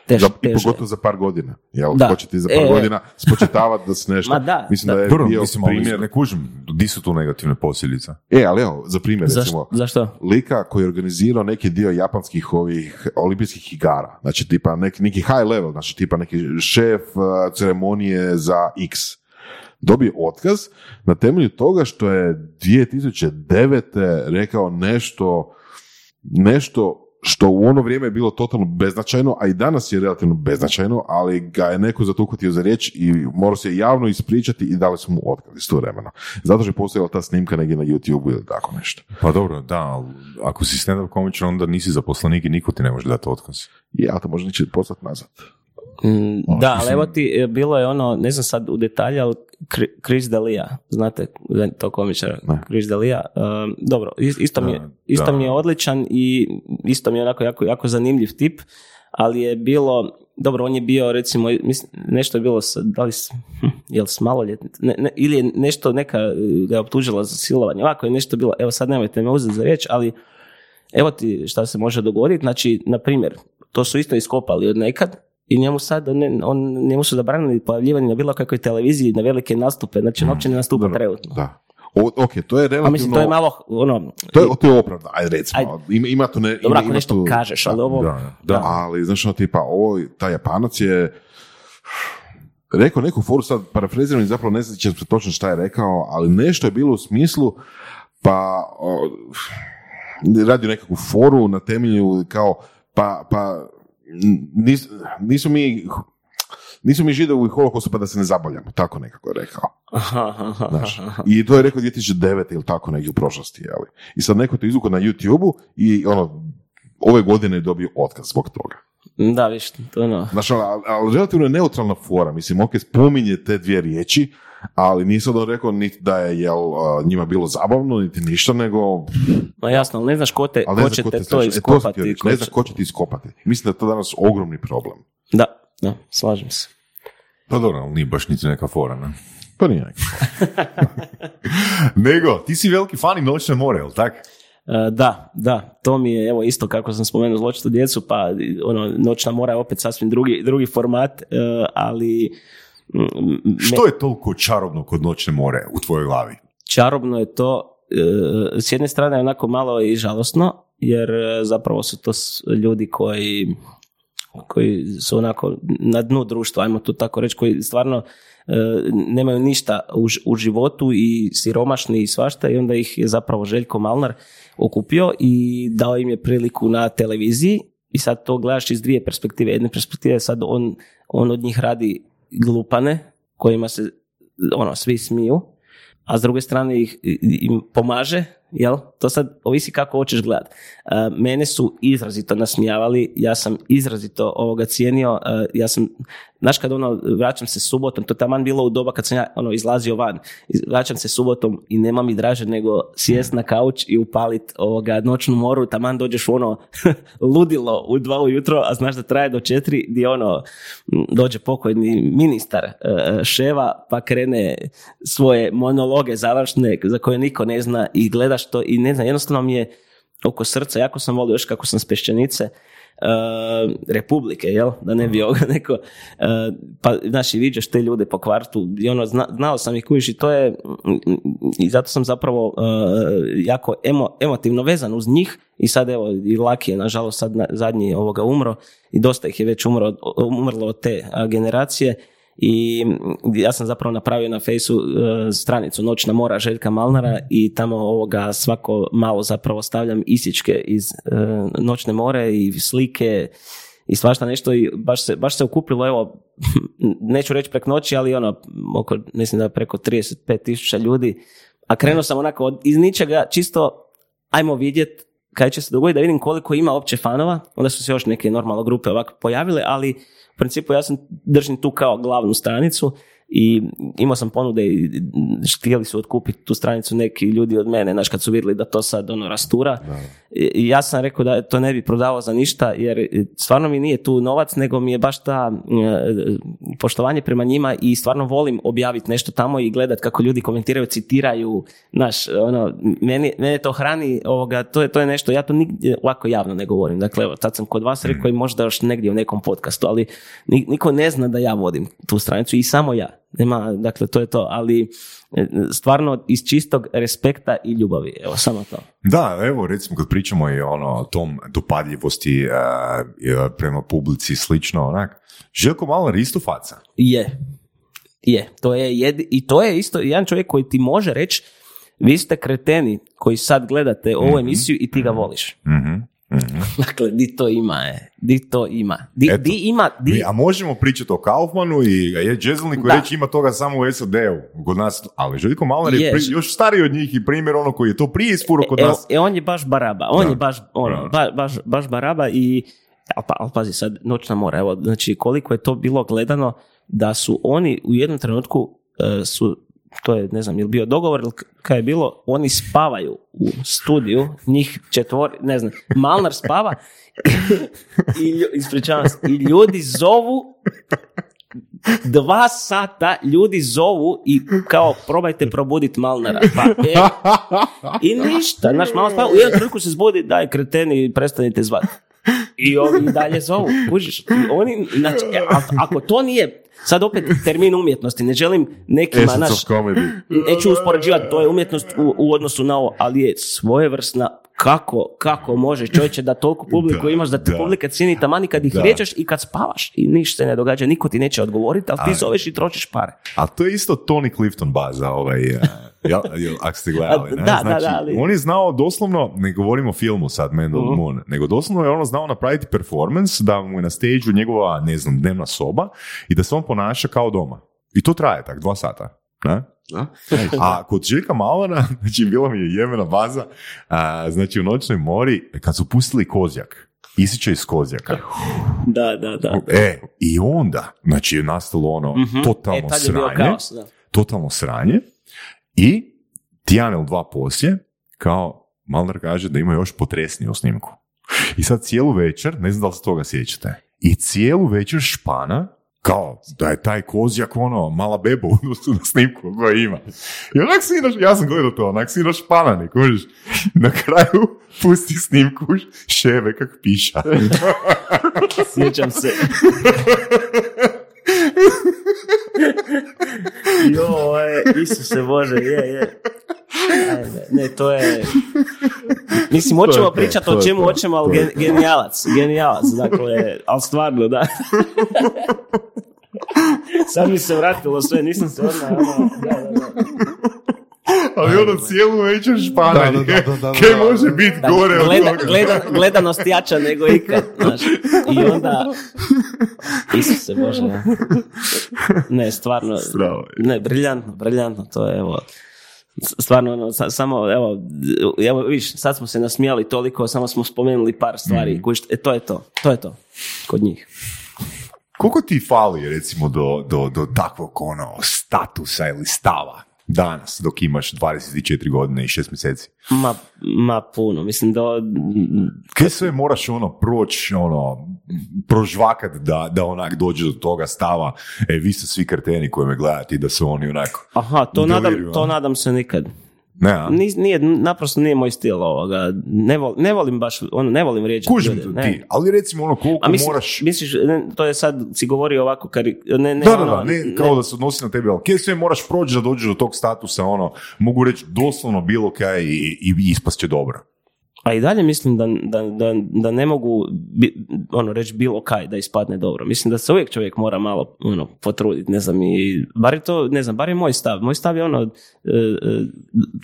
Tež, Za, I teže. pogotovo za par godina. Jel? Da. Ko će ti za par E, godina spočitavati da se nešto... Ma da, Mislim da. da, je Dobro, bio mislim, primjer... ne kužim, di su tu negativne posljedice? E, ali evo, za primjer, Zaš- recimo, zašto? lika koji je organizirao neki dio japanskih ovih olimpijskih igara, znači tipa neki, neki high level, znači tipa neki šef uh, ceremonije za X, dobio otkaz na temelju toga što je 2009. rekao nešto nešto što u ono vrijeme je bilo totalno beznačajno, a i danas je relativno beznačajno, ali ga je neko za to uhvatio za riječ i morao se javno ispričati i dali su mu otkaz istovremeno. Zato što je postojala ta snimka negdje na YouTube ili tako nešto. Pa dobro, da, ali ako si stand-up komičar, onda nisi zaposlenik i niko ti ne može dati otkaz. Ja to možda neće poslati nazad. Mm, da, ali evo ti, e, bilo je ono, ne znam sad u detalje, ali Chris D'Elia, znate to komičara. Chris D'Elia, um, dobro, is- isto, mi je, isto da. mi je odličan i isto mi je onako jako, jako zanimljiv tip, ali je bilo, dobro, on je bio recimo, mislim, nešto je bilo, sa, da li, s- hm, jel s maloljetnicom, ne, ne, ili je nešto, neka e, ga je optužila za silovanje, ovako je nešto bilo, evo sad nemojte me uzeti za riječ, ali evo ti šta se može dogoditi, znači, na primjer, to su isto iskopali od nekad, i njemu sad, ne, on, njemu su zabranili pojavljivanje na bilo kakvoj televiziji, na velike nastupe, znači on uopće ne nastupa Dobro, trenutno. Da. O, ok, to je relativno... A mislim, to je malo, ono, To je, to je opravda, ajde recimo. Ajde. Ima, ima tu ne... dobro ako nešto tu- kažeš, ali ovo, Da, da. Ali, znaš, ono, tipa, ovo, taj Japanac je rekao neku foru, sad parafraziram i zapravo ne znam se točno šta je rekao, ali nešto je bilo u smislu, pa o, radio nekakvu foru na temelju kao, pa, pa nis, nisu mi nisu mi židovi u holokostu pa da se ne zabavljamo, tako nekako je rekao. Znaš. I to je rekao 2009. ili tako negdje u prošlosti. Jeli. I sad neko to izvukao na YouTube-u i ono, ove godine je dobio otkaz zbog toga. Da, viš, to ono, Znaš, ali, ali relativno je neutralna fora. Mislim, ok, spominje te dvije riječi, ali sad on rekao niti da je jel, njima bilo zabavno, niti ništa, nego... ma jasno, ali ne znaš ko, te, ko zna će ko te te to e, iskopati. reći, ko ne će- zna ko će ti iskopati. Mislim da je to danas ogromni problem. Da, da, slažem se. Pa dobro, ali nije baš niti neka fora, ne? Pa nije neki. Nego, ti si veliki fan i noćne more, jel tak? E, Da, da, to mi je evo isto kako sam spomenuo zločitu djecu, pa ono, noćna mora je opet sasvim drugi, drugi format, e, ali Što je toliko čarobno kod noćne more u tvojoj glavi? čarobno je to, e, s jedne strane je onako malo i žalosno, jer e, zapravo su to ljudi koji, koji su onako na dnu društva, ajmo to tako reći, koji stvarno e, nemaju ništa u, u životu i siromašni i svašta i onda ih je zapravo Željko Malnar okupio i dao im je priliku na televiziji i sad to gledaš iz dvije perspektive. Jedne perspektive sad on, on od njih radi glupane kojima se ono, svi smiju, a s druge strane ih, im pomaže, jel? To sad ovisi kako hoćeš gledat. E, Mene su izrazito nasmijavali, ja sam izrazito ovoga cijenio, e, ja sam, znaš kad ono, vraćam se subotom, to taman bilo u doba kad sam ja ono, izlazio van, vraćam se subotom i nema mi draže nego sjest na kauč i upalit ovoga noćnu moru, taman dođeš ono ludilo u dva ujutro, a znaš da traje do četiri, gdje ono, dođe pokojni ministar e, Ševa, pa krene svoje monologe završne za koje niko ne zna i gledaš to i ne znam, jednostavno mi je oko srca, jako sam volio još kako sam s Pešćenice, e, Republike, jel? Da ne bi ovoga neko, e, pa znaš i viđaš te ljude po kvartu i ono, zna- znao sam ih kužiš i to je, i zato sam zapravo e, jako emo, emotivno vezan uz njih i sad evo, i Laki je nažalost sad na- zadnji ovoga umro i dosta ih je već umro, umrlo od te generacije i mm, ja sam zapravo napravio na fejsu e, stranicu Noćna mora Željka Malnara i tamo ovoga svako malo zapravo stavljam isičke iz e, Noćne more i slike i svašta nešto i baš se, baš se okupilo evo, neću reći prek noći, ali ono, oko, mislim da preko 35 tisuća ljudi, a krenuo sam onako od, iz ničega, čisto ajmo vidjet kaj će se dogoditi, da vidim koliko ima opće fanova, onda su se još neke normalno grupe ovako pojavile, ali principu ja sam držim tu kao glavnu stranicu i imao sam ponude i htjeli su otkupiti tu stranicu neki ljudi od mene, znaš kad su vidjeli da to sad ono rastura. I i ja sam rekao da to ne bi prodavao za ništa jer stvarno mi nije tu novac, nego mi je baš ta e, poštovanje prema njima i stvarno volim objaviti nešto tamo i gledat kako ljudi komentiraju, citiraju, znaš, ono, meni, mene to hrani, ovoga, to je, to je nešto, ja to nigdje ovako javno ne govorim. Dakle, evo, tad sam kod vas rekao i možda još negdje u nekom podcastu, ali ni- niko ne zna da ja vodim tu stranicu i samo ja. Nema, dakle, to je to, ali e, stvarno iz čistog respekta i ljubavi, evo, samo to. Da, evo recimo kad pričamo i ono o tom dopadljivosti e, e, prema publici slično, onak, Željko je isto faca. Je. Je. To je jedi, I to je isto jedan čovjek koji ti može reći vi ste kreteni koji sad gledate ovu emisiju i ti ga voliš. Mhm, mhm. Dakle, di to ima je. Di to ima. Di, Eto. di ima, di, Mi- A možemo pričati o Kaufmanu i je Džezlniku Da. reći ima toga samo u SAD-u, kod nas, ali Željko Malnar je, Je. pri- još stariji od njih i primjer ono koji je to prije ispuro kod e, nas. e, on je baš baraba. On Da. je baš, ono, ba- baš, baš baraba i ali pa, ali pazi sad, noćna mora, evo, znači koliko je to bilo gledano da su oni u jednom trenutku e, su, to je, ne znam, je li bio dogovor ili kaj je bilo, oni spavaju u studiju, njih četvor, ne znam, Malnar spava i, ispričavam se, i ljudi zovu dva sata ljudi zovu i kao probajte probuditi Malnara. Pa, e, I ništa, znaš, malo spava, u jednom trenutku se zbudi, daj kreteni, prestanite zvati. I ovi dalje zovu, kužiš. Oni, znači, e, ako to nije, sad opet termin umjetnosti, ne želim nekima, naš, neću uspoređivati, to je umjetnost u, u odnosu na ovo, ali je svojevrsna kako, kako može čovječe da toliko publiku Da, imaš, da te da. publika cijeni taman i kad ih vrijeđaš i kad spavaš i ništa se ne događa, niko ti neće odgovoriti, ali ti zoveš i trošiš pare. A to je isto Tony Clifton baza, ovaj, jel, jel, ako ste gledali. Ne? da, znači, da, ali- On je znao doslovno, ne govorimo o filmu sad, Man Mhm. Moon, nego doslovno je ono znao napraviti performance da mu je na stage njegova, ne znam, dnevna soba i da se on ponaša kao doma. I to traje tak, dva sata. Ne? Da? A kod Željka Malana, znači bila mi je jemena baza, a, znači u noćnoj mori, kad su pustili kozjak, isiče iz kozjaka. Da, da, da. E, i onda, znači je nastalo ono Mhm. totalno E, sranje kaos, da. totalno sranje i tjedan ili dva poslije, kao Malnar kaže da ima još potresniju snimku. I sad cijelu večer, ne znam da li se toga sjećate, i cijelu večer špana kao da je taj kozjak ono, mala beba u odnosu na snimku koja ima. I onak ja sam gledao to, onak si inaš panani, kužiš. Na kraju pusti snimku ševe kak piša. Sjećam se. jo, e, Isuse Bože, je, je. Ne, to je... Mislim, hoćemo pričati o čemu hoćemo, ali gen- genijalac, genijalac, dakle, ali stvarno, da. Sad mi se vratilo sve, nisam se odmah, ono, da, da, da. Ali ono cijelu večer špananje. Da, da, da, da, da, Kaj može biti Da, gore od gleda, toga? gleda, gledanost jača nego ikad, znaš. I onda, Isuse Bože, ja. ne, stvarno, Strava je. ne, briljantno, briljantno, to je, evo, stvarno, ono, sa- samo, evo, evo, viš, sad smo se nasmijali toliko, samo smo spomenuli par stvari, Mm. kužiš, e, to je to, to je to, kod njih. Koliko ti fali recimo do, do, do takvog ono statusa ili stava danas dok imaš 24 godine i 6 mjeseci? Ma, ma puno, mislim da, Kaj sve moraš ono proći, ono, prožvakat da, da onak dođe do toga stava, e vi ste svi kreteni koji me gledate i da su oni onako, aha, to nadam, to a? nadam se nikad. Ne? Nis- nije, naprosto nije moj stil ovoga. Ne, vol, ne volim baš, ono, ne volim vrijeđati Kužim ljude, ne. ti, ali recimo ono koliko A misliš, moraš... misliš, ne, to je sad, si govorio ovako, kari, ne, ne, Da, da, ono, da, ne, kao da se odnosi na tebe, ali kaj sve moraš proći da dođeš do tog statusa, ono, mogu reći doslovno bilo kaj i, i ispast će dobro. A i dalje mislim da, da, da, da ne mogu bi, ono, reći bilo kaj da ispadne dobro. Mislim da se uvijek čovjek mora malo ono, potruditi, ne znam, i bar je to, ne znam, bar je moj stav. Moj stav je ono, e, e,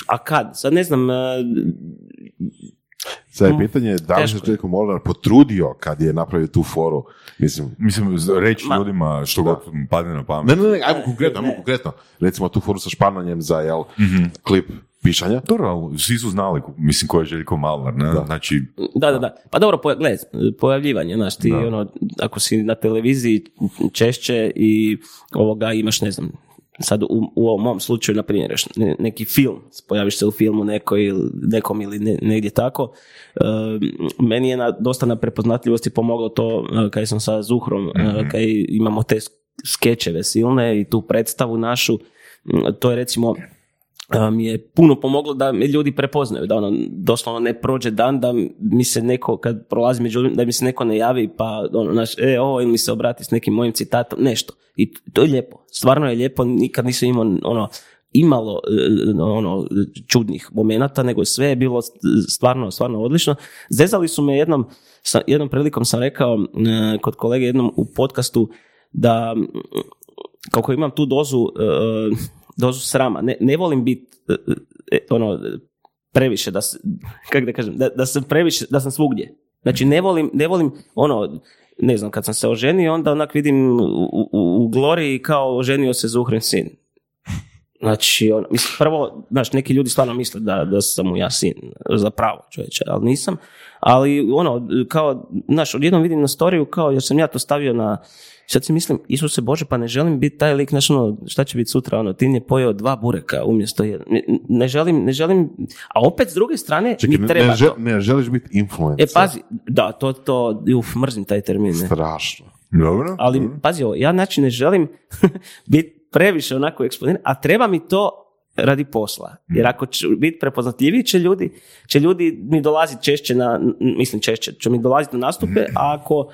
a kad? Sad ne znam, e, Sad je pitanje da li se. Željko Molnar potrudio kad je napravio tu foru. Mislim, Mislim, reći Ma- ljudima što god im padne na pamet. ne, ne, ne, ajmo konkretno, ajmo konkretno. Recimo tu foru sa špananjem za jel, klip pišanja. Dobro, ali svi su znali, mislim, ko je Željko Malnar, ne? Da. Znači, Da, da, da. Pa dobro, poja- gle, pojavljivanje, znaš, ti Da. ono, ako si na televiziji češće i ovoga imaš, ne znam, sad u, u ovom mom slučaju, na primjer, neki film, pojaviš se u filmu nekoj, nekom ili ne- negdje tako, e, meni je na, dosta na prepoznatljivosti pomoglo to e, kad sam sa Zuhrom, mm kad imamo te sk- skečeve silne i tu predstavu našu, to je recimo mi je puno pomoglo da me ljudi prepoznaju, da ono, doslovno ne prođe dan da mi se neko, kad prolazi među da mi se neko ne javi pa ono, naš, e, ovo, ili mi se obrati s nekim mojim citatom, nešto. I to je lijepo, stvarno je lijepo, nikad nisam imao ono, imalo e, ono, čudnih momenata, nego sve je bilo stvarno, stvarno odlično. Zezali su me jednom, jednom prilikom sam rekao e, kod kolege jednom u podcastu da kako imam tu dozu e, dozu srama, ne, ne volim biti ono previše da se, kako da kažem, da, da sam previše, da sam svugdje. Znači ne volim, ne volim ono, ne znam, kad sam se oženio, onda onak vidim u, u, u gloriji kao oženio se Zuhrin sin. Znači, ono, mislim, prvo, znaš, neki ljudi stvarno misle da, da sam mu ja sin, zapravo čovječe, ali nisam. Ali, ono, kao, znaš, odjednom vidim na storiju kao, jer sam ja to stavio na, sad si mislim, Isuse Bože, pa ne želim biti taj lik, znaš, ono, šta će biti sutra, ono, ti je pojeo dva bureka umjesto jedan. Ne, ne želim, ne želim, a opet s druge strane, Čekaj, mi treba ne, žel- ne želiš biti influencer. E, pazi, da, to, to, uf, mrzim taj termin, ne. Strašno. dobro. Ali, pazi ovo, ja znači ne želim biti previše onako eksponiran, a treba mi to radi posla. Jer ako ću biti prepoznatljiviji, će ljudi, će ljudi mi dolaziti češće na, mislim češće, će mi dolaziti na nastupe, a ako,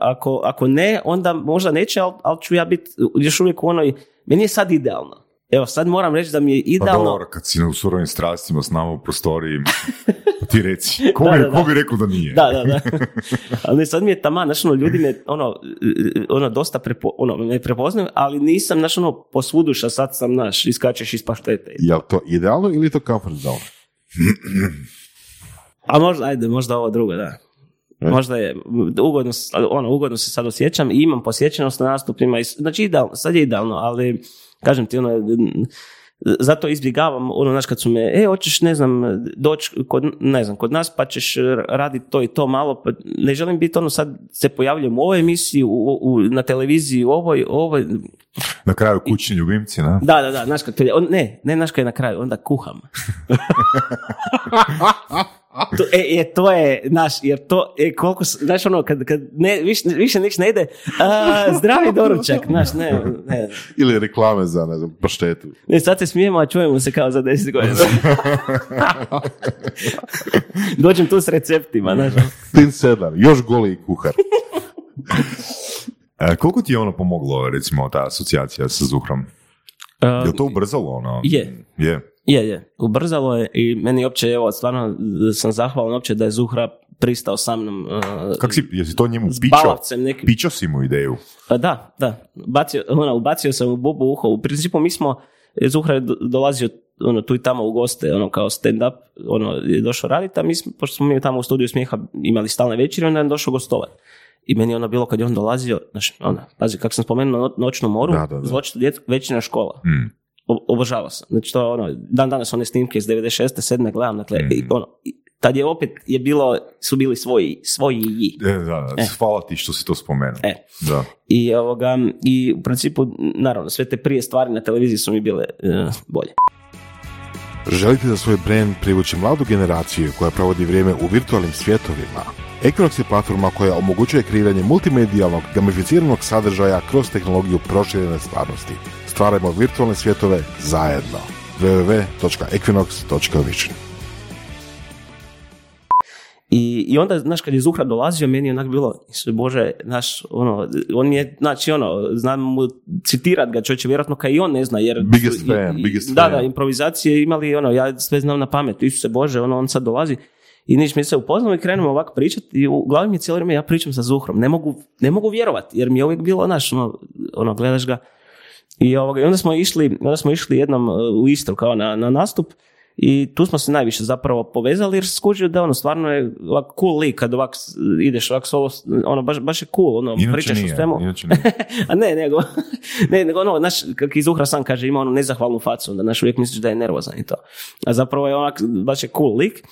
ako, ako ne, onda možda neće, ali, ali ću ja biti još uvijek u onoj, meni je sad idealno. Evo, sad moram reći da mi je Pa idealno... dobro, kad si u surovim strastima s nama u prostoriji, pa ti reci, ko, Da, bi, da, da. ko bi rekao da nije? Da, da, da. Ali sad mi je taman, znaš, ono, ljudi me, ono, ono dosta prepo, ono, ne prepoznaju, ali nisam, znaš, ono, posvuduša, sad sam, znaš, iskačeš iz paštete. Je li to idealno ili je to comfort zone? A možda, ajde, možda ovo drugo, da. E. Možda je, ugodno, ono, ugodno se sad osjećam i imam posjećenost na nastupima, i znači idealno, sad je idealno, ali, kažem ti, ono, zato izbjegavam, ono, znaš, kad su me, e, hoćeš, ne znam, doći kod, ne znam, kod nas, pa ćeš raditi to i to malo, pa ne želim biti, ono, sad se pojavljujem u ovoj emisiji, u, u, na televiziji, u ovoj, u ovoj, Na kraju kućni ljubimci, na? da, da, da, znaš, kad, on, ne, ne, znaš, kad je na kraju, onda kuham. To, e, e, to je, naš, jer to, e, koliko, znaš ono, kad, kad ne, više, više nič ne ide, a, zdravi doručak, znaš, ne, ne, Ili reklame za, ne znam, paštetu. ne, sad se smijemo, a čujemo se kao za 10 godina. Dođem tu s receptima, znaš. Tin Sedlar, još goli kuhar. E, koliko ti je ono pomoglo, recimo, ta asocijacija sa Zuhrom? Je li to ubrzalo ono? Je. Je. Je, je, ubrzalo je i meni uopće, evo, stvarno sam zahvalan uopće da je Zuhra pristao sa mnom. uh, Kak si, jesi to njemu balavcem nekim. Pičo si mu ideju? Pa da, da. Bacio, ono, ubacio sam u bubu uho. U principu mi smo, Zuhra je do- dolazio ono, tu i tamo u goste, ono, kao stand-up, ono, je došao raditi, a mi smo, pošto smo mi tamo u studiju smijeha imali stalne večeri, onda je došao gostovati. I meni je ono bilo kad je on dolazio, znaš, ono, pazi, kako sam spomenuo no- noćnu moru, Da, da, da. zločito djet, škola. Mm. Obožavao sam. Znači to ono, dan danas one snimke iz 96. 7. gledam, dakle, i ono, i tad je opet je bilo, su bili svoji, svoji E, da, da, hvala ti što si to spomenuo. E. Da. I, ovoga, I u principu, naravno, sve te prije stvari na televiziji su mi bile e, bolje. Želite za svoj brand privući mladu generaciju koja provodi vrijeme u virtualnim svjetovima? Equinox je platforma koja omogućuje kreiranje multimedijalnog, gamificiranog sadržaja kroz tehnologiju proširene stvarnosti. Stvarajmo virtualne svjetove zajedno. www.equinox.vision I, I onda, znaš, kad je Zuhra dolazio, meni je onak bilo, Isuse Bože, znaš, ono, on je, znači, ono, znam mu citirat ga, čovječe, vjerojatno kao i on ne zna, jer... Biggest fan, i- biggest Da, fan. da, improvizacije imali, ono, ja sve znam na pamet, Isuse Bože, ono, on sad dolazi i niš mi se upoznamo i krenemo ovako pričati i u glavi mi je cijelo vrijeme ja pričam sa Zuhrom, ne mogu, ne mogu vjerovati, jer mi je uvijek bilo, znaš, ono, ono gledaš ga, i, ovoga, i onda smo išli, onda smo išli jednom uh, u Istru kao na, na nastup i tu smo se najviše zapravo povezali jer skužio da ono stvarno je ovak cool lik kad ovak s- ideš ovak solo, ono baš, baš je cool, ono Inače pričaš o nije, svemu. inače nije. A ne, nego, ne, nego ono, znaš, kak iz Uhra sam kaže, ima onu nezahvalnu facu, onda znaš, uvijek misliš da je nervozan i to. A zapravo je onak, baš je cool lik.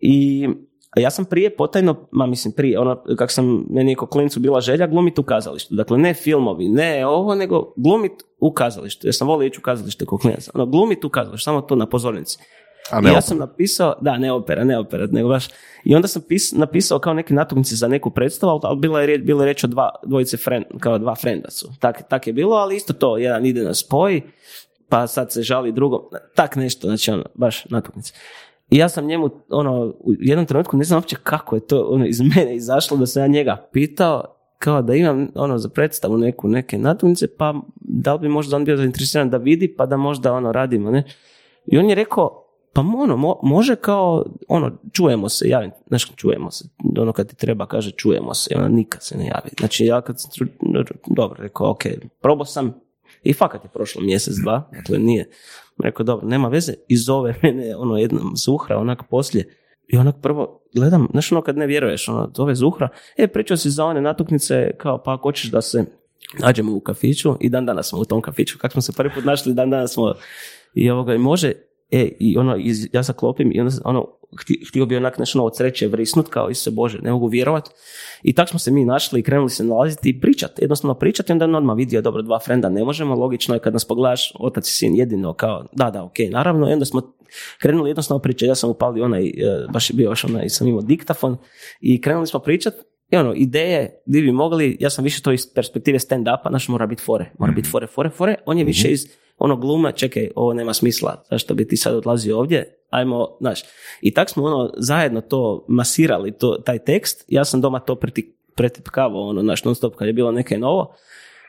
I ja sam prije potajno, ma mislim prije, ono, kak sam, meni je klincu bila želja glumiti u kazalištu. Dakle, ne filmovi, ne ovo, nego glumiti u kazalištu. Jer sam volio ići u kazalište ko klinac. Ono, glumiti u kazalištu, samo tu na pozornici. A I ne ja opera. sam napisao, da, ne opera, ne opera, nego baš. I onda sam pis- napisao kao neke natuknice za neku predstavu, ali- bila je bilo je riječ o dva, dvojice friend, kao dva frenda su. Tak, tak je bilo, ali isto to, jedan ide na spoj, pa sad se žali drugom, tak nešto, znači ono, baš natuknice. I ja sam njemu, ono, u jednom trenutku, ne znam uopće kako je to ono, iz mene izašlo, da sam ja njega pitao, kao da imam ono za predstavu neku, neke natuknice, pa da li bi možda on bio zainteresiran da vidi, pa da možda ono radimo, ne? I on je rekao, pa ono, mo- može kao, ono, čujemo se, javim, znaš, čujemo se, ono kad ti treba kaže čujemo se, ona nikad se ne javi. Znači ja kad sam, dobro, rekao, ok, probao sam i fakat je prošlo mjesec, dva, dakle nije. Rekao, dobro, nema veze, i zove mene, ono, jedna zuhra, onak poslije, i onak prvo gledam, znaš ono kad ne vjeruješ, ono, zove zuhra, e, pričao si za one natuknice, kao, pa ako da se nađemo u kafiću. I dan danas smo u tom kafiću, kako smo se prvi put našli, dan danas smo i ovoga, i može, e, i ono, iz, ja zaklopim i onda, ono, hti- htio bi onak nešto od sreće vrisnut, kao Isuse Bože, ne mogu vjerovat. I tak smo se mi našli i krenuli se nalaziti i pričati, jednostavno pričati, onda on odmah vidio, dobro, dva frenda ne možemo, logično je kad nas pogledaš, otac i sin jedino, kao, da, da, ok, naravno, i onda smo krenuli jednostavno pričati, ja sam upalio onaj, e, baš je bio još onaj, sam imao diktafon i krenuli smo pričati, i ono, ideje, di bi mogli, ja sam više to iz perspektive stand-upa, znaš, mora biti fore, mora biti fore, fore, fore, on je više iz ono gluma, čekaj, ovo nema smisla, zašto bi ti sad odlazio ovdje, ajmo, znaš. I tak smo ono zajedno to masirali, to, taj tekst, ja sam doma to preti, pretipkavao, ono, naš non stop kad je bilo neke novo,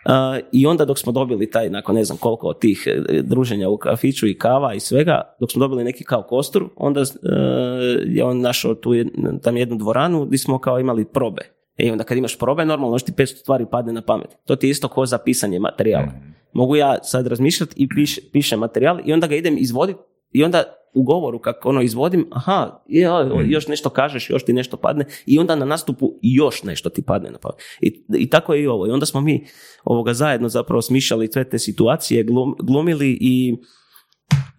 Uh, I onda dok smo dobili taj, nakon ne znam koliko od tih e, druženja u kafiću i kava i svega, dok smo dobili neki kao kostur, onda uh, je on našao tu jed- tam jednu dvoranu gdje smo kao imali probe. I onda kad imaš probe, normalno što ti 500 stvari padne na pamet. To ti je isto ko za pisanje materijala. Mogu ja sad razmišljati i piš, pišem materijal i onda ga idem izvoditi i onda u govoru kako ono izvodim, aha, ja, još nešto kažeš, još ti nešto padne i onda na nastupu još nešto ti padne na pamet. I, I tako je i ovo. I onda smo mi ovoga zajedno zapravo smišljali sve te situacije, glum- glumili i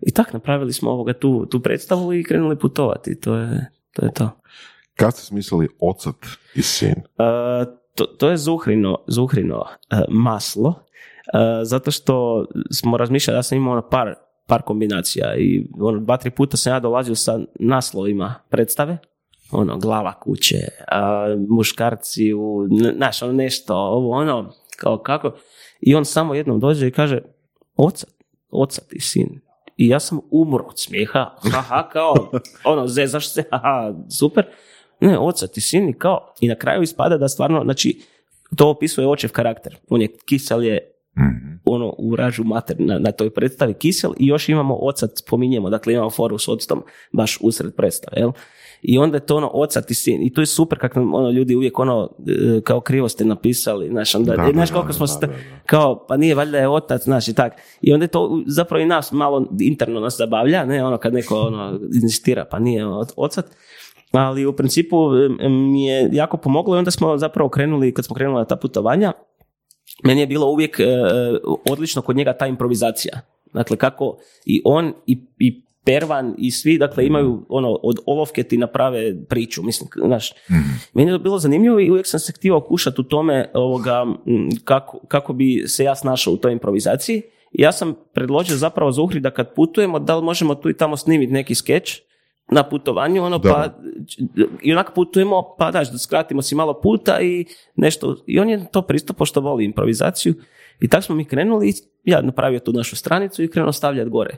i tak napravili smo ovoga tu, tu predstavu i krenuli putovati. To je to. Je to. Kad ste smislili ocat i sin? E, to, to je zuhrino, zuhrino e, maslo, e, zato što smo razmišljali, ja sam imao ono par, par kombinacija i ono, dva, tri puta sam ja dolazio sa naslovima predstave, ono, glava kuće, a, muškarci u, znaš, ono nešto, ovo, ono, kao kako. I on samo jednom dođe i kaže, oca, oca ti sin. I ja sam umro od smijeha, haha, kao, ono, zezaš se, haha, super. Ne, oca ti sin i kao, i na kraju ispada da stvarno, znači, to opisuje očev karakter. On je kisel je Mhm. ono u ražu mater na, na toj predstavi kisel i još imamo ocat, spominjemo, dakle imamo foru s octom baš usred predstave, jel? I onda je to ono ocat i sin. I to je super kako nam ono, ljudi uvijek ono e, kao krivo ste napisali, znaš, onda, Da, e, znaš koliko da, smo da, kao, pa nije valjda je otac, znaš i tak. I onda je to zapravo i nas malo interno nas zabavlja, ne, ono kad neko ono inzistira, pa nije ocat. Ali u principu mi je jako pomoglo i onda smo zapravo krenuli, kad smo krenuli na ta putovanja, meni je bilo uvijek e, odlično kod njega ta improvizacija. Dakle, kako i on i, i Pervan i svi, dakle, imaju ono, od olovke ti naprave priču, mislim, znaš. Meni je to bilo zanimljivo i uvijek sam se htio okušati u tome ovoga, kako, kako bi se ja snašao u toj improvizaciji. I ja sam predložio zapravo Zuhri da kad putujemo, da li možemo tu i tamo snimiti neki skeč na putovanju, ono, Da. pa i onak putujemo, pa daš, da skratimo si malo puta i nešto, i on je to pristup pošto voli improvizaciju i tako smo mi krenuli ja napravio tu našu stranicu i krenuo stavljati gore.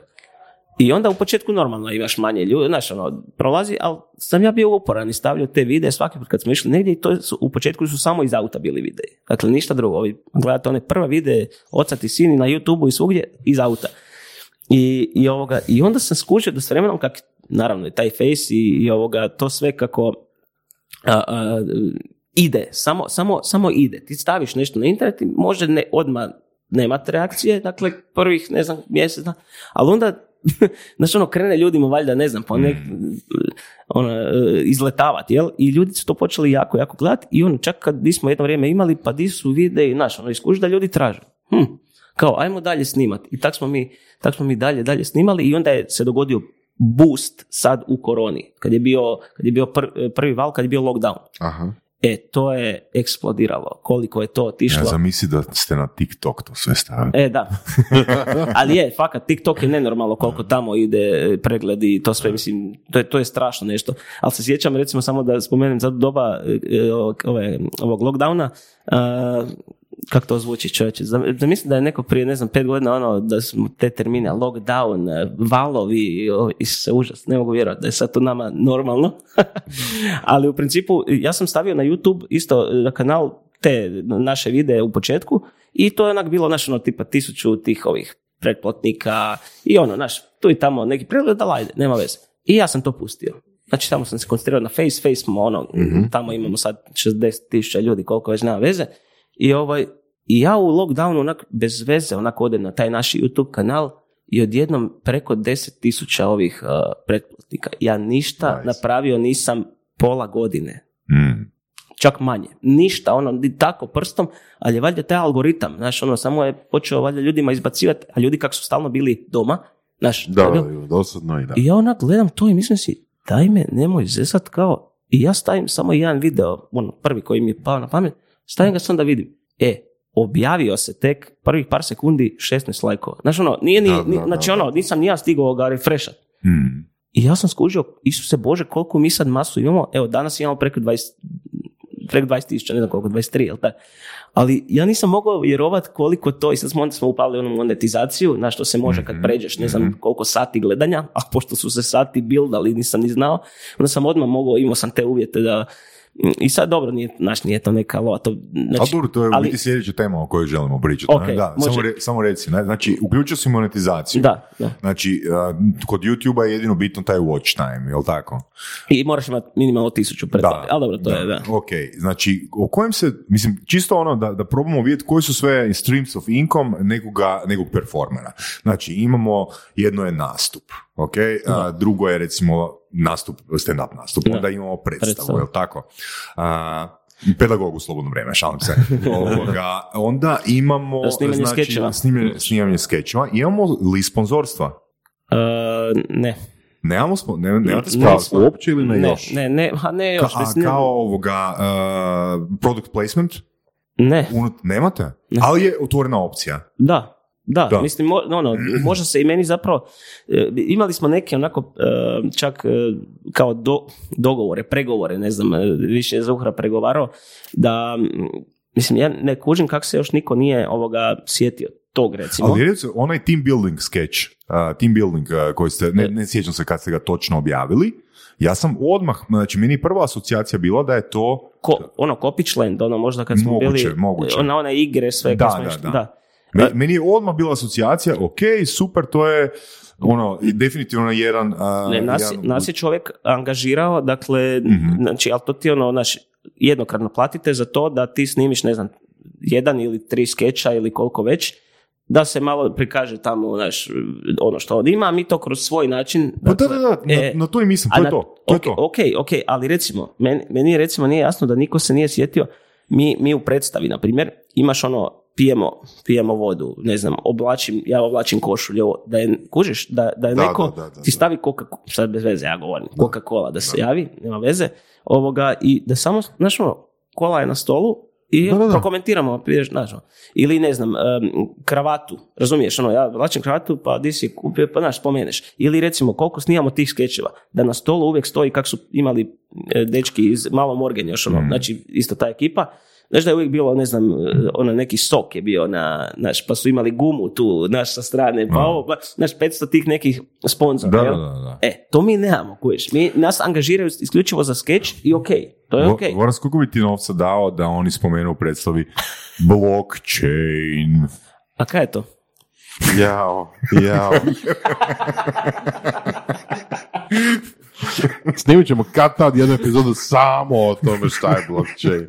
I onda u početku normalno imaš manje ljudi, znaš, ono, prolazi, ali sam ja bio uporan i stavljao te videe svaki put kad smo išli negdje i to su, u početku su samo iz auta bili videi. Dakle, ništa drugo. Ovi, gledate one prve videe, oca ti sini na youtube i svugdje iz auta. I, i, ovoga, I onda sam skužio da s vremenom, kak, naravno i taj face i, i ovoga, to sve kako a, a, ide, samo, samo, samo ide. Ti staviš nešto na internet i može ne, odmah nemate reakcije, dakle prvih, ne znam, mjesec, ali onda Znaš, ono, krene ljudima valjda, ne znam, pa nek, ono, e, izletavati, jel? I ljudi su to počeli jako, jako gledati i ono, čak kad nismo jedno vrijeme imali, pa di su videi, znaš, ono, iskuži da ljudi traže. Hm, kao, ajmo dalje snimati. I tak smo mi, tak smo mi dalje, dalje snimali i onda je se dogodio boost sad u koroni, kad je bio, kad je bio pr- prvi val, kad je bio lockdown. Aha. E, to je eksplodiralo. Koliko je to Ja otišlo. zamisli da ste na TikTok to sve stavili. E, da. Ali je, fakat, TikTok je nenormalno koliko tamo ide pregledi i to sve, mislim, to je, to je strašno nešto. Ali se sjećam, recimo, samo da spomenem za doba e, ove, ovog lockdowna, kako to zvuči čovječe, zamislim da je neko prije, ne znam, pet godina, ono, da smo te termine, lockdown, e, valovi, o, se užas, ne mogu vjerovati da je sad to nama normalno. Ali u principu, ja sam stavio na YouTube isto na kanal te naše videe u početku i to je onak bilo naš ono tipa tisuću tih ovih pretplatnika i ono, naš, tu i tamo neki pregled, da ajde, nema veze. I ja sam to pustio. Znači tamo sam se koncentrirao na Face, Face smo ono, tamo imamo sad 60 tisuća ljudi, koliko već nema veze. I ovaj, i ja u lockdownu onak bez veze onak odem na taj naš YouTube kanal i odjednom preko 10 tisuća ovih uh, pretplatnika. Ja ništa Nice. napravio nisam pola godine Mm. čak manje. Ništa, ono, ni tako prstom, ali je valjda taj algoritam, znaš, ono, samo je počeo valjda ljudima izbacivati, a ljudi kako su stalno bili doma, znaš, Da, bilo- dosadno i da. i ja onak gledam to i mislim si, daj me, nemoj zesat kao, i ja stavim samo jedan video, ono, prvi koji mi je pao na pamet, stavim ga sam da vidim, e, objavio se tek prvih par sekundi 16 lajkova. Znaš, ono, nije ni, Da, da, znači, ono, nisam ni ja stigao ga refreshat. Mm. I ja sam skužio, Isuse Bože, koliko mi sad masu imamo, evo danas imamo preko 20, preko 20 tisuća, ne znam koliko, 23, jel? Ali ja nisam mogao vjerovat koliko to, i sad smo, onda smo upali onu monetizaciju, na što se može kad pređeš, ne znam koliko sati gledanja, a pošto su se sati bildali, nisam ni znao, onda sam odmah mogao, imao sam te uvjete da, i sad dobro, nije, znaš, nije to neka lova, to, Ali znači, dobro, to je u ali- biti sljedeća tema o kojoj želimo pričati. Ok, ne? da, može. samo, re- samo reci, znači uključio si monetizaciju. da, da. Znači, kod YouTube-a je jedino bitno taj watch time, jel tako? I moraš imati minimalno tisuću pretplate, ali dobro, to je, da. Ok, znači, o kojem se, mislim, čisto ono da, da probamo vidjeti koji su sve streams of income nekoga, nekog performera. Znači, imamo, jedno je nastup, ok, a, drugo je recimo nastup, stand-up nastup, Da. onda imamo predstavu, Predstavu. jel tako? A, pedagog u slobodno vrijeme, šalim se. Ovoga, onda imamo Snimanje znači, skečeva. snimanje, snimanje skečeva. Imamo li sponzorstva? E, ne. Nemamo, spo, ne, nemate Ne, sponzorstva? Uopće ili ne, Ne, još? ne, ne, ha, ne još. Ka- a kao ovoga uh, product placement? Ne, Unut, nemate? Ali je otvorena opcija. da, Da, Da. mislim, mo, ono, možda se i meni zapravo, e, imali smo neke onako e, čak e, kao do, dogovore, pregovore, ne znam, više je Zuhra pregovarao, da, m, mislim, ja ne kužim kako se još niko nije ovoga sjetio tog, recimo. Ali recimo, onaj team building sketch, uh, team building uh, koji ste, ne, ne sjećam se kad ste ga točno objavili, ja sam odmah, znači meni je prva asocijacija bila da je to, Ko, ono, Kopić Land, ono, možda kad smo Moguće, bili, moguće. ona, one igre, sve, Da, kad smo da, išli- da. da. Me- meni je odmah bila asocijacija, ok, super, to je ono, definitivno jedan... uh, Ne, nas, jedan- nas je čovjek angažirao, dakle, Mhm. znači, ali to ti ono, naš, jednokratno platite za to da ti snimiš, ne znam, jedan ili tri skeča ili koliko već, da se malo prikaže tamo, znaš, ono što on ima, a mi to kroz svoj način... Pa da, dakle, da, da, na, e, na to i mislim, a to je na- to, to je ok, to. Ok, ok, ali recimo, meni, meni recimo nije jasno da niko se nije sjetio, mi, mi u predstavi, na primjer, imaš ono, pijemo, pijemo vodu, ne znam, oblačim, ja oblačim košulju, da je, kužiš, da, da je Da, neko, da, da, da, ti stavi coca sad bez veze ja govorim, Coca-Cola da se javi, nema veze, ovoga, i da samo, znaš ono, kola je na stolu, i Da, da, da. prokomentiramo, znaš, ono. ili ne znam, em, kravatu, razumiješ, ono, ja vlačim kravatu, pa di si kupio, pa znaš, spomeneš. Ili recimo, koliko snimamo tih skečeva, da na stolu uvijek stoji kak su imali e, dečki iz Malo Morgan još, ono, znači, isto ta ekipa, Znaš da je uvijek bilo, ne znam, e, ono neki sok je bio na, znaš, pa su imali gumu tu, naš sa strane, pa ovo, pa, znaš, 500 tih nekih sponzora, Da, da, da, da. E, to mi nemamo, kuješ. Mi, nas angažiraju isključivo za skeč i ok, to je ok. Voras, koliko bi ti novca dao da oni spomenu u predstavi blockchain? A kaj je to? Jao, jao. Snimit ćemo kad tad jednu epizodu samo o tome šta je blockchain.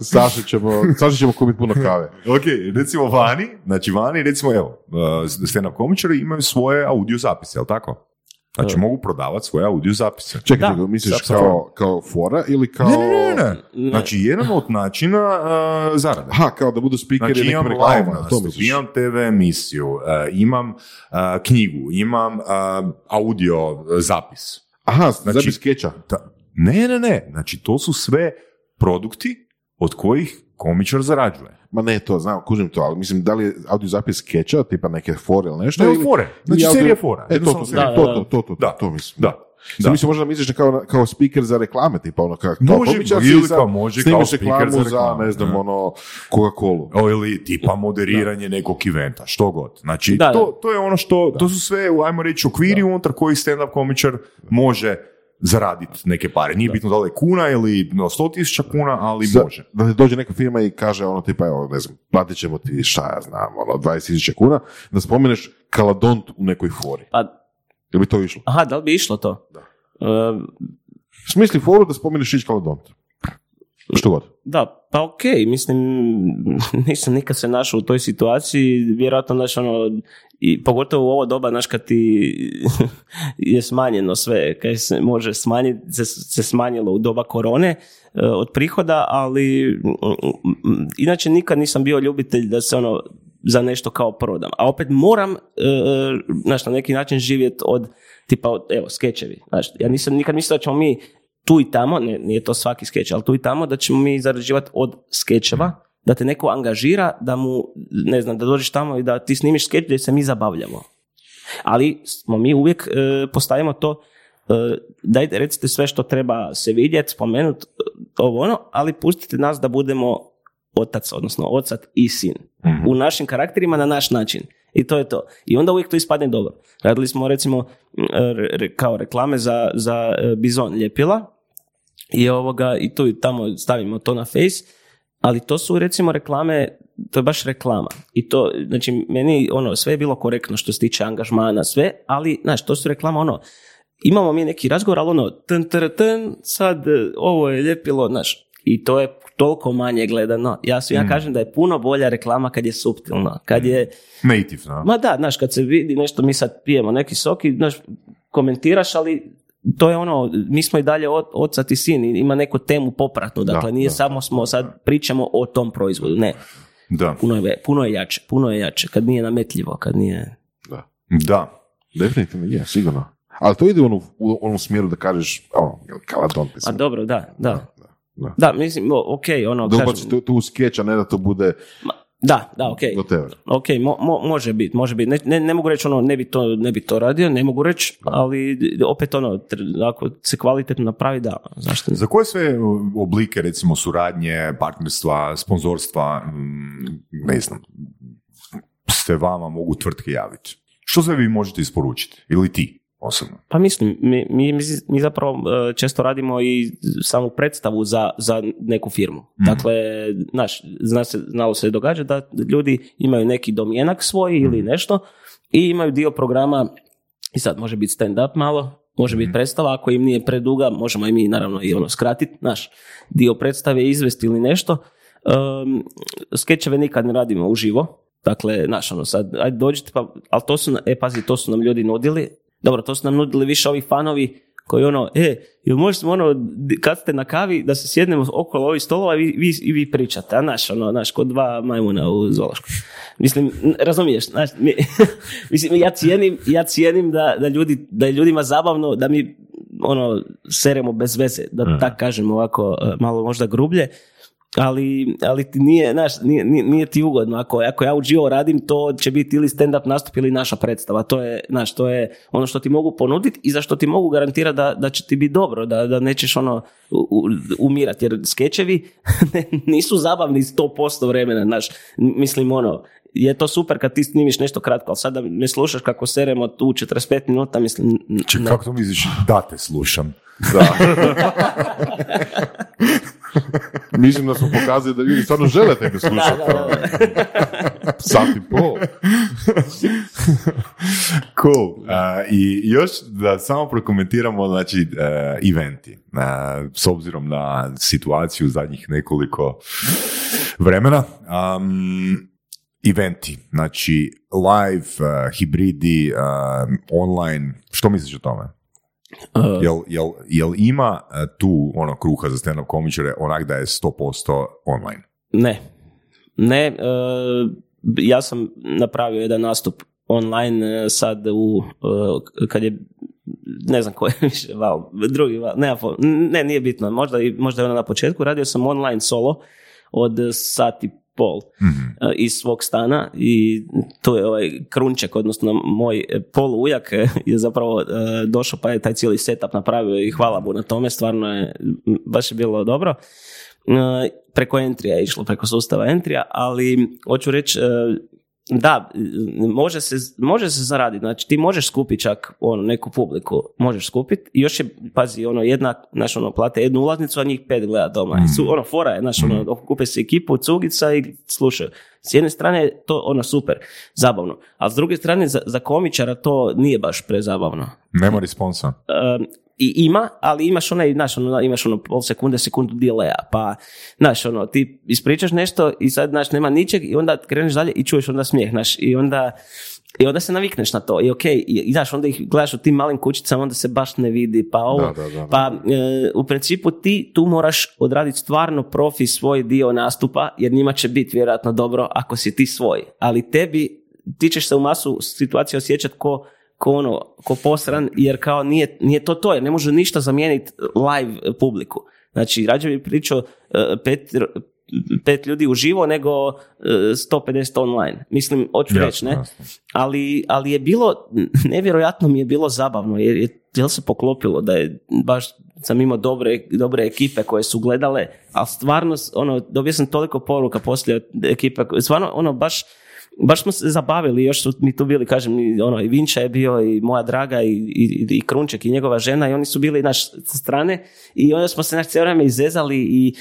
Saša ćemo, Saša ćemo kupiti puno kave. Ok, recimo vani, znači vani, recimo evo, uh, stand-up komičari imaju svoje audio zapise, jel tako? Znači mogu prodavati svoje audio zapise. Čekaj, Da, čekaj, misliš kao, kao fora ili kao... Ne, ne, ne, ne. Znači, jedan od načina uh, zarade. Aha, kao da budu speakeri Znači imam live nastup, imam TV emisiju, uh, imam uh, knjigu, imam uh, audio zapis. Aha, Znači- znači, skeča. Ta- ne, ne, ne. Znači, to su sve produkti od kojih komičar zarađuje. Ma ne, to znam, kužim to, ali mislim, da li je audio zapis skeča, tipa neke fore ili nešto? Ne, ili- fore. Znači, ili audio- serija fora. E, to, Jednostavno to, serija. to, Da, to, da, to, to, Da. to mislim. Da. Sam Da. mislim možda misliš kao, kao speaker za reklame, tipa ono kao, kao Može, ili kao može kao speaker za za, reklamu, ne znam, da. ono, Coca-Cola. O, ili tipa moderiranje nekog eventa, što god. Znači, Da, to, to je ono što, to su sve, ajmo reći, okviri unutar kojih stand-up komičar može zaraditi neke pare. Nije bitno da li je kuna ili no, 100.000 kuna, ali Za- može. Da ti dođe neka firma i kaže ono tipa, evo, ne znam, platit ćemo ti šta ja znam, ono, 20.000 kuna, da spomeneš kaladont u nekoj fori. Pa, Jel bi to išlo? aha, da li bi išlo to? Smisli foru da spomeneš ić kaladont. Što god. da, pa ok, mislim, nisam nikad se našao u toj situaciji, vjerojatno, znaš, ono, i pogotovo u ovo doba, znaš, kad ti je smanjeno sve, kad se može smanjiti, se, se smanjilo u doba korone e, od prihoda, ali mm, mm, inače nikad nisam bio ljubitelj da se ono za nešto kao prodam. A opet moram, e, znaš, na neki način živjeti od, tipa, od, evo, skečevi. Znaš, ja nisam nikad mislio da ćemo mi tu i tamo, ne, nije to svaki skeč, ali tu i tamo da ćemo mi zarađivati od skečeva, da te neko angažira, da mu, ne znam, da dođeš tamo i da ti snimiš skeč gdje se mi zabavljamo. Ali smo mi uvijek e, postavimo to, e, dajte recite sve što treba se vidjeti, spomenuti, ovo ono, ali pustite nas da budemo otac, odnosno ocat i sin. U našim karakterima na naš način. I to je to. I onda uvijek to ispadne dobro. Radili smo recimo re- kao reklame za, za e, bizon ljepila i ovoga i tu i tamo stavimo to na face, ali to su recimo reklame, to je baš reklama. I to, znači, meni ono, sve je bilo korektno što se tiče angažmana, sve, ali, znaš, to su reklama ono, imamo mi neki razgovor, ali ono, tn, tr, tn, sad e, ovo je ljepilo, znaš, i to je toliko manje gledano. Ja, su, ja kažem da je puno bolja reklama kad je suptilno, kad je, Native, no? Ma da, znaš, kad se vidi nešto, mi sad pijemo neki sok i, znaš, komentiraš, ali to je ono, mi smo i dalje ocat i sin, ima neku temu popratnu, dakle, Da, nije da, samo smo sad pričamo o tom proizvodu, ne, Da. puno je, puno je jače, puno je jače, kad nije nametljivo, kad nije... Da. Definitivno je, sigurno. Ali to ide u, onu- u onom smjeru da kažeš, ono, jel, kaladont, A dobro, da, da. Da. Da, mislim, ok, ono, Da kažem, tu, tu u ne da to bude Da, da, ok. Whatever. Ok, mo, mo- može biti, može biti. Ne, ne, ne mogu reći ono, ne bi to, ne bi to radio, ne mogu reći, ali opet ono, ako se kvalitetno napravi, da, zašto? Za koje sve oblike, recimo, suradnje, partnerstva, sponzorstva, mm, ne znam, se vama mogu tvrtke javiti? Što sve vi možete isporučiti? Ili ti osobno? Pa mislim, mi, mi, mi zapravo e, često radimo i samu predstavu za, za neku firmu. Dakle, znaš, zna se, znalo se događa da ljudi imaju neki domjenak svoj ili nešto i imaju dio programa i sad može biti stand-up malo, može biti predstava, ako im nije preduga, možemo i mi naravno i ono skratiti, naš dio predstave izvesti ili nešto. Um, skečeve nikad ne radimo uživo, dakle, znaš, ono sad, ajde dođite, pa, ali to su, e, pazi, to su nam ljudi nudili, dobro, to su nam nudili više ovi fanovi koji ono, e, jel možemo ono, kad ste na kavi, da se sjednemo okolo ovih stolova i vi, vi, i vi pričate, a naš, ono, naš, kod dva majmuna u Zološku. Mislim, razumiješ, znaš, mi, mislim, ja cijenim, ja cijenim da, da, ljudi, da je ljudima zabavno, da mi, ono, seremo bez veze, da tak kažem ovako, e, malo možda grublje, ali, ali ti nije, znaš, nije, nije, nije ti ugodno. Ako, ako ja uživo radim, to će biti ili stand-up nastup ili naša predstava. To je, znaš, to je ono što ti mogu ponuditi i za što ti mogu garantirati da, da će ti biti dobro, da, da nećeš ono umirati. Jer skečevi nisu zabavni 100% vremena, znaš. Mislim, ono, je to super kad ti snimiš nešto kratko, ali sada me slušaš kako seremo tu 45 minuta, mislim, Ček, ne. kako to misliš? Da te slušam. Da. Mislim da smo pokazali da ljudi stvarno žele tebe slušati. Da, da, Sat i pol. Cool. Uh, I još da samo prokomentiramo, znači, uh, eventi. Uh, s obzirom na situaciju zadnjih nekoliko vremena. Um, eventi, znači live, uh, hibridi, uh, online, što misliš o tome? Uh, Jel, jel, jel ima uh, tu ono kruha za stand-up komičare onak da je 100% online? Ne. Ne, e, ja sam napravio jedan nastup online e, sad u, e, kad je, ne znam koji je više val, drugi val, po- ne, nije bitno, možda, možda je ono na početku, radio sam online solo od sat i pol e, iz svog stana i tu je ovaj krunček, odnosno moj e, poluujak e, je zapravo došao pa je taj cijeli setup napravio i hvala mu na tome, stvarno je, baš je bilo dobro. Preko Entrija je išlo, preko sustava Entrija, ali hoću reći, da, može se, može se zaraditi, znači ti možeš skupiti čak ono, neku publiku, možeš skupiti i još je, pazi, ono, jedna, znaš, ono, plate jednu ulaznicu, a njih pet gleda doma. I su, ono, fora je, znaš, ono, kupe se ekipu, cugica i slušaju. S jedne strane je to, ono, super, zabavno, a s druge strane, za, za komičara to nije baš prezabavno. Nema responsa. Um, i ima, ali imaš onaj, znaš, ono, imaš ono pol sekunde, sekundu dileja, pa, znaš, ono, ti ispričaš nešto i sad, znaš, nema ničeg i onda kreneš dalje i čuješ onda smijeh, znaš, i onda, i onda se navikneš na to i ok, i, znaš, onda ih gledaš u tim malim kućicama, onda se baš ne vidi, pa ovo, Da, da, da, da. pa e, u principu ti tu moraš odraditi stvarno profi svoj dio nastupa, jer njima će biti vjerojatno dobro ako si ti svoj, ali tebi, ti ćeš se u masu situacija osjećati ko ko ono, ko posran, jer kao nije, nije to to, jer ne može ništa zamijeniti live publiku. Znači, rađe bi pričao e, pet, pet ljudi uživo nego e, 150 online. Mislim, hoću reći, ne? jasno. Ali, ali je bilo, nevjerojatno mi je bilo zabavno, jer je jel se poklopilo da je baš sam imao dobre, dobre ekipe koje su gledale, ali stvarno, ono, dobio sam toliko poruka poslije od ekipe, stvarno, ono, baš, baš smo se zabavili, još su mi tu bili, kažem, i, ono, i Vinča je bio, i moja draga, i, i, i Krunček, i njegova žena, i oni su bili, naš, strane, i onda smo se, naš, cijelo vrijeme izezali i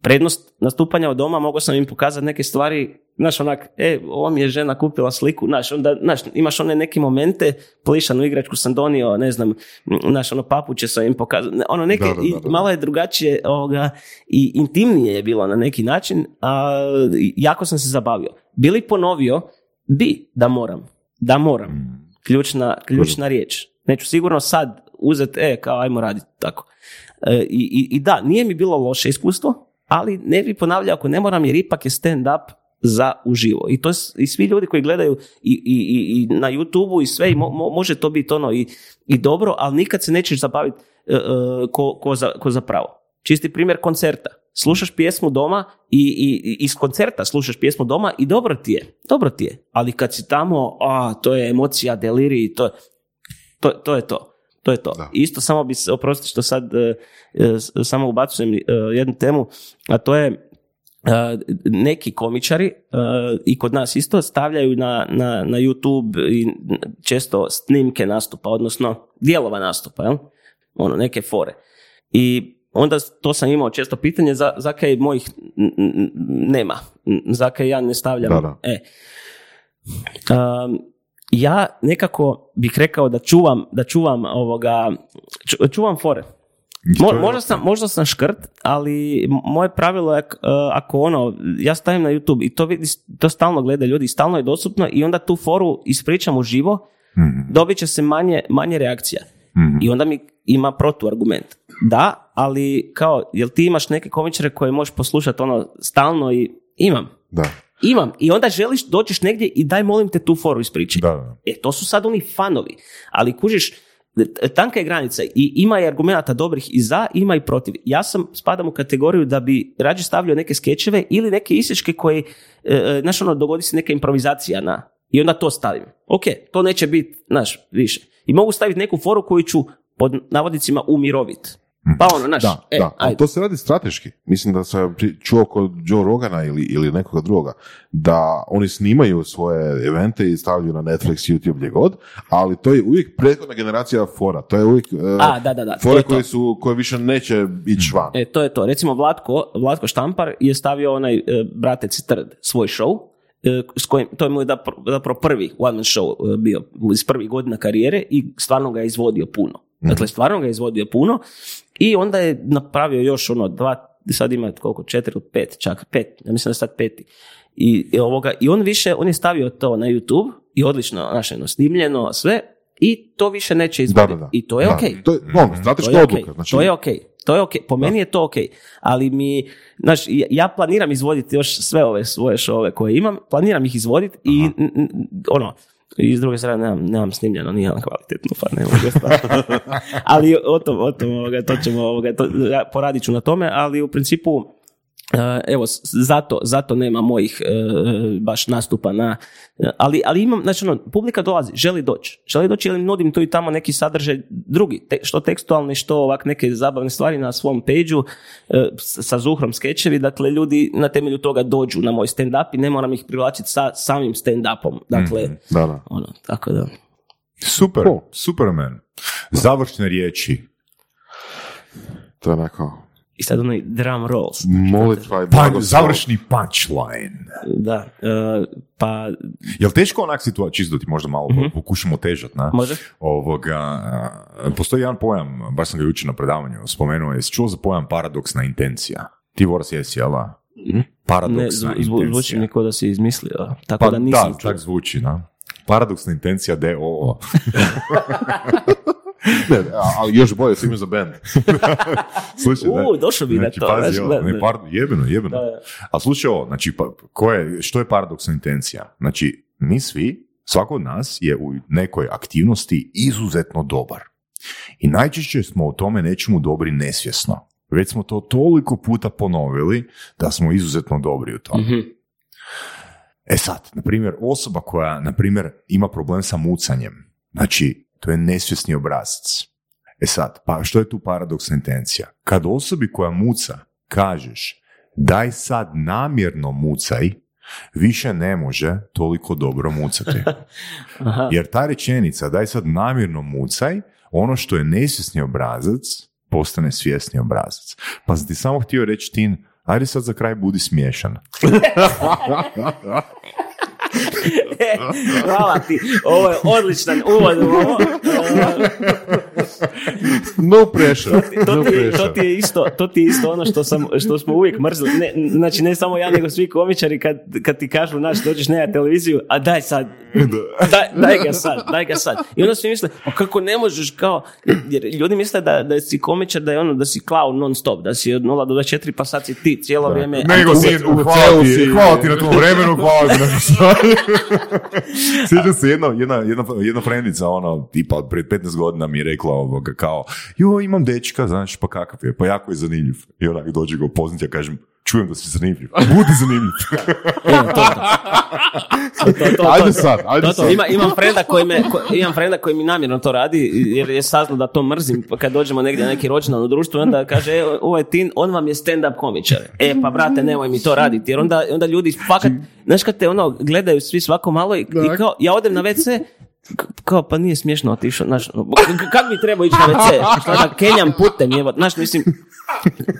prednost nastupanja od doma, mogao sam im pokazati neke stvari, znaš, onak, e, ovo mi je žena kupila sliku, znaš, onda, znaš, imaš one neke momente, plišanu igračku sam donio, ne znam, znaš, ono, papuće sam im pokazao, ono, neke, Da, da, da, malo je drugačije, ovoga, i intimnije je bilo na neki način, a jako sam se zabavio. Bili ponovio, bi, da moram, da moram, ključna, ključna riječ. Neću sigurno sad uzeti, e, kao ajmo raditi tako. E, i, i, I da, nije mi bilo loše iskustvo, ali ne bi ponavljao ako ne moram, jer ipak je stand-up za uživo. I to i svi ljudi koji gledaju i, i, i, na YouTube-u i sve, i mo- mo- može to biti ono i, i dobro, ali nikad se nećeš zabaviti e, e, ko, ko, za, ko za pravo. Čisti primjer koncerta. slušaš pjesmu doma i, i, i iz koncerta slušaš pjesmu doma i dobro ti je, dobro ti je. Ali kad si tamo, a, to je emocija, deliri, to, to, to je to. To je to. Da. Isto samo bi se, oprosti što sad e, e, samo ubacujem e, jednu temu, a to je neki komičari e, i kod nas isto stavljaju na, na, na YouTube i često snimke nastupa, odnosno dijelova nastupa, jel? ono, neke fore. I onda to sam imao često pitanje za, za kaj mojih nema, za kaj ja ne stavljam. Da, da. E. Um, ja nekako bih rekao da čuvam, da čuvam ovoga, ču- čuvam fore. Mo- možda, sam, možda sam škrt, ali moje pravilo je uh, ako ono, ja stavim na YouTube i to, vidi, to stalno gleda ljudi, stalno je dostupno i onda tu foru ispričam uživo, Mhm. dobit će se manje, manje reakcija. Mhm. I onda mi ima protuargument. Da, ali kao, jel ti imaš neke komičare koje možeš poslušati ono stalno i imam. Da. Imam. I onda želiš, dođeš negdje i daj molim te tu foru ispričaj. Da, da. E, to su sad oni fanovi. Ali kužiš, tanka je granica i ima i argumenata dobrih i za, ima i protiv. Ja sam, spadam u kategoriju da bi rađe stavljao neke skečeve ili neke isječke koji, e, e, znaš ono, dogodi se neka improvizacija na, i onda to stavim. Ok, to neće biti, znaš, više. I mogu staviti neku foru koju ću, pod navodnicima, umirovit. Pa ono, znaš, Da, e, da, ali ajde. to se radi strateški. Mislim da sam čuo kod Joe Rogana ili, ili nekoga druga, da oni snimaju svoje evente i stavljaju na Netflix, YouTube, gdje god, ali to je uvijek prethodna generacija fora. To je uvijek e, A, da, da, da, fore koje, su, koje više neće ići van. E, to je to. Recimo, Vlatko, Vlatko Štampar je stavio onaj e, Bratec Trd, svoj show, e, s kojim, to je mu zapravo prvi one man show bio iz prvih godina karijere i stvarno ga je izvodio puno. Dakle, stvarno ga je izvodio puno i onda je napravio još ono dva, sad ima koliko, četiri ili pet, čak pet, ja mislim da je sad peti. I, i ovoga, I on više, on je stavio to na YouTube i odlično, znaš, ono, snimljeno, sve, i to više neće izvoditi. I to je Da, okej. To je ono, To strateška je okej, odluka. Znači, To je okej. To je okej. Po meni je to okej. Ali mi, znaš, ja- ja planiram izvoditi još sve ove svoje šove koje imam, planiram ih izvoditi i n- n- ono, i s druge strane nemam, nemam snimljeno nijedan kvalitetnu far, ne mogu ali o tom, o tom ovoga, to ćemo, ovoga, to, ja poradit ću na tome, ali u principu evo, s- zato, zato nema mojih uh, baš nastupa na... ali, ali imam, znači ono, publika dolazi, želi doći. Želi doći jer im nudim tu i tamo neki sadržaj drugi, te- što tekstualni, što ovak neke zabavne stvari na svom page sa Zuhrom skečevi, dakle ljudi na temelju toga dođu na moj stand-up i ne moram ih privlačiti sa samim stand-upom. Dakle, Da, da. ono, tako da... Super, Cool. super men. Završne riječi. To je onako I sad onaj drum rolls. molitva i Pa, blagoslov. završni punchline. Da, uh, pa Jel teško onak situacija, čisto da ti možda malo pokušamo težat, na? može? Ovoga, a, postoji jedan pojam, baš sam ga jučer na predavanju spomenuo, jesi čuo za pojam paradoksna intencija? Ti Voras jesi, jel da? Ne, Paradoksna zvu- zvu- intencija. zvuči mi kao da si izmislio, tako Pa da nisam da, čuo. tak zvuči, da. Paradoksna intencija DOO. Ne, a- ali još bolje, si imao za band. Slušaj, U, došao bi na znači, to, Pazi, ovo, ne, par, jebeno, jebeno. Da, da. A slušaj ovo, znači, pa, ko je, što je paradoksna intencija? Znači, mi svi, svako od nas je u nekoj aktivnosti izuzetno dobar. I najčešće smo o tome nečemu dobri nesvjesno. Već smo to toliko puta ponovili da smo izuzetno dobri u tome. Mhm. E sad, na primjer, osoba koja, na primjer, ima problem sa mucanjem, znači, to je nesvjesni obrazac. E sad, pa što je tu paradoksna intencija? Kad osobi koja muca kažeš daj sad namjerno mucaj, više ne može toliko dobro mucati. Jer ta rečenica daj sad namjerno mucaj, ono što je nesvjesni obrazac, postane svjesni obrazac. Pa sam ti samo htio reći Tin, ajde sad za kraj budi smiješan. Hvala ti, ovo je odličan uvod u ovo. No pressure. To No ti, je, to, pressure. ti je isto, to ti je isto ono što, sam, što smo uvijek mrzili. Ne, znači ne samo ja, nego svi komičari kad, kad ti kažu, naš, dođeš na televiziju, a daj sad, daj, daj ga sad, daj ga sad. I onda svi misle, a kako ne možeš kao, jer ljudi misle da, da si komičar, da je ono, da si klaun non stop, da si od 0 do 24 pa sad si ti cijelo vrijeme. Nego si, hvala ti, hvala ti na tom vremenu, hvala ti na Sjećam se jedna, jedna, jedna, jedna frendica, ono, tipa, pred 15 godina mi je rekla ovoga, kao, jo, imam dečka, znaš, pa kakav je, pa jako je zanimljiv. I onak dođe ga upoznat, ja kažem, čujem da si zanimljiv. Budi zanimljiv. Evo, to, to, to, to, Ajde to. sad, ajde To, to. sad. Ima, imam frenda koji me, ko- imam frenda koji mi namjerno to radi jer je saznao da to mrzim pa kad dođemo negdje na neki rođendan u društvu onda kaže e, ovo je tin, on vam je stand-up komičar. E pa brate nemoj mi to raditi jer onda, onda ljudi fakat, znaš kad te ono gledaju svi svako malo i, i kao ja odem na WC kao pa nije smiješno otišao, znaš, ono, kak bi trebao ići na WC, šta da kenjam putem, evo, znaš, mislim,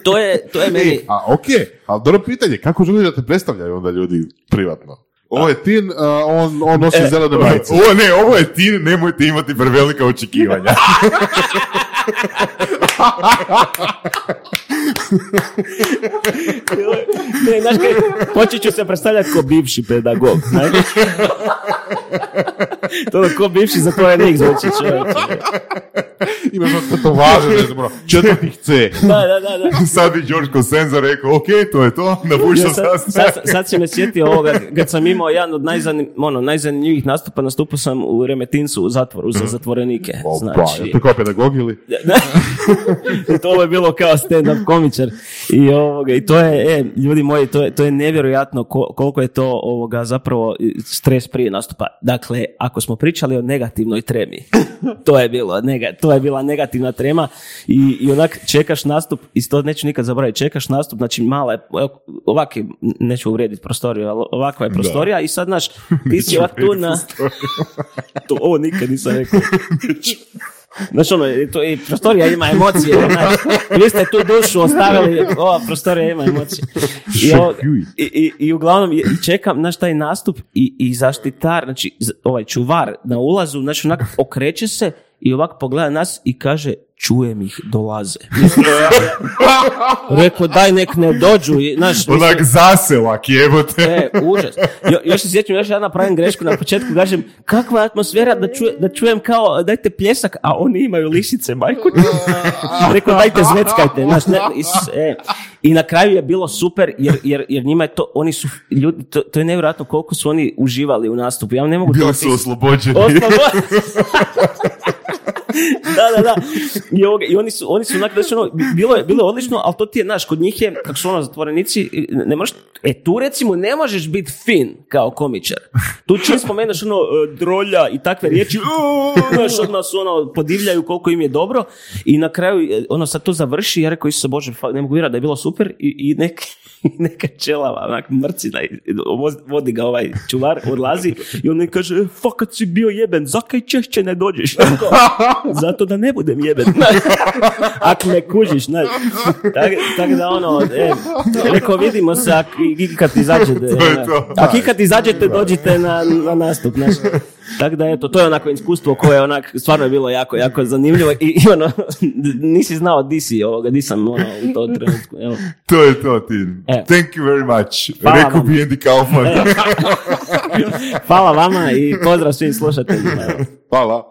to je, to je meni, A ok, ali dobro pitanje, kako želiš da te predstavljaju onda ljudi privatno? Ovo je Tin, a, on, on nosi E, zelene majice. Ovo ne, ovo je ti, nemojte imati prevelika očekivanja. ne, znaš kaj, počet ću se predstavljati ko bivši pedagog, znaš. to ono, ko bivši zatvorenik zvuči čovječe. Imaš ono tetovaže, ne znam, ono, četvrtih C. Da, da, da, da. Sad bi George Cosenza rekao, ok, to je to, napušao Ja, sad, sad, sad si me sjetio ovoga, kad sam imao jedan od najzanim, ono, najzanimljivijih nastupa, nastupao sam u Remetincu u zatvoru za zatvorenike. Opa, Znači, je to kao pedagog ili? I to je bilo kao stand-up komičar. I, ovoga, I to je, e, ljudi moji, to je, to je nevjerojatno ko- koliko je to ovoga zapravo stres prije nastupa. Dakle, ako smo pričali o negativnoj tremi, to je bilo, nega, to je bila negativna trema i, i onak čekaš nastup, i to neću nikad zaboraviti, čekaš nastup, znači mala je, evo, ovak je, neću uvrijediti prostoriju, ali ovakva je prostorija i sad, znaš, ti si ovak tu na... To, ovo nikad nisam rekao. Znaš ono, to i prostorija ima emocije, znaš, vi ste tu dušu ostavili, ova prostorija ima emocije. I, ovo- i, i, i uglavnom čekam, znaš, taj nastup i, i zaštitar, znači ovaj čuvar na ulazu, znači onak okreće se i ovak pogleda nas i kaže, čujem ih, dolaze. Rekao, daj nek ne dođu, i, mislim- Onak zaselak, jebote. E, užas. Jo, još se sjećam, još ja napravim grešku na početku, kažem, kakva je atmosfera da, čuje, da čujem kao, dajte pljesak, a oni imaju lišice, majku. Rekao, dajte zveckajte. Znaš, ne, is, e. I na kraju je bilo super, jer, jer, jer njima je to, oni su, ljudi, to, to je nevjerojatno koliko su oni uživali u nastupu. Ja ne mogu to Bili su opisati. oslobođeni. Oslobo- da, da, da. I, ovoga, i oni su, oni su onak, znači, ono, bilo, je, bilo je odlično, ali to ti je, znaš, kod njih je, kako su ono zatvorenici, ne možeš, e, tu recimo ne možeš biti fin kao komičar. Tu čim spomenaš ono, e, drolja i takve riječi, znaš, odmah su ono, podivljaju koliko im je dobro i na kraju, e, ono, sad to završi, ja rekao, Isuse Bože, ne mogu vjerati da je bilo super i, i nek, neka čelava, onak, mrcina, vodi ga ovaj čuvar, odlazi i on ne kaže, "E, fakat si bio jeben, zakaj češće ne dođeš? Rekao, Zato da ne budem jeben. Ako me kužiš, znaš. Tako tak da ono, e, rekao vidimo se ak, i kad izađete. To je ono, to. Ikad izađete, dođite na, na nastup, znaš. Tako da eto, to je onako iskustvo koje onak stvarno je bilo jako, jako zanimljivo i, ono, nisi znao di si ovoga, di sam ono u tom trenutku. Evo. To je to, Tin. E. Thank you very much. Hvala vam. bi Andy Kaufman. E. Hvala vama i pozdrav svim slušateljima. Evo. Hvala.